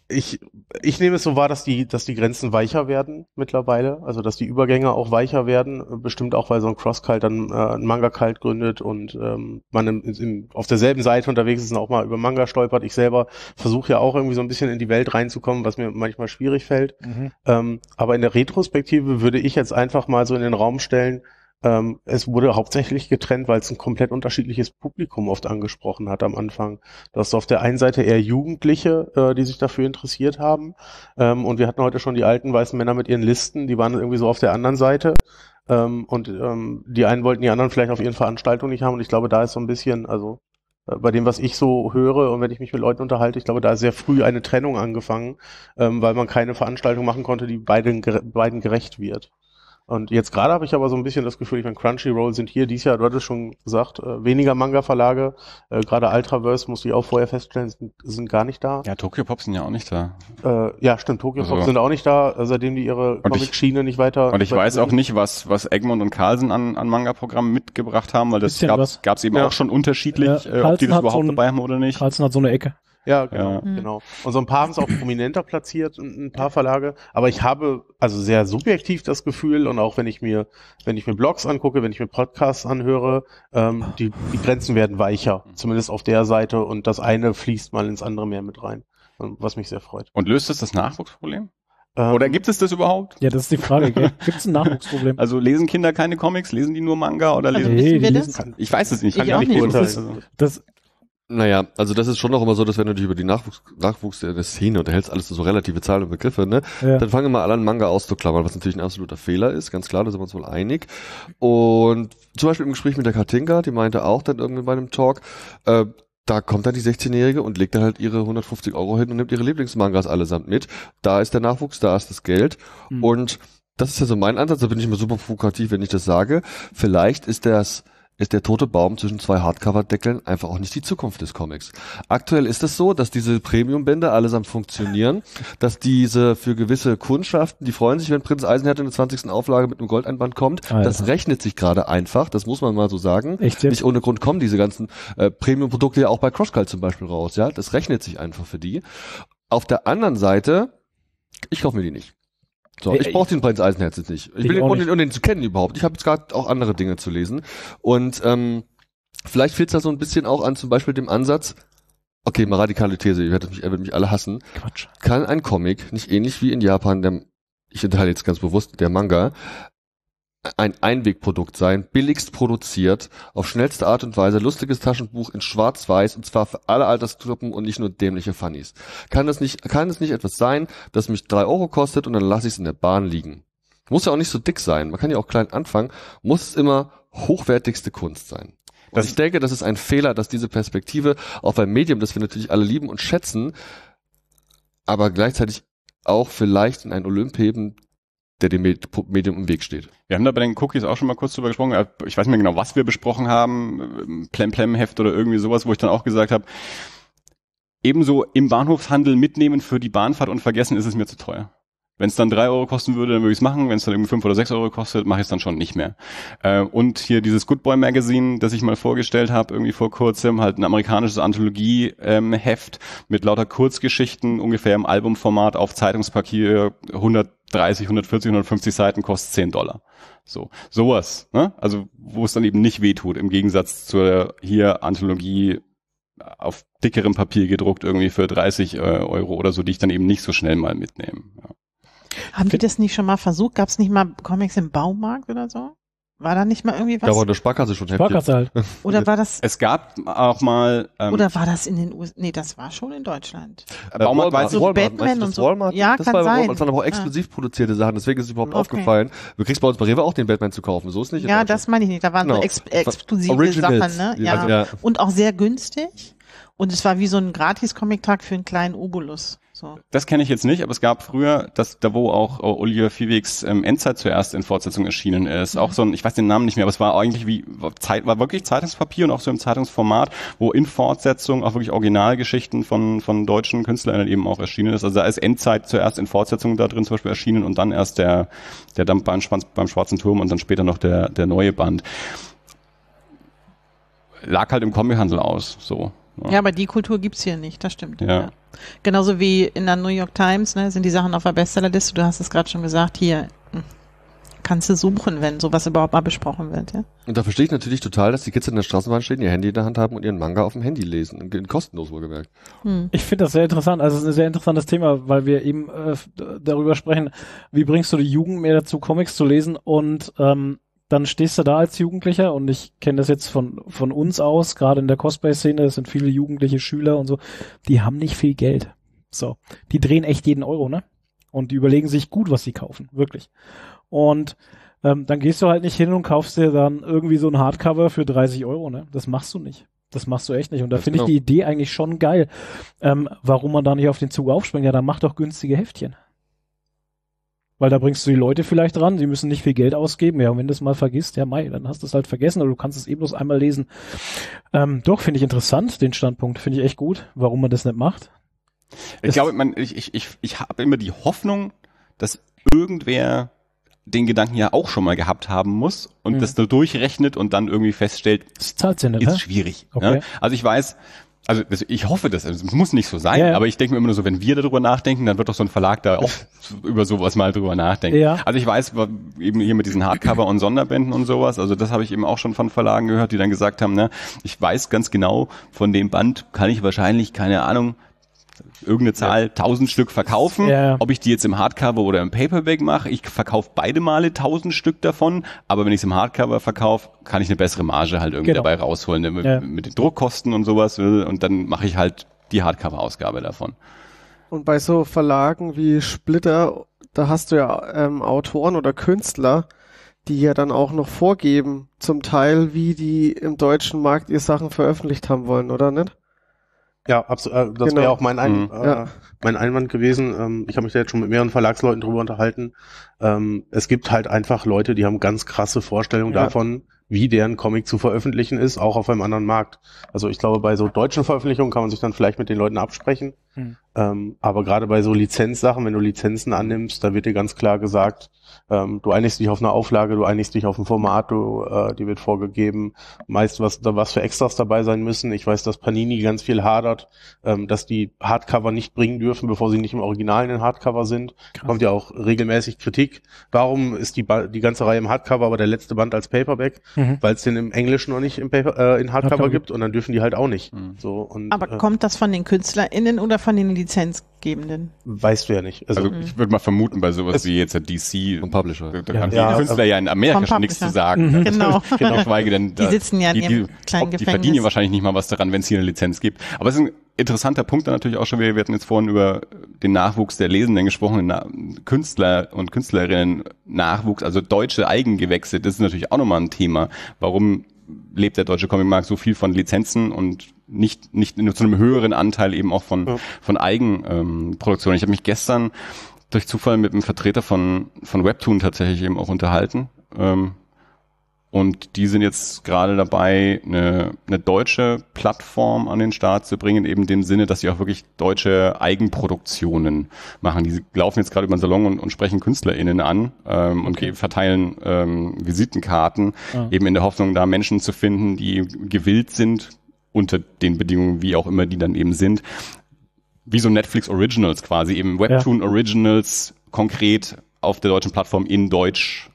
ich, ich nehme es so wahr, dass die, dass die Grenzen weicher werden mittlerweile, also dass die Übergänge auch weicher werden, bestimmt auch, weil so ein Cross-Cult dann äh, ein Manga-Cult gründet und ähm, man im, im, auf derselben Seite unterwegs ist und auch mal über Manga stolpert. Ich selber versuche ja auch irgendwie so ein bisschen in die Welt reinzukommen, was mir manchmal schwierig fällt. Mhm. Ähm, aber in der Retrospektive würde ich jetzt einfach mal so in den Raum stellen, ähm, es wurde hauptsächlich getrennt, weil es ein komplett unterschiedliches Publikum oft angesprochen hat am Anfang. Du hast auf der einen Seite eher Jugendliche, äh, die sich dafür interessiert haben. Ähm, und wir hatten heute schon die alten weißen Männer mit ihren Listen, die waren irgendwie so auf der anderen Seite. Ähm, und ähm, die einen wollten die anderen vielleicht auf ihren Veranstaltungen nicht haben. Und ich glaube, da ist so ein bisschen, also äh, bei dem, was ich so höre und wenn ich mich mit Leuten unterhalte, ich glaube, da ist sehr früh eine Trennung angefangen, ähm, weil man keine Veranstaltung machen konnte, die beiden, beiden gerecht wird. Und jetzt gerade habe ich aber so ein bisschen das Gefühl, ich meine, Crunchyroll sind hier dieses Jahr, du hattest schon gesagt, äh, weniger Manga-Verlage. Äh, gerade Ultraverse, musste ich auch vorher feststellen, sind, sind gar nicht da. Ja, Tokyo Pop sind ja auch nicht da. Äh, ja, stimmt, Tokyo also. Pop sind auch nicht da, äh, seitdem die ihre Comic-Schiene nicht weiter... Und ich weiß auch nicht, was, was Egmont und Carlsen an, an Manga-Programmen mitgebracht haben, weil das gab es eben ja. auch schon unterschiedlich, ja, äh, ob die das überhaupt so ein, dabei haben oder nicht. Carlsen hat so eine Ecke. Ja, genau, ja. genau. Und so ein paar haben es auch prominenter platziert, ein paar Verlage. Aber ich habe also sehr subjektiv das Gefühl und auch wenn ich mir, wenn ich mir Blogs angucke, wenn ich mir Podcasts anhöre, ähm, die, die Grenzen werden weicher, zumindest auf der Seite und das eine fließt mal ins andere mehr mit rein, was mich sehr freut. Und löst das das Nachwuchsproblem? Ähm, Oder gibt es das überhaupt? Ja, das ist die Frage. Gibt es ein Nachwuchsproblem? Also lesen Kinder keine Comics? Lesen die nur Manga oder lesen? Also, nee, die lesen, ich weiß es nicht. Ich, ich kann nicht beurteilen. Das, Naja, also das ist schon noch immer so, dass wenn du dich über die Nachwuchs, Nachwuchs der Szene unterhältst, alles so relative Zahlen und Begriffe, ne? Ja. Dann fangen wir alle an, Manga auszuklammern, was natürlich ein absoluter Fehler ist, ganz klar, da sind wir uns wohl einig. Und zum Beispiel im Gespräch mit der Katinka, die meinte auch dann irgendwie bei einem Talk, äh, da kommt dann die 16-Jährige und legt dann halt ihre 150 Euro hin und nimmt ihre Lieblingsmangas allesamt mit. Da ist der Nachwuchs, da ist das Geld. Mhm. Und das ist ja so mein Ansatz, da bin ich immer super provokativ, wenn ich das sage. Vielleicht ist das ist der tote Baum zwischen zwei Hardcover-Deckeln einfach auch nicht die Zukunft des Comics. Aktuell ist es so, dass diese Premium-Bände allesamt funktionieren, dass diese für gewisse Kundschaften, die freuen sich, wenn Prinz Eisenherz in der 20. Auflage mit einem Goldeinband kommt. Alter. Das rechnet sich gerade einfach, das muss man mal so sagen. Echt? Nicht ohne Grund kommen diese ganzen äh, Premium-Produkte ja auch bei Crosscut zum Beispiel raus, ja. Das rechnet sich einfach für die. Auf der anderen Seite, ich kaufe mir die nicht. So, ich brauche den Prinz Eisenherz jetzt nicht. Ich, ich will den, um den zu kennen überhaupt. Ich habe jetzt gerade auch andere Dinge zu lesen. Und ähm, vielleicht fehlt es da so ein bisschen auch an zum Beispiel dem Ansatz, okay, mal radikale These, ihr werdet mich, ihr werdet mich alle hassen. Quatsch. Kann ein Comic nicht ähnlich wie in Japan, der, ich unterhalte jetzt ganz bewusst, der Manga, ein Einwegprodukt sein, billigst produziert, auf schnellste Art und Weise, lustiges Taschenbuch in schwarz-weiß und zwar für alle Altersgruppen und nicht nur dämliche Funnies. Kann es nicht, kann es nicht etwas sein, das mich drei Euro kostet und dann lasse ich es in der Bahn liegen? Muss ja auch nicht so dick sein, man kann ja auch klein anfangen, muss es immer hochwertigste Kunst sein. Und ich denke, das ist ein Fehler, dass diese Perspektive auf ein Medium, das wir natürlich alle lieben und schätzen, aber gleichzeitig auch vielleicht in ein Olymp heben, der dem Medium im Weg steht. Wir haben da bei den Cookies auch schon mal kurz drüber gesprochen. Ich weiß nicht mehr genau, was wir besprochen haben. Plem-Plem-Heft oder irgendwie sowas, wo ich dann auch gesagt habe, ebenso im Bahnhofshandel mitnehmen für die Bahnfahrt und vergessen ist es mir zu teuer. Wenn es dann drei Euro kosten würde, dann würde ich es machen. Wenn es dann irgendwie fünf oder sechs Euro kostet, mache ich es dann schon nicht mehr. Äh, und hier dieses Good Boy Magazine, das ich mal vorgestellt habe, irgendwie vor kurzem, halt ein amerikanisches Anthologie-Heft ähm, mit lauter Kurzgeschichten, ungefähr im Albumformat auf Zeitungspapier, 130, 140, 150 Seiten, kostet 10 Dollar. So, sowas, ne? Also, wo es dann eben nicht wehtut, im Gegensatz zur hier Anthologie auf dickerem Papier gedruckt irgendwie für 30 äh, Euro oder so, die ich dann eben nicht so schnell mal mitnehme. Ja. Haben die das nicht schon mal versucht? Gab es nicht mal Comics im Baumarkt oder so? War da nicht mal irgendwie was? Da war der Sparkasse schon Sparkasse halt. Oder war das? Es gab auch mal. Ähm, oder war das in den USA? Nee, das war schon in Deutschland. Äh, Baumarkt war so Walmart, Batman und so. Walmart? Ja, das kann war sein. Das waren aber auch exklusiv ja. produzierte Sachen. Deswegen ist es überhaupt okay. aufgefallen. Du kriegst bei uns bei Rewe auch den Batman zu kaufen. So ist nicht. Ja, das meine ich nicht. Da waren genau. so ex exklusive Originals. Sachen, ne? Ja. ja. Und auch sehr günstig. Und es war wie so ein Gratis-Comic-Tag für einen kleinen Obolus. So. Das kenne ich jetzt nicht, aber es gab früher, dass da wo auch uh, Oliver Viehwegs ähm, Endzeit zuerst in Fortsetzung erschienen ist. Mhm. Auch so ein, ich weiß den Namen nicht mehr, aber es war eigentlich wie Zeit, war wirklich Zeitungspapier und auch so im Zeitungsformat, wo in Fortsetzung auch wirklich Originalgeschichten von von deutschen Künstlern eben auch erschienen ist. Also da ist Endzeit zuerst in Fortsetzung da drin zum Beispiel erschienen und dann erst der der Dampf beim, beim Schwarzen Turm und dann später noch der der neue Band. Lag halt im Comichandel aus, so. Ja, aber die Kultur gibt's hier nicht, das stimmt. Ja. ja. Genauso wie in der New York Times ne, sind die Sachen auf der Bestsellerliste, du hast es gerade schon gesagt, hier hm, kannst du suchen, wenn sowas überhaupt mal besprochen wird. Ja? Und da verstehe ich natürlich total, dass die Kids in der Straßenbahn stehen, ihr Handy in der Hand haben und ihren Manga auf dem Handy lesen. Kostenlos wohlgemerkt. Hm. Ich finde das sehr interessant. Also es ist ein sehr interessantes Thema, weil wir eben äh, darüber sprechen, wie bringst du die Jugend mehr dazu, Comics zu lesen und ähm, dann stehst du da als Jugendlicher und ich kenne das jetzt von, von uns aus, gerade in der Cosplay-Szene, das sind viele jugendliche Schüler und so, die haben nicht viel Geld. So. Die drehen echt jeden Euro, ne? Und die überlegen sich gut, was sie kaufen, wirklich. Und ähm, dann gehst du halt nicht hin und kaufst dir dann irgendwie so ein Hardcover für 30 Euro, ne? Das machst du nicht. Das machst du echt nicht. Und da finde ich genau. die Idee eigentlich schon geil. Ähm, warum man da nicht auf den Zug aufspringt, ja, dann mach doch günstige Heftchen. Weil da bringst du die Leute vielleicht dran, sie müssen nicht viel Geld ausgeben. Ja, und wenn du es mal vergisst, ja, Mai, dann hast du es halt vergessen oder du kannst es eben bloß einmal lesen. Ähm, doch, finde ich interessant, den Standpunkt. Finde ich echt gut, warum man das nicht macht. Ich glaube, man, ich, ich, ich, ich habe immer die Hoffnung, dass irgendwer den Gedanken ja auch schon mal gehabt haben muss und mhm. das nur durchrechnet und dann irgendwie feststellt, das ist, ist schwierig. Okay. Ja? Also ich weiß, also ich hoffe das, also es muss nicht so sein, ja, ja. aber ich denke mir immer nur so, wenn wir darüber nachdenken, dann wird doch so ein Verlag da auch über sowas mal drüber nachdenken. Ja. Also ich weiß eben hier mit diesen Hardcover und Sonderbänden und sowas, also das habe ich eben auch schon von Verlagen gehört, die dann gesagt haben, ne, ich weiß ganz genau, von dem Band kann ich wahrscheinlich, keine Ahnung, irgendeine Zahl, ja. 1000 Stück verkaufen. Ja. Ob ich die jetzt im Hardcover oder im Paperback mache, ich verkaufe beide Male 1000 Stück davon, aber wenn ich es im Hardcover verkaufe, kann ich eine bessere Marge halt irgendwie genau. dabei rausholen, ne? mit, ja. mit den Druckkosten und sowas und dann mache ich halt die Hardcover-Ausgabe davon. Und bei so Verlagen wie Splitter, da hast du ja ähm, Autoren oder Künstler, die ja dann auch noch vorgeben, zum Teil, wie die im deutschen Markt ihr Sachen veröffentlicht haben wollen, oder nicht? Ja, absolut. Äh, das genau. wäre auch mein, Ein mhm. äh, ja. mein Einwand gewesen. Ähm, ich habe mich da jetzt schon mit mehreren Verlagsleuten drüber unterhalten. Ähm, es gibt halt einfach Leute, die haben ganz krasse Vorstellungen ja. davon, wie deren Comic zu veröffentlichen ist, auch auf einem anderen Markt. Also ich glaube, bei so deutschen Veröffentlichungen kann man sich dann vielleicht mit den Leuten absprechen. Hm. Ähm, aber gerade bei so Lizenzsachen, wenn du Lizenzen annimmst, da wird dir ganz klar gesagt, ähm, du einigst dich auf eine Auflage, du einigst dich auf ein Format, du, äh, die wird vorgegeben, meist was, da was für Extras dabei sein müssen. Ich weiß, dass Panini ganz viel hadert, ähm, dass die Hardcover nicht bringen dürfen, bevor sie nicht im Original in den Hardcover sind. Krass. Kommt ja auch regelmäßig Kritik. Warum ist die, die ganze Reihe im Hardcover, aber der letzte Band als Paperback? Mhm. Weil es den im Englischen noch nicht im Paper, äh, in Hardcover, Hardcover gibt und dann dürfen die halt auch nicht. Mhm. So, und, aber äh, kommt das von den KünstlerInnen oder von den Lizenzgebenden? Weißt du ja nicht. Also, also ich würde mal vermuten, bei sowas wie jetzt der DC und Publisher. Da kann ja, die Künstler ja in Amerika schon nichts zu sagen. Mhm. Genau. genau. Geschweige denn, die sitzen ja in ihrem die, kleinen die, die verdienen ja wahrscheinlich nicht mal was daran, wenn es hier eine Lizenz gibt. Aber es ist ein interessanter Punkt dann natürlich auch schon wieder. Wir hatten jetzt vorhin über den Nachwuchs der Lesenden gesprochen, Künstler und Künstlerinnen Nachwuchs, also deutsche Eigengewächse. Das ist natürlich auch nochmal ein Thema. Warum lebt der deutsche Comicmarkt so viel von Lizenzen und nicht nicht nur zu einem höheren Anteil eben auch von ja. von Eigenproduktion. Ähm, ich habe mich gestern durch Zufall mit einem Vertreter von von Webtoon tatsächlich eben auch unterhalten. Ähm, und die sind jetzt gerade dabei, eine, eine deutsche Plattform an den Start zu bringen, eben in dem Sinne, dass sie auch wirklich deutsche Eigenproduktionen machen. Die laufen jetzt gerade über den Salon und, und sprechen KünstlerInnen an ähm, okay. und verteilen ähm, Visitenkarten, ah. eben in der Hoffnung, da Menschen zu finden, die gewillt sind, unter den Bedingungen, wie auch immer die dann eben sind, wie so Netflix Originals quasi, eben Webtoon ja. Originals konkret auf der deutschen Plattform in Deutsch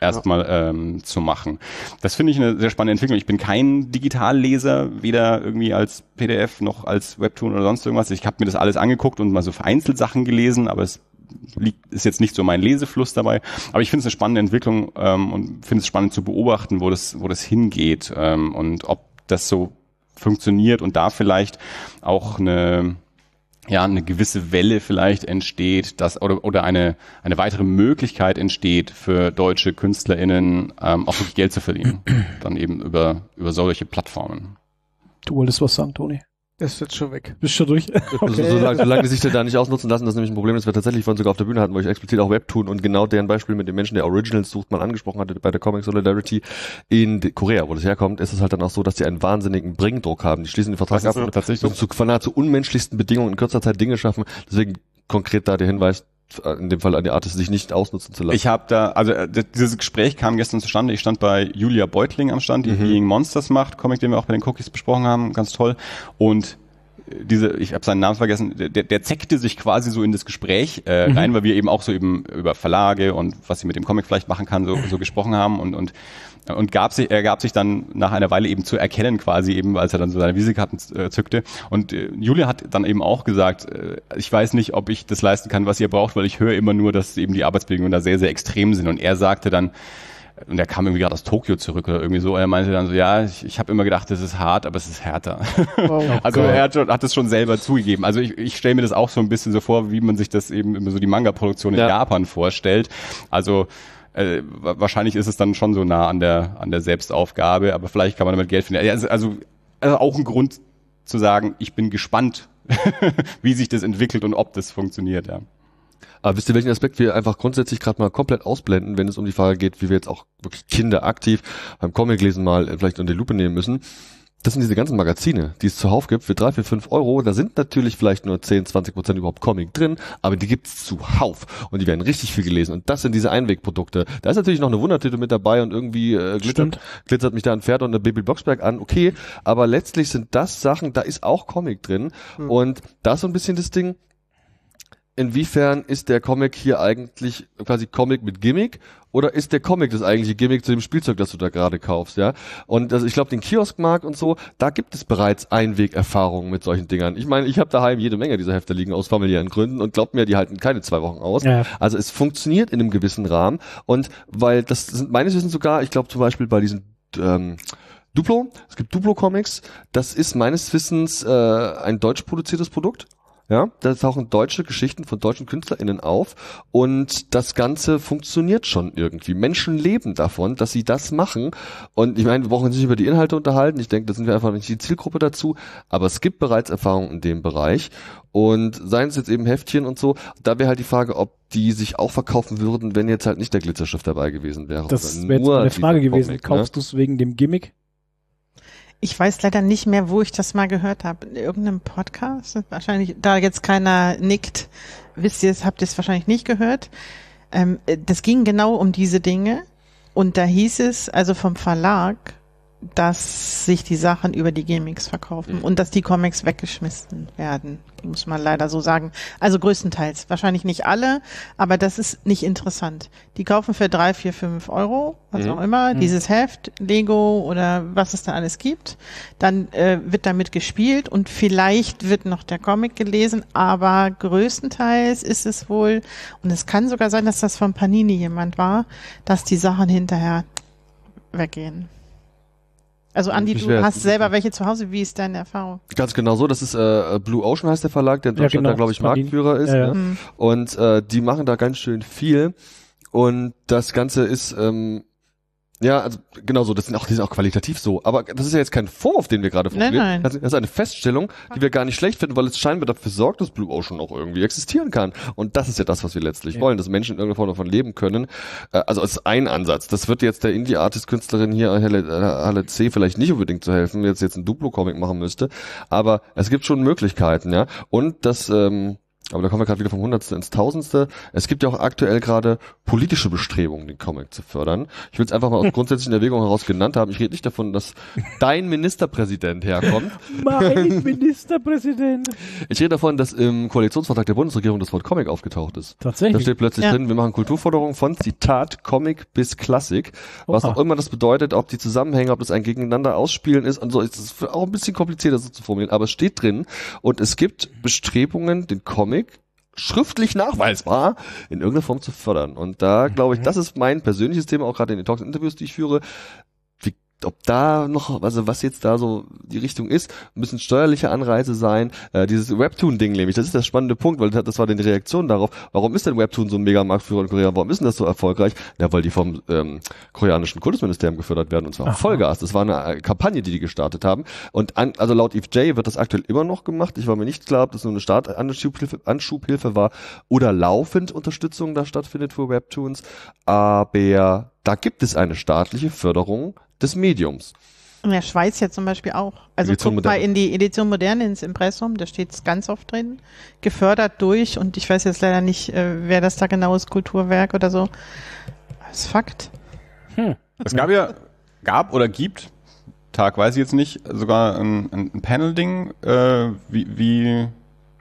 erstmal ähm, zu machen. Das finde ich eine sehr spannende Entwicklung. Ich bin kein Digitalleser, weder irgendwie als PDF noch als Webtoon oder sonst irgendwas. Ich habe mir das alles angeguckt und mal so vereinzelt Sachen gelesen, aber es liegt, ist jetzt nicht so mein Lesefluss dabei. Aber ich finde es eine spannende Entwicklung ähm, und finde es spannend zu beobachten, wo das, wo das hingeht ähm, und ob das so funktioniert und da vielleicht auch eine ja eine gewisse Welle vielleicht entsteht, dass oder oder eine eine weitere Möglichkeit entsteht für deutsche KünstlerInnen ähm, auch wirklich Geld zu verdienen, dann eben über über solche Plattformen. Du wolltest was sagen, Toni? Ist jetzt schon weg. Bist schon durch? Okay. Also, solange, solange die sich da nicht ausnutzen lassen, das ist nämlich ein Problem, das wir tatsächlich von sogar auf der Bühne hatten, wo ich explizit auch Webtoon und genau deren Beispiel mit dem Menschen, der Originals sucht, mal angesprochen hatte bei der Comic Solidarity in Korea, wo das herkommt, ist es halt dann auch so, dass die einen wahnsinnigen Bringdruck haben. Die schließen den Vertrag ab und tatsächlich zu nahezu unmenschlichsten Bedingungen in kürzer Zeit Dinge schaffen. Deswegen konkret da der Hinweis, in dem Fall an die Artist, sich nicht ausnutzen zu lassen. Ich habe da, also äh, dieses Gespräch kam gestern zustande. Ich stand bei Julia Beutling am Stand, die mhm. Being Monsters macht, Comic, den wir auch bei den Cookies besprochen haben, ganz toll. Und diese, ich habe seinen Namen vergessen, der, der zeckte sich quasi so in das Gespräch äh, mhm. rein, weil wir eben auch so eben über Verlage und was sie mit dem Comic vielleicht machen kann, so, so gesprochen haben und, und und gab sich, er gab sich dann nach einer Weile eben zu erkennen quasi eben, als er dann so seine Visitekarten äh, zückte. Und äh, Julia hat dann eben auch gesagt, äh, ich weiß nicht, ob ich das leisten kann, was ihr braucht, weil ich höre immer nur, dass eben die Arbeitsbedingungen da sehr, sehr extrem sind. Und er sagte dann, und er kam irgendwie gerade aus Tokio zurück oder irgendwie so. Er meinte dann so, ja, ich, ich habe immer gedacht, das ist hart, aber es ist härter. Oh, also er hat, hat es schon selber zugegeben. Also ich, ich stelle mir das auch so ein bisschen so vor, wie man sich das eben immer so die Manga-Produktion in ja. Japan vorstellt. Also äh, wahrscheinlich ist es dann schon so nah an der an der Selbstaufgabe, aber vielleicht kann man damit Geld finden. Also, also, also auch ein Grund zu sagen, ich bin gespannt, wie sich das entwickelt und ob das funktioniert. Ja. Aber wisst ihr, welchen Aspekt wir einfach grundsätzlich gerade mal komplett ausblenden, wenn es um die Frage geht, wie wir jetzt auch wirklich Kinder aktiv beim Comic lesen mal vielleicht unter die Lupe nehmen müssen? Das sind diese ganzen Magazine, die es zuhauf gibt, für drei, vier, fünf Euro. Da sind natürlich vielleicht nur 10, 20 Prozent überhaupt Comic drin, aber die gibt's zuhauf. Und die werden richtig viel gelesen. Und das sind diese Einwegprodukte. Da ist natürlich noch eine Wundertüte mit dabei und irgendwie äh, glitzert, glitzert mich da ein Pferd und eine Baby Blocksberg an. Okay, aber letztlich sind das Sachen, da ist auch Comic drin. Hm. Und da ist so ein bisschen das Ding, inwiefern ist der Comic hier eigentlich quasi Comic mit Gimmick oder ist der Comic das eigentliche Gimmick zu dem Spielzeug, das du da gerade kaufst, ja? Und also ich glaube, den Kioskmarkt und so, da gibt es bereits Einwegerfahrungen mit solchen Dingern. Ich meine, ich habe daheim jede Menge dieser Hefte liegen aus familiären Gründen und glaubt mir, die halten keine zwei Wochen aus. Ja. Also es funktioniert in einem gewissen Rahmen und weil das sind meines Wissens sogar, ich glaube zum Beispiel bei diesen ähm, Duplo, es gibt Duplo Comics, das ist meines Wissens äh, ein deutsch produziertes Produkt ja, da tauchen deutsche Geschichten von deutschen KünstlerInnen auf und das Ganze funktioniert schon irgendwie. Menschen leben davon, dass sie das machen. Und ich meine, wir brauchen uns nicht über die Inhalte unterhalten. Ich denke, da sind wir einfach nicht die Zielgruppe dazu. Aber es gibt bereits Erfahrungen in dem Bereich. Und seien es jetzt eben Heftchen und so, da wäre halt die Frage, ob die sich auch verkaufen würden, wenn jetzt halt nicht der Glitzerstift dabei gewesen wäre. Das wäre jetzt eine Frage gewesen. Comic, Kaufst ne? du es wegen dem Gimmick? Ich weiß leider nicht mehr, wo ich das mal gehört habe. In irgendeinem Podcast? Wahrscheinlich, da jetzt keiner nickt, wisst ihr es, habt ihr es wahrscheinlich nicht gehört. Ähm, das ging genau um diese Dinge. Und da hieß es, also vom Verlag, dass sich die Sachen über die Gimmicks verkaufen mhm. und dass die Comics weggeschmissen werden, muss man leider so sagen. Also größtenteils, wahrscheinlich nicht alle, aber das ist nicht interessant. Die kaufen für drei, vier, fünf Euro, was mhm. auch immer, mhm. dieses Heft, Lego oder was es da alles gibt. Dann äh, wird damit gespielt und vielleicht wird noch der Comic gelesen, aber größtenteils ist es wohl, und es kann sogar sein, dass das von Panini jemand war, dass die Sachen hinterher weggehen. Also Andi, du hast selber welche zu Hause. Wie ist deine Erfahrung? Ganz genau so. Das ist äh, Blue Ocean heißt der Verlag, der in Deutschland ja, genau. da glaube ich Marktführer ist. Ja, ja. Ne? Mhm. Und äh, die machen da ganz schön viel. Und das Ganze ist ähm, ja, also genau so, das sind auch, die sind auch qualitativ so. Aber das ist ja jetzt kein Vorwurf, den wir gerade formulieren. Das ist eine Feststellung, die wir gar nicht schlecht finden, weil es scheinbar dafür sorgt, dass Blue Ocean auch irgendwie existieren kann. Und das ist ja das, was wir letztlich ja. wollen, dass Menschen in irgendeiner Form davon leben können. Äh, also als ein Ansatz. Das wird jetzt der Indie-Artist-Künstlerin hier, Halle, Halle C, vielleicht nicht unbedingt zu helfen, jetzt jetzt ein Duplo-Comic machen müsste. Aber es gibt schon Möglichkeiten, ja. Und das, ähm, aber da kommen wir gerade wieder vom Hundertste ins Tausendste. Es gibt ja auch aktuell gerade politische Bestrebungen, den Comic zu fördern. Ich will es einfach mal aus grundsätzlichen Erwägungen heraus genannt haben. Ich rede nicht davon, dass dein Ministerpräsident herkommt. mein Ministerpräsident. Ich rede davon, dass im Koalitionsvertrag der Bundesregierung das Wort Comic aufgetaucht ist. Tatsächlich. Da steht plötzlich ja. drin, wir machen Kulturforderungen von Zitat Comic bis Klassik. Was Oha. auch immer das bedeutet, ob die Zusammenhänge, ob das ein Gegeneinander ausspielen ist und so, ist es auch ein bisschen komplizierter so zu formulieren. Aber es steht drin und es gibt Bestrebungen, den Comic schriftlich nachweisbar in irgendeiner Form zu fördern. Und da glaube ich, mhm. das ist mein persönliches Thema, auch gerade in den Talks und Interviews, die ich führe ob da noch, also was jetzt da so die Richtung ist, müssen steuerliche Anreize sein. Äh, dieses Webtoon-Ding nämlich, das ist der spannende Punkt, weil das war die Reaktion darauf. Warum ist denn Webtoon so ein Megamarktführer in Korea? Warum ist denn das so erfolgreich? Ja, weil die vom ähm, koreanischen Kultusministerium gefördert werden und zwar Aha. Vollgas. Das war eine äh, Kampagne, die die gestartet haben. Und an, also laut EFJ wird das aktuell immer noch gemacht. Ich war mir nicht klar, ob das nur eine Startanschubhilfe Anschubhilfe war oder laufend Unterstützung da stattfindet für Webtoons. Aber da gibt es eine staatliche Förderung des Mediums. In der Schweiz ja zum Beispiel auch. Also Edition guck mal in die Edition Moderne ins Impressum, da steht es ganz oft drin. Gefördert durch, und ich weiß jetzt leider nicht, äh, wer das da genau ist, Kulturwerk oder so. Das ist Fakt. Hm. Es gab ja, gab oder gibt, Tag weiß ich jetzt nicht, sogar ein, ein Panel-Ding, äh, wie, wie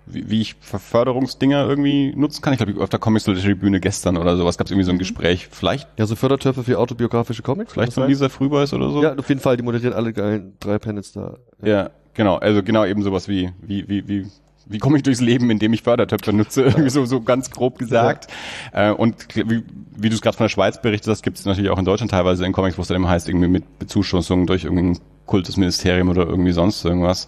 wie, wie ich Förderungsdinger irgendwie nutzen kann. Ich glaube, auf der Comics Literary Bühne gestern oder sowas gab es irgendwie so ein mhm. Gespräch. Vielleicht. Ja, so Fördertöpfe für autobiografische Comics. Vielleicht von Lisa Frühbeiß oder so. Ja, auf jeden Fall, die moderiert alle geilen drei Panels da. Ja. ja, genau. Also genau eben sowas wie, wie, wie, wie wie komme ich durchs Leben, indem ich Fördertöpfe nutze, irgendwie so, so ganz grob gesagt. Ja. Äh, und wie, wie du es gerade von der Schweiz berichtet hast, gibt es natürlich auch in Deutschland teilweise in Comics, wo es dann immer heißt, irgendwie mit Bezuschussung durch irgendein Kultusministerium oder irgendwie sonst irgendwas.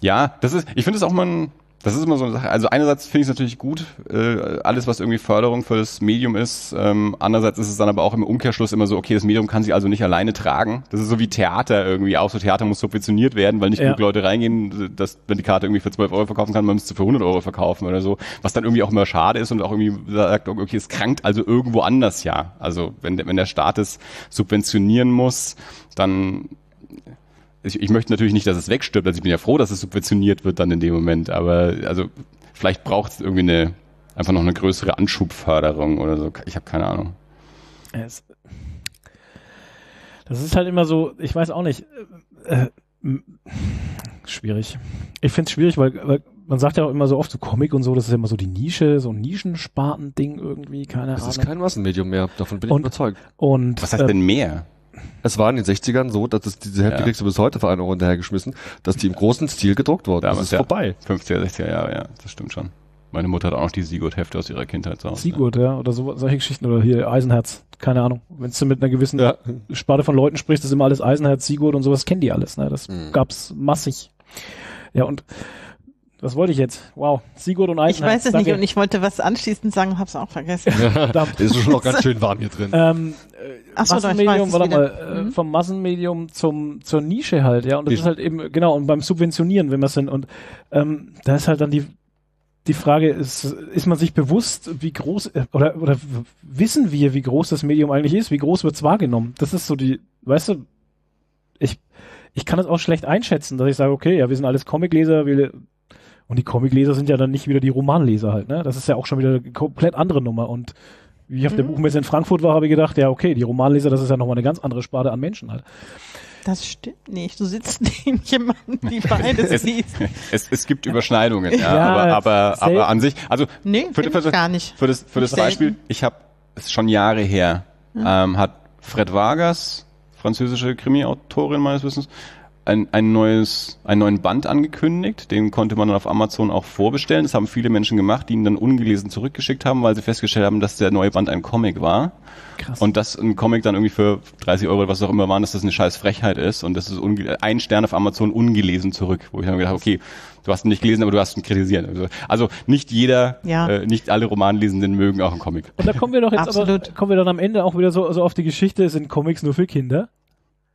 Ja, das ist, ich finde es auch mal ein, das ist immer so eine Sache. Also einerseits finde ich es natürlich gut, äh, alles was irgendwie Förderung für das Medium ist. Ähm, andererseits ist es dann aber auch im Umkehrschluss immer so, okay, das Medium kann sich also nicht alleine tragen. Das ist so wie Theater irgendwie. Auch so Theater muss subventioniert werden, weil nicht ja. genug Leute reingehen, dass wenn die Karte irgendwie für 12 Euro verkaufen kann, man müsste für 100 Euro verkaufen oder so. Was dann irgendwie auch immer schade ist und auch irgendwie sagt, okay, es krankt also irgendwo anders ja. Also wenn, wenn der Staat es subventionieren muss, dann ich, ich möchte natürlich nicht, dass es wegstirbt. Also ich bin ja froh, dass es subventioniert wird dann in dem Moment. Aber also vielleicht braucht es irgendwie eine einfach noch eine größere Anschubförderung oder so. Ich habe keine Ahnung. Es, das ist halt immer so, ich weiß auch nicht. Äh, äh schwierig. Ich finde es schwierig, weil, weil man sagt ja auch immer so oft, so Comic und so, das ist ja immer so die Nische, so ein Nischensparten-Ding irgendwie, keine Es Ahnung. ist kein Massenmedium mehr, davon bin ich Und- überzeugt. und Was heißt äh, denn mehr? Es war in den 60ern so, dass es diese Hefte Ja. kriegst du bis heute für eine Euro hinterhergeschmissen, dass die im großen Stil gedruckt wurden. Das Damals, ist ja. vorbei. 50er, 60er Jahre, ja, das stimmt schon. Meine Mutter hat auch noch die Sigurd-Hefte aus ihrer Kindheit zu Hause. Sigurd, ja, oder so, solche Geschichten, oder hier Eisenherz, keine Ahnung. Wenn du mit einer gewissen Ja. Sparte von Leuten sprichst, das ist immer alles Eisenherz, Sigurd und sowas kennen die alles, ne? Das Mhm. gab's massig. Ja, und was wollte ich jetzt? Wow, Sigurd und Ich Eisenherz. weiß es danke. nicht und ich wollte was anschließend sagen, hab's auch vergessen. Ist schon noch ganz schön warm hier drin. Ähm, Ach so, ich Massenmedium, warte mal, äh, Mhm. vom Massenmedium zum zur Nische halt, ja. Und das Die- ist halt eben, genau, und beim Subventionieren, wenn wir es sind. Und ähm, da ist halt dann die die Frage, ist, ist man sich bewusst, wie groß äh, oder oder wissen wir, wie groß das Medium eigentlich ist? Wie groß wird's wahrgenommen? Das ist so die, weißt du, ich ich kann das auch schlecht einschätzen, dass ich sage, okay, ja, wir sind alles Comicleser, wir und die Comicleser sind ja dann nicht wieder die Romanleser halt, ne? Das ist ja auch schon wieder eine komplett andere Nummer und wie ich auf der Mhm. Buchmesse in Frankfurt war, habe ich gedacht, ja, okay, die Romanleser, das ist ja nochmal eine ganz andere Sparte an Menschen halt. Das stimmt nicht. Du sitzt neben jemandem, die beides Es, liest. es, es gibt Überschneidungen, ja, Ja, aber, aber, aber an sich, also Nee, Für- für- ich gar nicht. für das, für das Selten. Beispiel, ich habe, es schon Jahre her, ähm, hat Fred Vargas, französische Krimi-Autorin meines Wissens, ein, ein neues, einen neuen Band angekündigt. Den konnte man dann auf Amazon auch vorbestellen. Das haben viele Menschen gemacht, die ihn dann ungelesen zurückgeschickt haben, weil sie festgestellt haben, dass der neue Band ein Comic war. Krass. Und dass ein Comic dann irgendwie für 30 Euro oder was auch immer waren, dass das eine scheiß Frechheit ist und das ist ein Stern auf Amazon ungelesen zurück, wo ich dann gedacht, okay, du hast ihn nicht gelesen, aber du hast ihn kritisiert. Also, also nicht jeder, Ja. äh, nicht alle Romanlesenden mögen auch einen Comic. Und da kommen wir doch jetzt Absolut. aber, kommen wir dann am Ende auch wieder so, so auf die Geschichte, sind Comics nur für Kinder?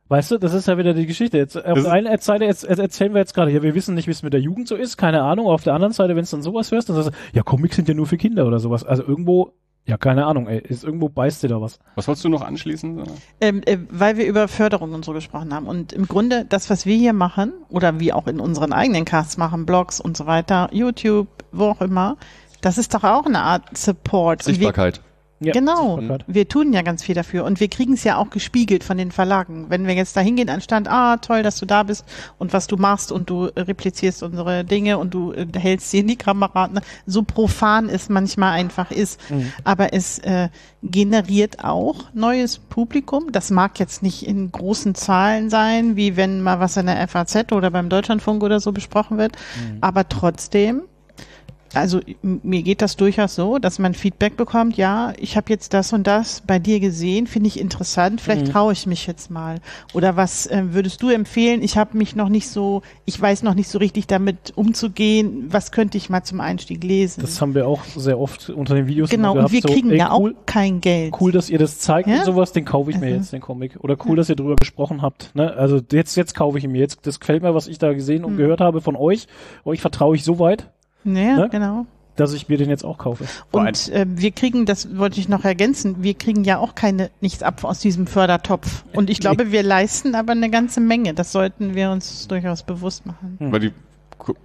Weißt du, das ist ja wieder die Geschichte. Jetzt, auf der einen Seite jetzt, jetzt erzählen wir jetzt gerade, ja, wir wissen nicht, wie es mit der Jugend so ist, keine Ahnung. Auf der anderen Seite, wenn es dann sowas hörst, dann sagst du, ja, Comics sind ja nur für Kinder oder sowas. Also irgendwo, ja, keine Ahnung, ey, ist irgendwo beißt dir da was. Was wolltest du noch anschließen? Ähm, äh, weil wir über Förderung und so gesprochen haben. Und im Grunde, das, was wir hier machen, oder wie auch in unseren eigenen Casts machen, Blogs und so weiter, YouTube, wo auch immer, das ist doch auch eine Art Support. Und wir, Sichtbarkeit. Ja, genau. Wir tun ja ganz viel dafür. Und wir kriegen es ja auch gespiegelt von den Verlagen. Wenn wir jetzt da hingehen an Stand, ah, toll, dass du da bist und was du machst und du äh, replizierst unsere Dinge und du äh, hältst sie in die Kamera. ne? So profan es manchmal einfach ist. Mhm. Aber es äh, generiert auch neues Publikum. Das mag jetzt nicht in großen Zahlen sein, wie wenn mal was in der FAZ oder beim Deutschlandfunk oder so besprochen wird. Mhm. Aber trotzdem, also mir geht das durchaus so, dass man Feedback bekommt, ja, ich habe jetzt das und das bei dir gesehen, finde ich interessant, vielleicht Mhm. traue ich mich jetzt mal. Oder was äh, würdest du empfehlen? Ich habe mich noch nicht so, ich weiß noch nicht so richtig damit umzugehen, was könnte ich mal zum Einstieg lesen? Das haben wir auch sehr oft unter den Videos genau, immer und wir gehabt, kriegen so, ey, ja cool, auch kein Geld. cool, dass ihr das zeigt Ja? und sowas, den kaufe ich mir Also- jetzt, den Comic. Oder cool, dass ihr drüber gesprochen habt. Ne? Also jetzt, jetzt kaufe ich ihn mir. Jetzt, das gefällt mir, was ich da gesehen und Hm. gehört habe von euch. Euch vertraue ich so weit, Ja, Ne? genau. dass ich mir den jetzt auch kaufe. Und äh, wir kriegen, das wollte ich noch ergänzen, wir kriegen ja auch keine nichts ab aus diesem Fördertopf. Und ich glaube, wir leisten aber eine ganze Menge. Das sollten wir uns durchaus bewusst machen. Aber die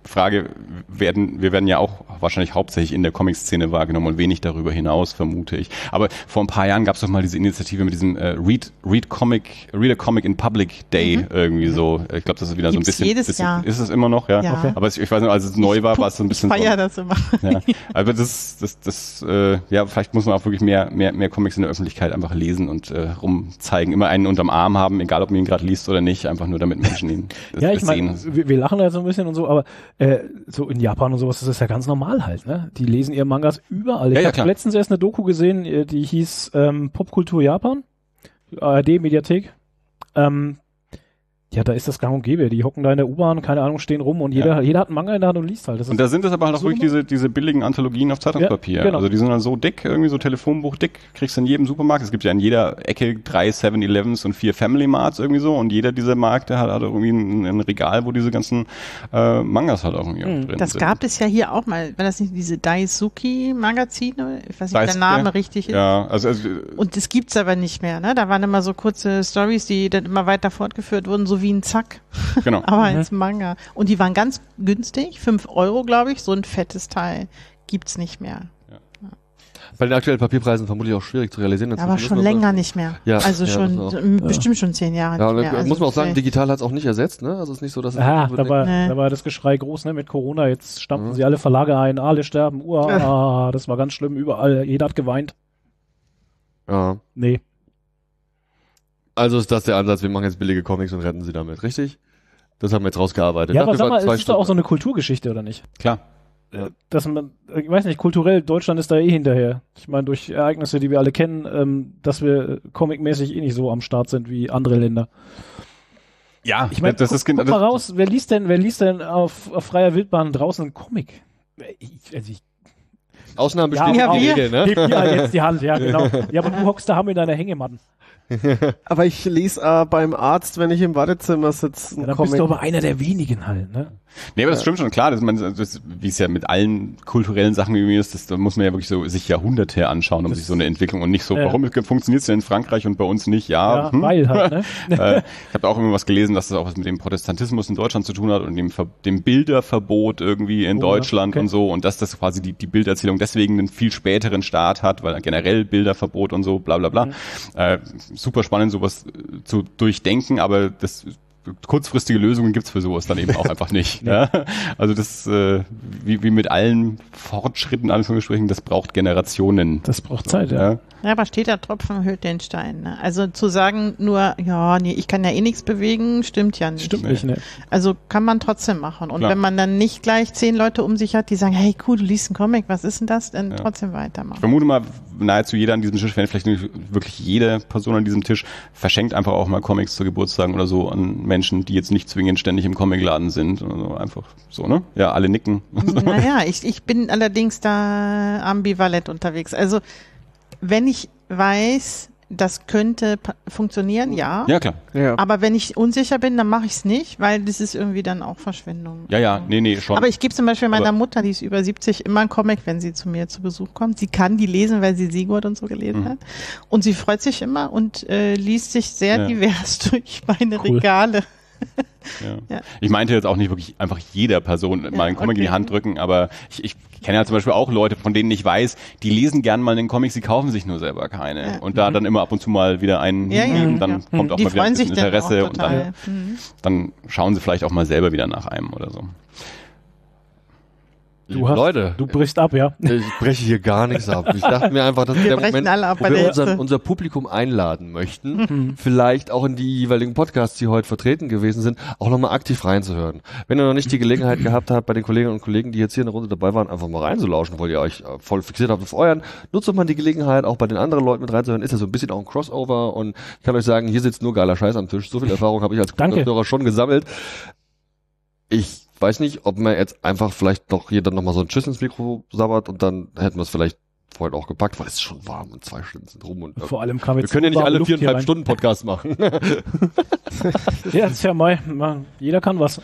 Frage werden, wir werden ja auch wahrscheinlich hauptsächlich in der Comic-Szene wahrgenommen und wenig darüber hinaus, vermute ich. Aber vor ein paar Jahren gab es doch mal diese Initiative mit diesem äh, Read, Read Comic, Read a Comic in Public Day irgendwie so. Ich glaube, das ist wieder so ein Mhm. Gibt's bisschen. jedes bisschen Jahr. Ist es immer noch, ja? Ja. Okay. Aber es, ich weiß nicht, als es neu war, war es so ein bisschen. Ich so, feier das immer. ja. Aber das, das, das, äh, ja, vielleicht muss man auch wirklich mehr, mehr, mehr Comics in der Öffentlichkeit einfach lesen und äh, rumzeigen. Immer einen unterm Arm haben, egal ob man ihn gerade liest oder nicht, einfach nur damit Menschen ihn Ja, ich sehen. meine, wir, wir lachen da jetzt so ein bisschen und so, aber äh, so in Japan und sowas, das ist ja ganz normal halt, ne? Die lesen ihre Mangas überall. Ich Ja, habe letztens erst eine Doku gesehen, äh, die hieß ähm, Popkultur Japan, ARD Mediathek. Ähm, ja, da ist das gang und gäbe. Die hocken da in der U-Bahn, keine Ahnung, stehen rum und jeder, jeder hat einen Manga in der Hand und liest halt. Das Und da sind es aber halt auch wirklich diese, diese billigen Anthologien auf Zeitungspapier. Ja, genau. Also die sind dann so dick, irgendwie so Telefonbuch dick, kriegst du in jedem Supermarkt. Es gibt ja in jeder Ecke drei 7-Elevens und vier Family Marts irgendwie so und jeder dieser Märkte hat, hat irgendwie ein, ein Regal, wo diese ganzen äh, Mangas halt auch irgendwie Mhm. auch drin Das sind. gab es ja hier auch mal. War das nicht diese Daisuki-Magazine? Ich weiß nicht, ob der Name ja. richtig ist. Ja, also, also Und das gibt's aber nicht mehr, ne? Da waren immer so kurze Stories, die dann immer weiter fortgeführt wurden, so wie ein Zack, genau. aber Mhm. als Manga. Und die waren ganz günstig, fünf Euro, glaube ich, so ein fettes Teil gibt's nicht mehr. Bei den aktuellen Papierpreisen vermutlich auch schwierig zu realisieren. Aber schon länger nicht mehr. Ja, also ja, schon bestimmt schon zehn Jahre ja, nicht mehr. Also muss man auch sagen, digital hat es auch nicht ersetzt. Ne? Also es ist nicht so, dass es ja, da war, nee. da war das Geschrei groß ne? mit Corona. Jetzt stampfen mhm. sie alle Verlage ein, alle sterben. Uah, das war ganz schlimm überall. Jeder hat geweint. Ja. Nee. Also ist das der Ansatz, wir machen jetzt billige Comics und retten sie damit, richtig? Das haben wir jetzt rausgearbeitet. Ja, aber sag mal, es ist doch auch so eine Kulturgeschichte, oder nicht? Klar. Dass man, ich weiß nicht, kulturell, Deutschland ist da eh hinterher. Ich meine, durch Ereignisse, die wir alle kennen, ähm, dass wir comicmäßig eh nicht so am Start sind wie andere Länder. Ja, ich meine, das guck, ist guck mal raus, wer liest denn, wer liest denn auf, auf freier Wildbahn draußen einen Comic? Ich, also ich Ausnahmen bestehen ja, ja, Regel, ne? Heb ja jetzt die Hand, ja, genau. Ja, aber du hockst da haben in deiner Hängematten. aber ich lese äh, beim Arzt, wenn ich im Wartezimmer sitze. Ja, dann Comic. bist du aber einer der wenigen halt, ne? Nee, aber das stimmt schon, klar, dass man, das, wie es ja mit allen kulturellen Sachen irgendwie ist, das, da muss man ja wirklich so sich Jahrhunderte anschauen, um das sich so eine Entwicklung und nicht so, äh, warum funktioniert es denn in Frankreich und bei uns nicht? Ja, ja hm? weil halt, ne? äh, ich habe auch immer was gelesen, dass das auch was mit dem Protestantismus in Deutschland zu tun hat und dem, dem Bilderverbot irgendwie in oh, Deutschland okay. und so und dass das quasi die, die Bilderzählung deswegen einen viel späteren Start hat, weil generell Bilderverbot und so, bla bla bla. Mhm. Äh, super spannend, sowas zu durchdenken, aber das kurzfristige Lösungen gibt's für sowas dann eben auch einfach nicht. ja. Also das, äh, wie, wie mit allen Fortschritten, Anführungsstrichen, das braucht Generationen. Das braucht Zeit, ja. ja. Ja, aber steht der Tropfen höhlt den Stein. Ne? Also zu sagen nur, ja, nee, ich kann ja eh nichts bewegen, stimmt ja nicht. Stimmt nicht, ne? Also kann man trotzdem machen. Und Klar. wenn man dann nicht gleich zehn Leute um sich hat, die sagen, hey cool, du liest einen Comic, was ist denn das? Dann ja. trotzdem weitermachen. Ich vermute mal, nahezu jeder an diesem Tisch, wenn vielleicht nicht wirklich jede Person an diesem Tisch, verschenkt einfach auch mal Comics zu Geburtstagen oder so an Menschen, die jetzt nicht zwingend ständig im Comicladen sind. Also einfach so, ne? Ja, alle nicken. Naja, ich, ich bin allerdings da ambivalent unterwegs. Also wenn ich weiß, das könnte funktionieren, ja. Ja, klar. Ja. Aber wenn ich unsicher bin, dann mache ich es nicht, weil das ist irgendwie dann auch Verschwendung. Ja, ja, nee, nee, schon. Aber ich gebe zum Beispiel meiner Aber Mutter, die ist über 70, immer einen Comic, wenn sie zu mir zu Besuch kommt. Sie kann die lesen, weil sie Sigurd und so gelesen mhm. hat. Und sie freut sich immer und äh, liest sich sehr ja. divers durch meine cool. Regale. Ja. ja. Ich meinte jetzt auch nicht wirklich einfach jeder Person mal einen Comic okay. in die Hand drücken, aber ich, ich kenne ja zum Beispiel auch Leute, von denen ich weiß, die lesen gern mal einen Comic, sie kaufen sich nur selber keine. Ja. Und da mhm. dann immer ab und zu mal wieder einen, ja, ja, dann kommt auch die mal wieder ein Interesse und dann, mhm. dann schauen sie vielleicht auch mal selber wieder nach einem oder so. Du hast, Leute, du brichst ab, ja. Ich breche hier gar nichts ab. Ich dachte mir einfach, dass wir der Moment, ab, wo wir unser, unser, Publikum einladen möchten, mhm. vielleicht auch in die jeweiligen Podcasts, die heute vertreten gewesen sind, auch nochmal aktiv reinzuhören. Wenn ihr noch nicht die Gelegenheit gehabt habt, bei den Kolleginnen und Kollegen, die jetzt hier in der Runde dabei waren, einfach mal reinzulauschen, weil ihr euch äh, voll fixiert habt auf euren, nutzt doch mal die Gelegenheit, auch bei den anderen Leuten mit reinzuhören. Ist ja so ein bisschen auch ein Crossover und ich kann euch sagen, hier sitzt nur geiler Scheiß am Tisch. So viel Erfahrung habe ich als Hörer schon gesammelt. Ich weiß nicht, ob man jetzt einfach vielleicht doch jeder nochmal so ein Tschüss ins Mikro sabbert und dann hätten wir es vielleicht vorhin auch gepackt, weil es ist schon warm und zwei Stunden sind rum und vor allem kam jetzt wir können ja nicht alle viereinhalb Stunden Podcast machen. ja, ist ja mal, jeder kann was.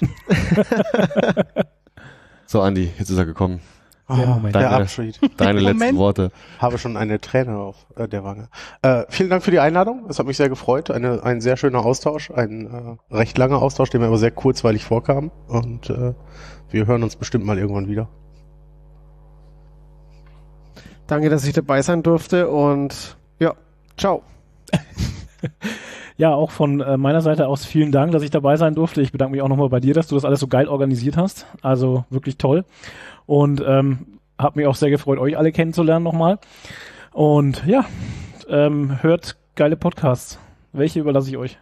so, Andi, jetzt ist er gekommen. Oh, deine, der Abschied. Deine letzten Worte. Habe schon eine Träne auf äh, der Wange. Äh, vielen Dank für die Einladung. Es hat mich sehr gefreut. Eine, ein sehr schöner Austausch, ein äh, recht langer Austausch, der mir aber sehr kurzweilig vorkam. Und äh, wir hören uns bestimmt mal irgendwann wieder. Danke, dass ich dabei sein durfte und ja, ciao. Ja, auch von äh, meiner Seite aus vielen Dank, dass ich dabei sein durfte. Ich bedanke mich auch nochmal bei dir, dass du das alles so geil organisiert hast. Also wirklich toll. Und ähm, habe mich auch sehr gefreut, euch alle kennenzulernen nochmal. Und ja, ähm, hört geile Podcasts. Welche überlasse ich euch?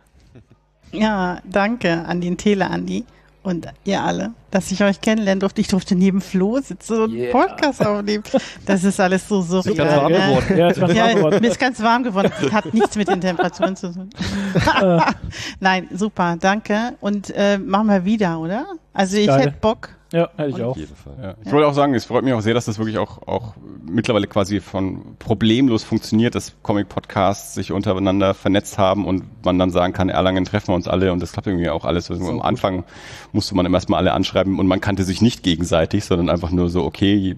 Ja, danke an den Tele, Andi und ihr alle, dass ich euch kennenlernen durfte. Ich durfte neben Flo sitzen und yeah. Podcast aufnehmen. Das ist alles so so Ist ganz warm geworden. Ja, ist ganz warm geworden. Mir ist ganz warm geworden. Das hat nichts mit den Temperaturen zu tun. Nein, super, danke. Und äh, machen wir wieder, oder? Also ich hätte Bock. Ja, hätte ich auch. Ja. Ich wollte auch sagen, es freut mich auch sehr, dass das wirklich auch, auch mittlerweile quasi von problemlos funktioniert, dass Comic-Podcasts sich untereinander vernetzt haben und man dann sagen kann, Erlangen treffen wir uns alle und das klappt irgendwie auch alles. Also am Anfang musste man erstmal alle anschreiben und man kannte sich nicht gegenseitig, sondern einfach nur so, okay,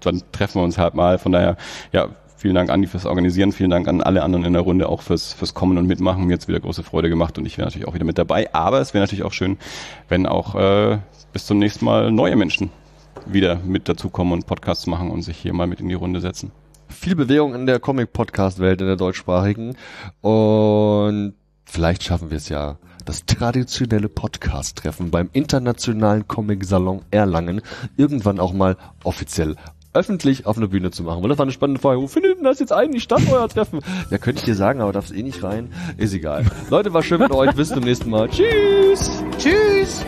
dann treffen wir uns halt mal. Von daher, ja, vielen Dank Andi fürs Organisieren, vielen Dank an alle anderen in der Runde auch fürs, fürs Kommen und Mitmachen. Mir hat wieder große Freude gemacht und ich wäre natürlich auch wieder mit dabei. Aber es wäre natürlich auch schön, wenn auch äh, bis zum nächsten Mal neue Menschen wieder mit dazukommen und Podcasts machen und sich hier mal mit in die Runde setzen. viel Bewegung in der Comic-Podcast-Welt, in der deutschsprachigen. Und vielleicht schaffen wir es ja, das traditionelle Podcast-Treffen beim Internationalen Comic-Salon Erlangen irgendwann auch mal offiziell öffentlich auf einer Bühne zu machen. Weil das war eine spannende Frage. Wo findet denn das jetzt eigentlich statt, euer Treffen? Ja, könnte ich dir sagen, aber darf es eh nicht rein. Ist egal. Leute, war schön mit euch. Bis zum nächsten Mal. Tschüss. Tschüss.